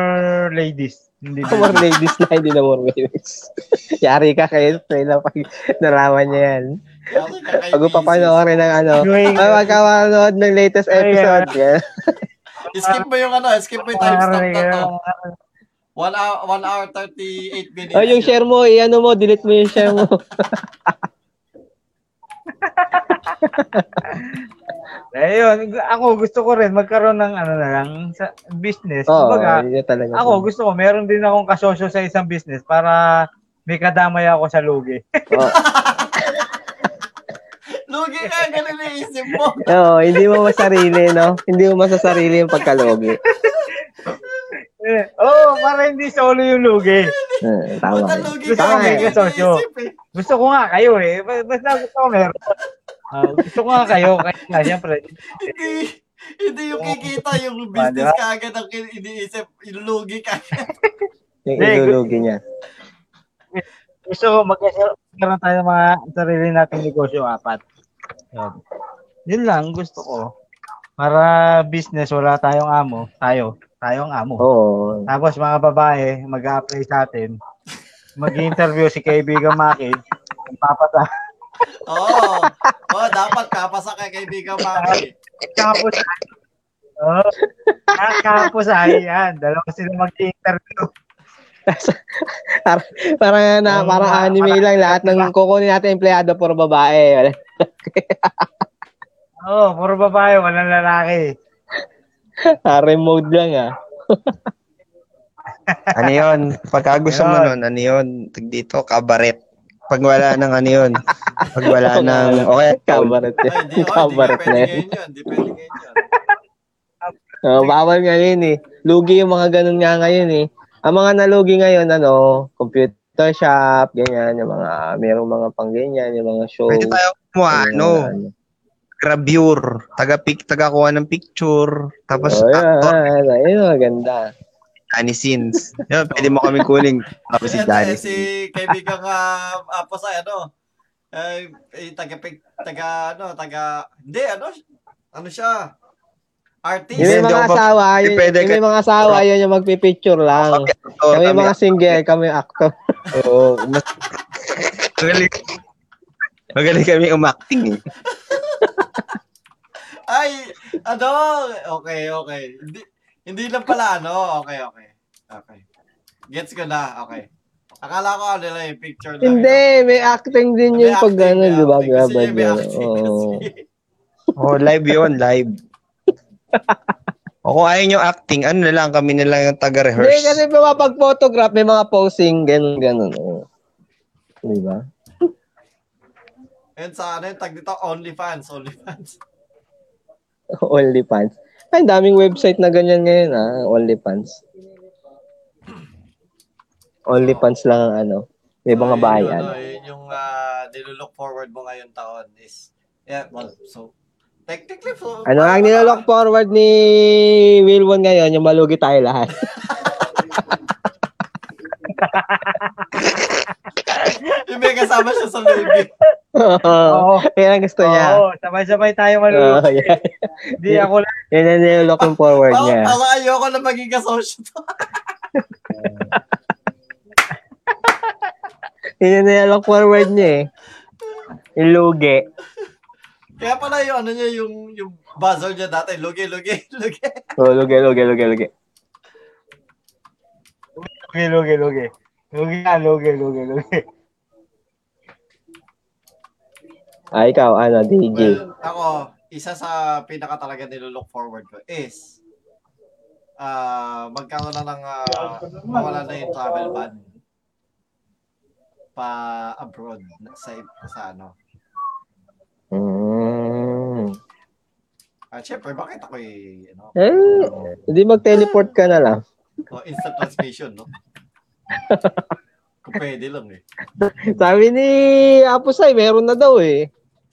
ladies. Hindi [laughs] more ladies na, hindi na more babies. Yari ka kayo, Trey, na pag naraman niya yan. Ano ka kay Pag papanoorin ng ano, Going- ay magkakanood ng latest episode. Yan. Skip mo yung ano, skip mo yung timestamp na to. ah, 1 hour, 1 hour 38 minutes. Oh, yung share mo, i-ano mo, delete mo yung share mo. [laughs] Eh, yun, ako gusto ko rin magkaroon ng ano na lang sa business. Oo, Kumbaga, talaga. ako gusto ko meron din akong kasosyo sa isang business para may kadamay ako sa lugi. Oo. [laughs] Lugi ka, ganun na isip mo. [laughs] Oo, hindi mo masarili, no? Hindi mo masasarili yung pagkalogi. Eh, [laughs] Oo, oh, para hindi solo yung lugi. Eh, tama. Lugi Gusto ka, ko may kasosyo. eh. Gusto ko nga kayo eh. Ba- Basta gusto ko meron. Ah, gusto ko nga kayo, kaya siyempre. Hindi, hindi yung kikita, yung business diba? kaagad ang iniisip, ilulugi ka. [laughs] Yung ilulugi niya. Gusto ko magkaroon tayo ng mga sarili nating negosyo, apat. Yun. Yun lang, gusto ko. Para business, wala tayong amo. Tayo. Tayong amo. Oo. Tapos mga babae, mag-a-apply sa atin. Mag-interview si kaibigan Maki. Papasa. Oo. Oh, dapat kapasa kay kaibigan Maki. Tapos, oh, tapos ay, yan. Dalawa sila mag-interview. Parang na, Oo, parang mga- anime lang lahat ng kukunin natin empleyado puro babae. [laughs] Oo, oh, puro babae, walang lalaki. Harem mode lang ah. [laughs] Ano yun? Pagka gusto mo nun, ano yun? Tag dito, kabaret. Pag wala ng ano yun. Pag wala ng, okay, Kabaret Ay, oh, di Kabaret pwede na yun. Di pwede ngayon yun. [laughs] Oh, bawal ngayon eh. Lugi yung mga ganun nga ngayon eh. Ang mga nalugi ngayon, ano, computer shop, ganyan, yung mga, mayroong mga pang ganyan, yung mga show. Pwede tayo kumuha, ano, mga gravure, taga-pic, taga-kuha ng picture, tapos Oh, actor, yan, yan, yun, maganda. Danny Sins. Yun, pwede mo kami kuling. Tapos si Ito, Danny eh, si kaibigan ka uh, sa ano, eh, eh, taga, taga, ano, taga, hindi, ano, ano siya, artist. Yung may mga asawa, yun, yung may mga asawa, yun yung magpipicture lang. Kami, actor, Kami kami, mga single, kami actor. [laughs] Oo. mas- Magaling. Magaling kami umacting eh. [laughs] Ay, ano, okay, okay. Hindi, hindi lang pala, ano, okay, okay. Okay. Gets ko na, okay. Akala ko ano lang yung picture lang. Hindi, may acting din May yung pag ano, di ba? acting. Kasi yun, may yun. acting kasi. Oh, live yun, live. O kung ayaw nyo acting, ano na lang, kami na lang yung Hindi, taga-rehearse. kasi pag photograph, may mga posing, ganun, ganun. Di ba? And sa ano yung tag dito, OnlyFans, OnlyFans. [laughs] OnlyFans. Ay, daming website na ganyan ngayon, ah. OnlyFans. OnlyFans lang ang ano. May mga So, yun bayan. Yung, ano, yun yung uh, nilulook forward mo ngayon taon is, yeah, well, so, technically, so, Ano ang nilalook forward ni Wilwon ngayon, yung malugi tayo lahat. [laughs] yung may kasama siya sa lugi. Oo. Yan ang gusto niya. Oo, sabay-sabay tayo Oo, malulog. yan. Hindi ako lang. Yan ang nilalook yung forward niya. ako ayoko na maging kasosyo to. Yan ang nilalook forward niya eh. Yung lugi. Kaya pala yung ano niya, yung, yung buzzer niya dati, lugi, lugi, [laughs] lugi. Oh, lugi, lugi, lugi, lugi. Lugi, lugi, lugi. Lugi nga, lugi, lugi, lugi. Ah, ikaw, ano, DJ. Well, ako, isa sa pinaka talaga nilulook forward ko is ah magkaroon na ng ah, mawala na yung travel ban pa abroad na- sa sa ano. Mm. At syempre, bakit ako eh, ano, Eh, hindi mag-teleport ka na lang. oh, instant transmission, no? [laughs] Kung pwede lang eh. Sabi ni Apusay, meron na daw eh.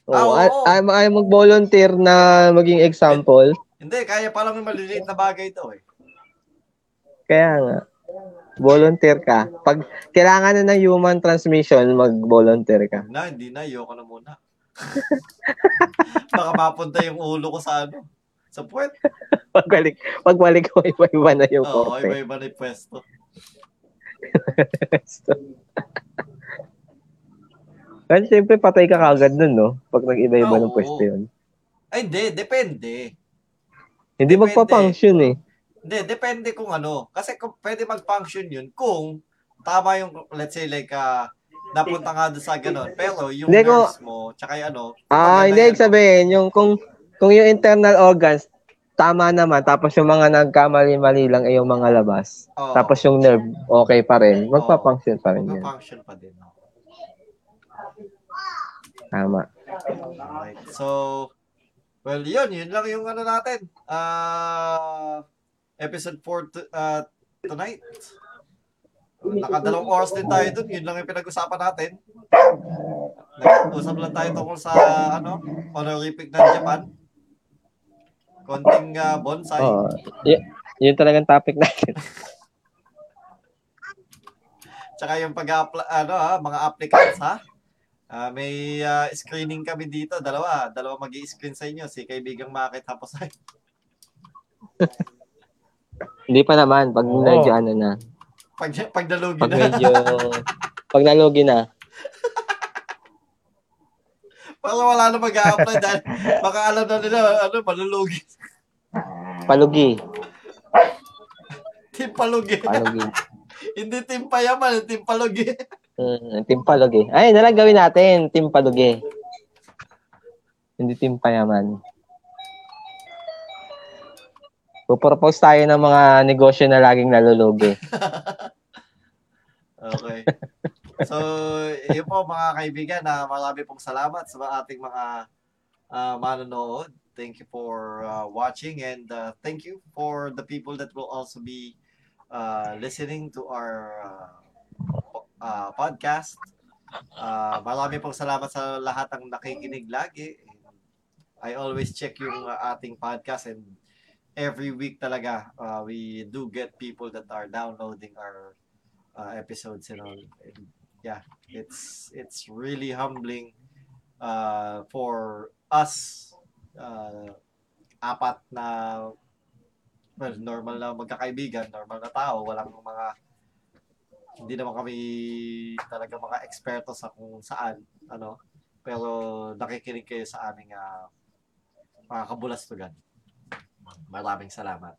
Ah, Oh, oo. ay, ay, mag-volunteer na maging example. Hindi, kaya pa lang maliliit na bagay to eh. Kaya nga, volunteer ka. Pag kailangan na ng human transmission, mag-volunteer ka. Na, hindi na, ayoko na muna. [laughs] Baka mapunta yung ulo ko sa ano, sa puwet. Pagbalik, pagbalik ko, iba-iba na yung Oo, korte. iba-iba na yung pwesto. Kasi siyempre patay ka kagad nun, no? Pag nag-iba-iba ng Oo. pwesto yun. Ay, hindi, depende. Hindi Depende. magpa-function eh. Hindi, depende kung ano. Kasi kung pwede mag-function yun kung tama yung, let's say like, ah, napunta nga doon sa ganun. Pero yung Hindi ko- nurse mo, tsaka yung ano, Ah, hindi, ibig sabihin, yung kung, kung yung internal organs, tama naman, tapos yung mga nagkamali-mali lang ay yung mga labas. Oo, Tapos yung nerve, okay pa rin. Magpa-function pa rin yan. mag-function pa din. oh. Tama. Alright. So, well, yun. Yun lang yung ano natin. Ah, episode 4 to, ah, tonight. Nakadalawang oras din tayo dun. Yun lang yung pinag-usapan natin. Nag-usap lang tayo tungkol sa, ano, honorific ng Japan. Konting ah, bonsai. Oo. Y- yun talagang topic natin. Tsaka yung pag ano ha, mga applicants ha. Ah, may ah, screening kami dito, dalawa, dalawa magi-screen sa inyo, si kaibigang Makit tapos ay [laughs] Hindi pa naman. Pag Oo. medyo ano na. Pag pag nalugi Pag na. medyo... pag nalugi na. [laughs] Para wala na mag-a-apply dahil baka alam na nila ano, malulugi. Palugi. [laughs] Team palugi. Palugi. [laughs] Hindi team payaman, team palugi. Mm, team palugi. Ay, nalang gawin natin. Team palugi. Hindi team payaman. Pupropose tayo ng mga negosyo na laging nalulugi. [laughs] Okay. So, yun po mga kaibigan, na marami pong salamat sa ating mga uh, manonood. Thank you for uh, watching and uh, thank you for the people that will also be uh, listening to our uh, uh, podcast. Uh, marami pong salamat sa lahat ng nakikinig lagi. I always check yung uh, ating podcast and every week talaga uh, we do get people that are downloading our uh, episodes and all. And yeah, it's it's really humbling uh, for us uh, apat na well, normal na magkakaibigan, normal na tao, walang mga hindi naman kami talaga mga eksperto sa kung saan, ano, pero nakikinig kayo sa aming uh, mga kabulastugan. Maraming salamat.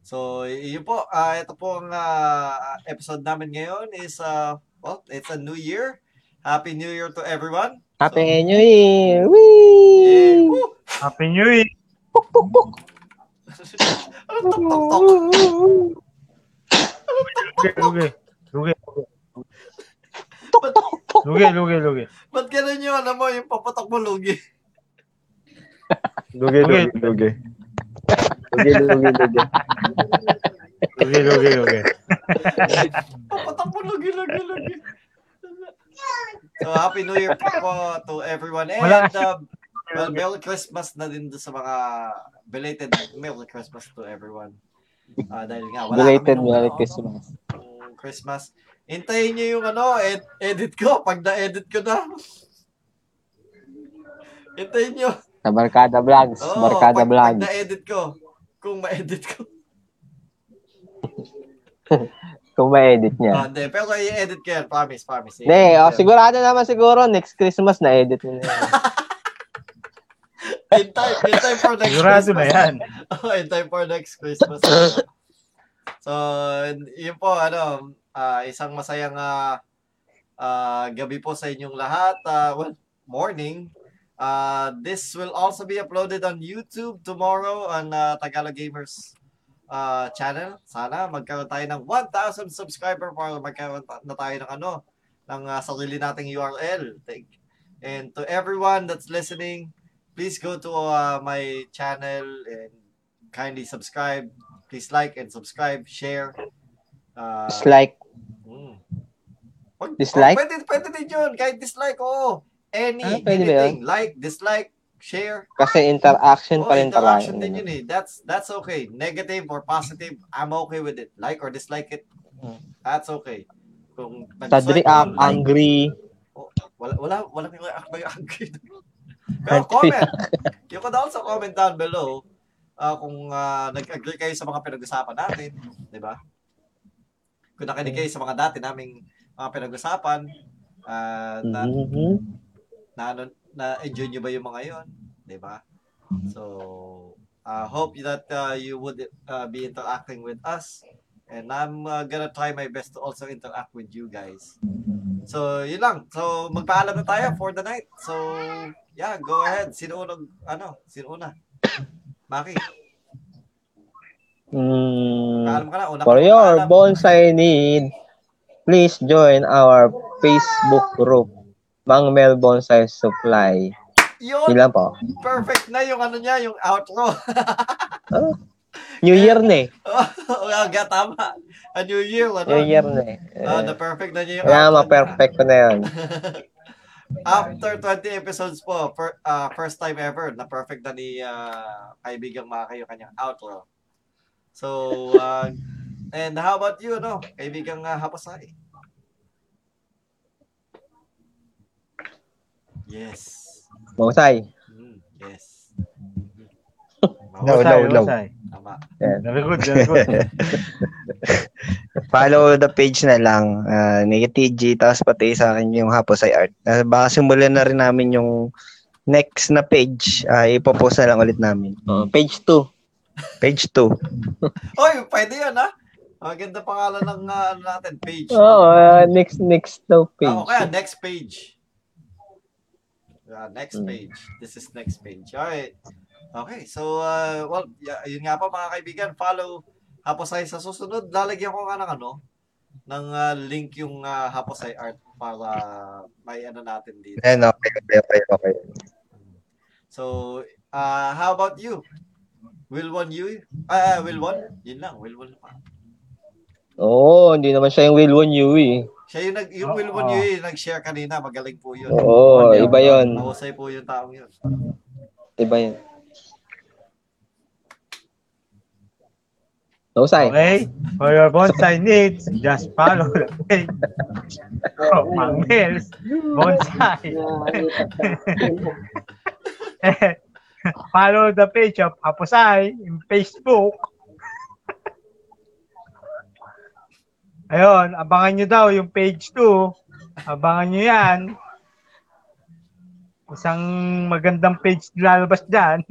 So, yun po, ah, ito po ang ah, episode namin ngayon is, uh, well, it's a new year. Happy New Year to everyone. Happy New Year! Yeah. Whee! Woo! Happy New Year! ano tok tok tok? Lugi, lugi. Lugi, lugi. Lugi, lugi, lugi. Ba't ganun yung ano mo, yung papatok mo lugi? Lugi, lugi, lugi. Lugi, lugi, lugi. Lugi, lugi, lugi. Papatok mo lugi, lugi, lugi. So, Happy New Year po to everyone. And, uh, well, Merry Christmas na din sa mga belated Merry Christmas to everyone. Ah, dahil nga, wala Belated kami Merry ano, Christmas. nung Christmas. Hintayin nyo yung ano, ed- edit ko. Pag na-edit ko na. Hintayin nyo. Sa Barkada Vlogs. Oo, Barkada pag, pag na-edit ko. Kung ma-edit ko. [laughs] Kung ma-edit niya. Ah, hindi. Pero i-edit ko yan. Promise, promise. Hindi, oh, yan. sigurado naman siguro next Christmas na edit mo na yan. [laughs] In time, in time for next Sigurado na Christmas. yan. [laughs] Oh, in time for next Christmas. so, yun po, ano, ah, isang masayang ah, ah, gabi po sa inyong lahat. Ah, well, morning. Uh, this will also be uploaded on YouTube tomorrow on uh, Tagalog Gamers uh, channel. Sana magkaroon tayo ng 1,000 subscriber para magkaroon na tayo ng ano, ng uh, sarili nating URL. Thank- And to everyone that's listening, please go to uh, my channel and kindly subscribe. Please like and subscribe, share. Uh, Dislike. mm. Wag- Dislike? Oh, pwede, pwede din yun. Kahit dislike, oo. Any, Ah, pwede ba anything. Like, dislike, share. Kasi interaction Oh, pa rin tayo. interaction din yun eh. That's, that's okay. Negative or positive, I'm okay with it. Like or dislike it, that's okay. Kung Sad nag-dislike react, mo, like, angry. wala, wala, wala may angry. [laughs] Pero comment. You can also comment down below ah, kung ah, nag-agree kayo sa mga pinag-usapan natin. Di ba? Kung nakinig kayo sa mga dati naming mga pinag-usapan, ah, na, Mhm. Na, ano, na enjoy nyo ba yung mga yon, 'di ba? So, I hope that uh, you would uh, be interacting with us and I'm uh, gonna try my best to also interact with you guys. So, yun lang. So, magpaalam na tayo for the night. So, yeah, go ahead. Sino unang, ano, sino una? Maki, Mm, paalam ka na. Una for your bonsai need, please join our Facebook group, Mang Mel Bonsai Supply. Yun, lang po. perfect na yung ano niya, yung outro. [laughs] New Year na eh. [laughs] Oo, nga, tama. A new year, ano? New Year na eh. Ah, na perfect na niya yung Kaya ma-perfect ko na yun. [laughs] after 20 episodes po, per, ah, first time ever na perfect na ni ah, kaibigang Maki yung kanyang outro. So, uh, and how about you, no? Kaibigang uh, Hapasay? Yes. Mahusay. Mm, yes. No, no. Husay. Tama. Very good, very good. [laughs] Follow the page na lang, uh, ni TG, tapos pati sa akin yung Haposay Art. Uh, baka simulan na rin namin yung next na page. Uh, ipopost na lang ulit namin. Oh, page 2. Page 2. [laughs] Oy, pwede yan, ha? Maganda pangalan ng ah, ano natin, page. Oo, uh, next next daw page. Ah, okay, next page. Yeah, next Hmm. page. This is next page. Alright. Okay, so, uh, well, yun nga pa mga kaibigan, follow Haposay sa susunod. Lalagyan ko nga ng ano, ng ah, link yung uh, Haposay art para may ano natin dito. Ayan, okay, okay, okay, okay. So, uh, how about you? Will one you? Ah, uh, will one? Yun lang, will one pa. Oo, hindi naman siya yung Wilwon Yui. Siya yung, nag, yung Oo. will one you yung nag-share kanina, magaling po yun. Oo, iba yon. Mahusay po yung taong yun. Iba yun. Mahusay. Okay? For your bonsai needs, just follow the page. [laughs] Oh, Mang Nels, Bonsai. [laughs] [laughs] follow the page of Haposay in Facebook. Ayun, abangan nyo daw yung page 2. Abangan nyo yan. Isang magandang page lalabas dyan.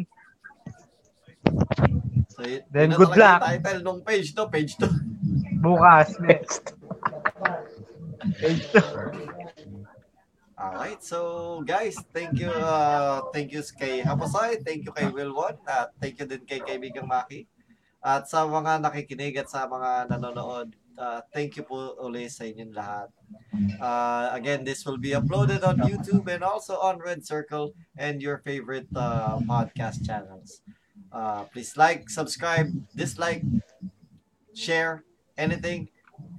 So, Then good luck. yung title nung page to, page to. Bukas. Next. Page 2. Alright, so guys, thank you, uh, thank you kay Haposay, thank you kay Wilwon, at thank you din kay Kaibigang Maki. At sa mga nakikinig at sa mga nanonood, uh, thank you po ulit sa inyong lahat. Uh, again, this will be uploaded on YouTube and also on Red Circle and your favorite uh, podcast channels. Uh, please like, subscribe, dislike, share, anything,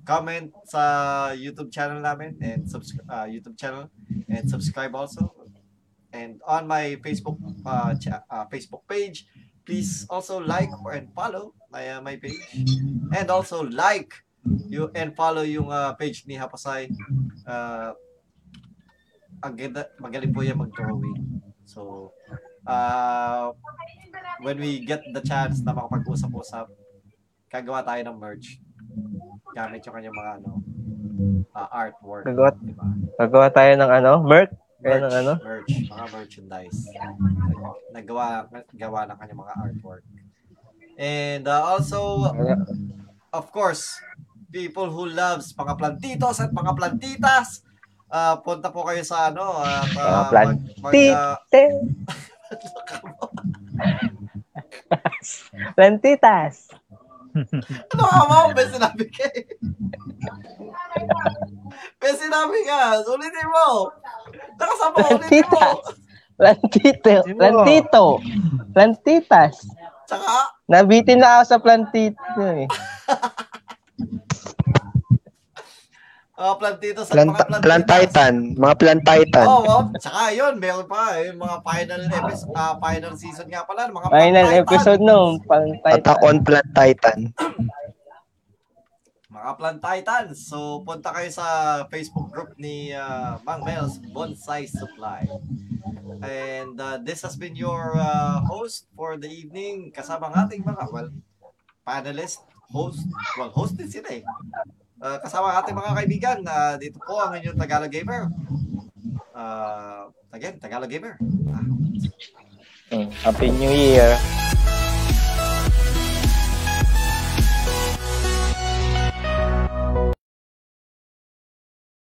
comment sa YouTube channel namin and subscribe uh, YouTube channel and subscribe also. And on my Facebook uh, cha- uh, Facebook page, please also like and follow my uh, my page and also like you and follow yung uh, page ni Hapasay. Uh, ang ganda, magaling po yan mag-drawing. So, uh, when we get the chance na makapag-usap-usap, kagawa tayo ng merch. Gamit yung kanyang mga ano, uh, artwork. Gagawa- Diba? Gagawa tayo ng ano, Merc. Kaya Merch, ng ano? merch, mga merchandise. Nagawa, gawa ng kanyang mga artwork. And uh, also, of course, people who loves mga plantitos at mga plantitas, uh, punta po kayo sa ano, at uh, Mga plan- mag, mag, uh, [laughs] Plantitas. ano ka mo? May sinabi ka eh. May sinabi ka. Ulitin mo. Nakasama ulitin mo. Plantito. Plantito. Plantitas. Tsaka, Nabitin na ako sa plantito eh. [laughs] uh, plantitos at Plant, mga plantitas. plantaitan. Mga plantaitan. Oo, oh, tsaka yun, meron pa eh, yung mga final episode, ah, final season nga pala, mga Final episode no. Plantito. Attack on plantaitan. [clears throat] Mga Plant Titans. So, punta kayo sa Facebook group ni ah, Mang Mel's Bonsai Supply. And uh, this has been your uh, host for the evening. Kasama ang ating mga, well, panelist, host, well, host din sila eh. Uh, kasama ating mga kaibigan. Uh, dito po ang inyong Tagalog Gamer. Uh, again, Tagalog Gamer. Ah, Hmm, Happy New Year.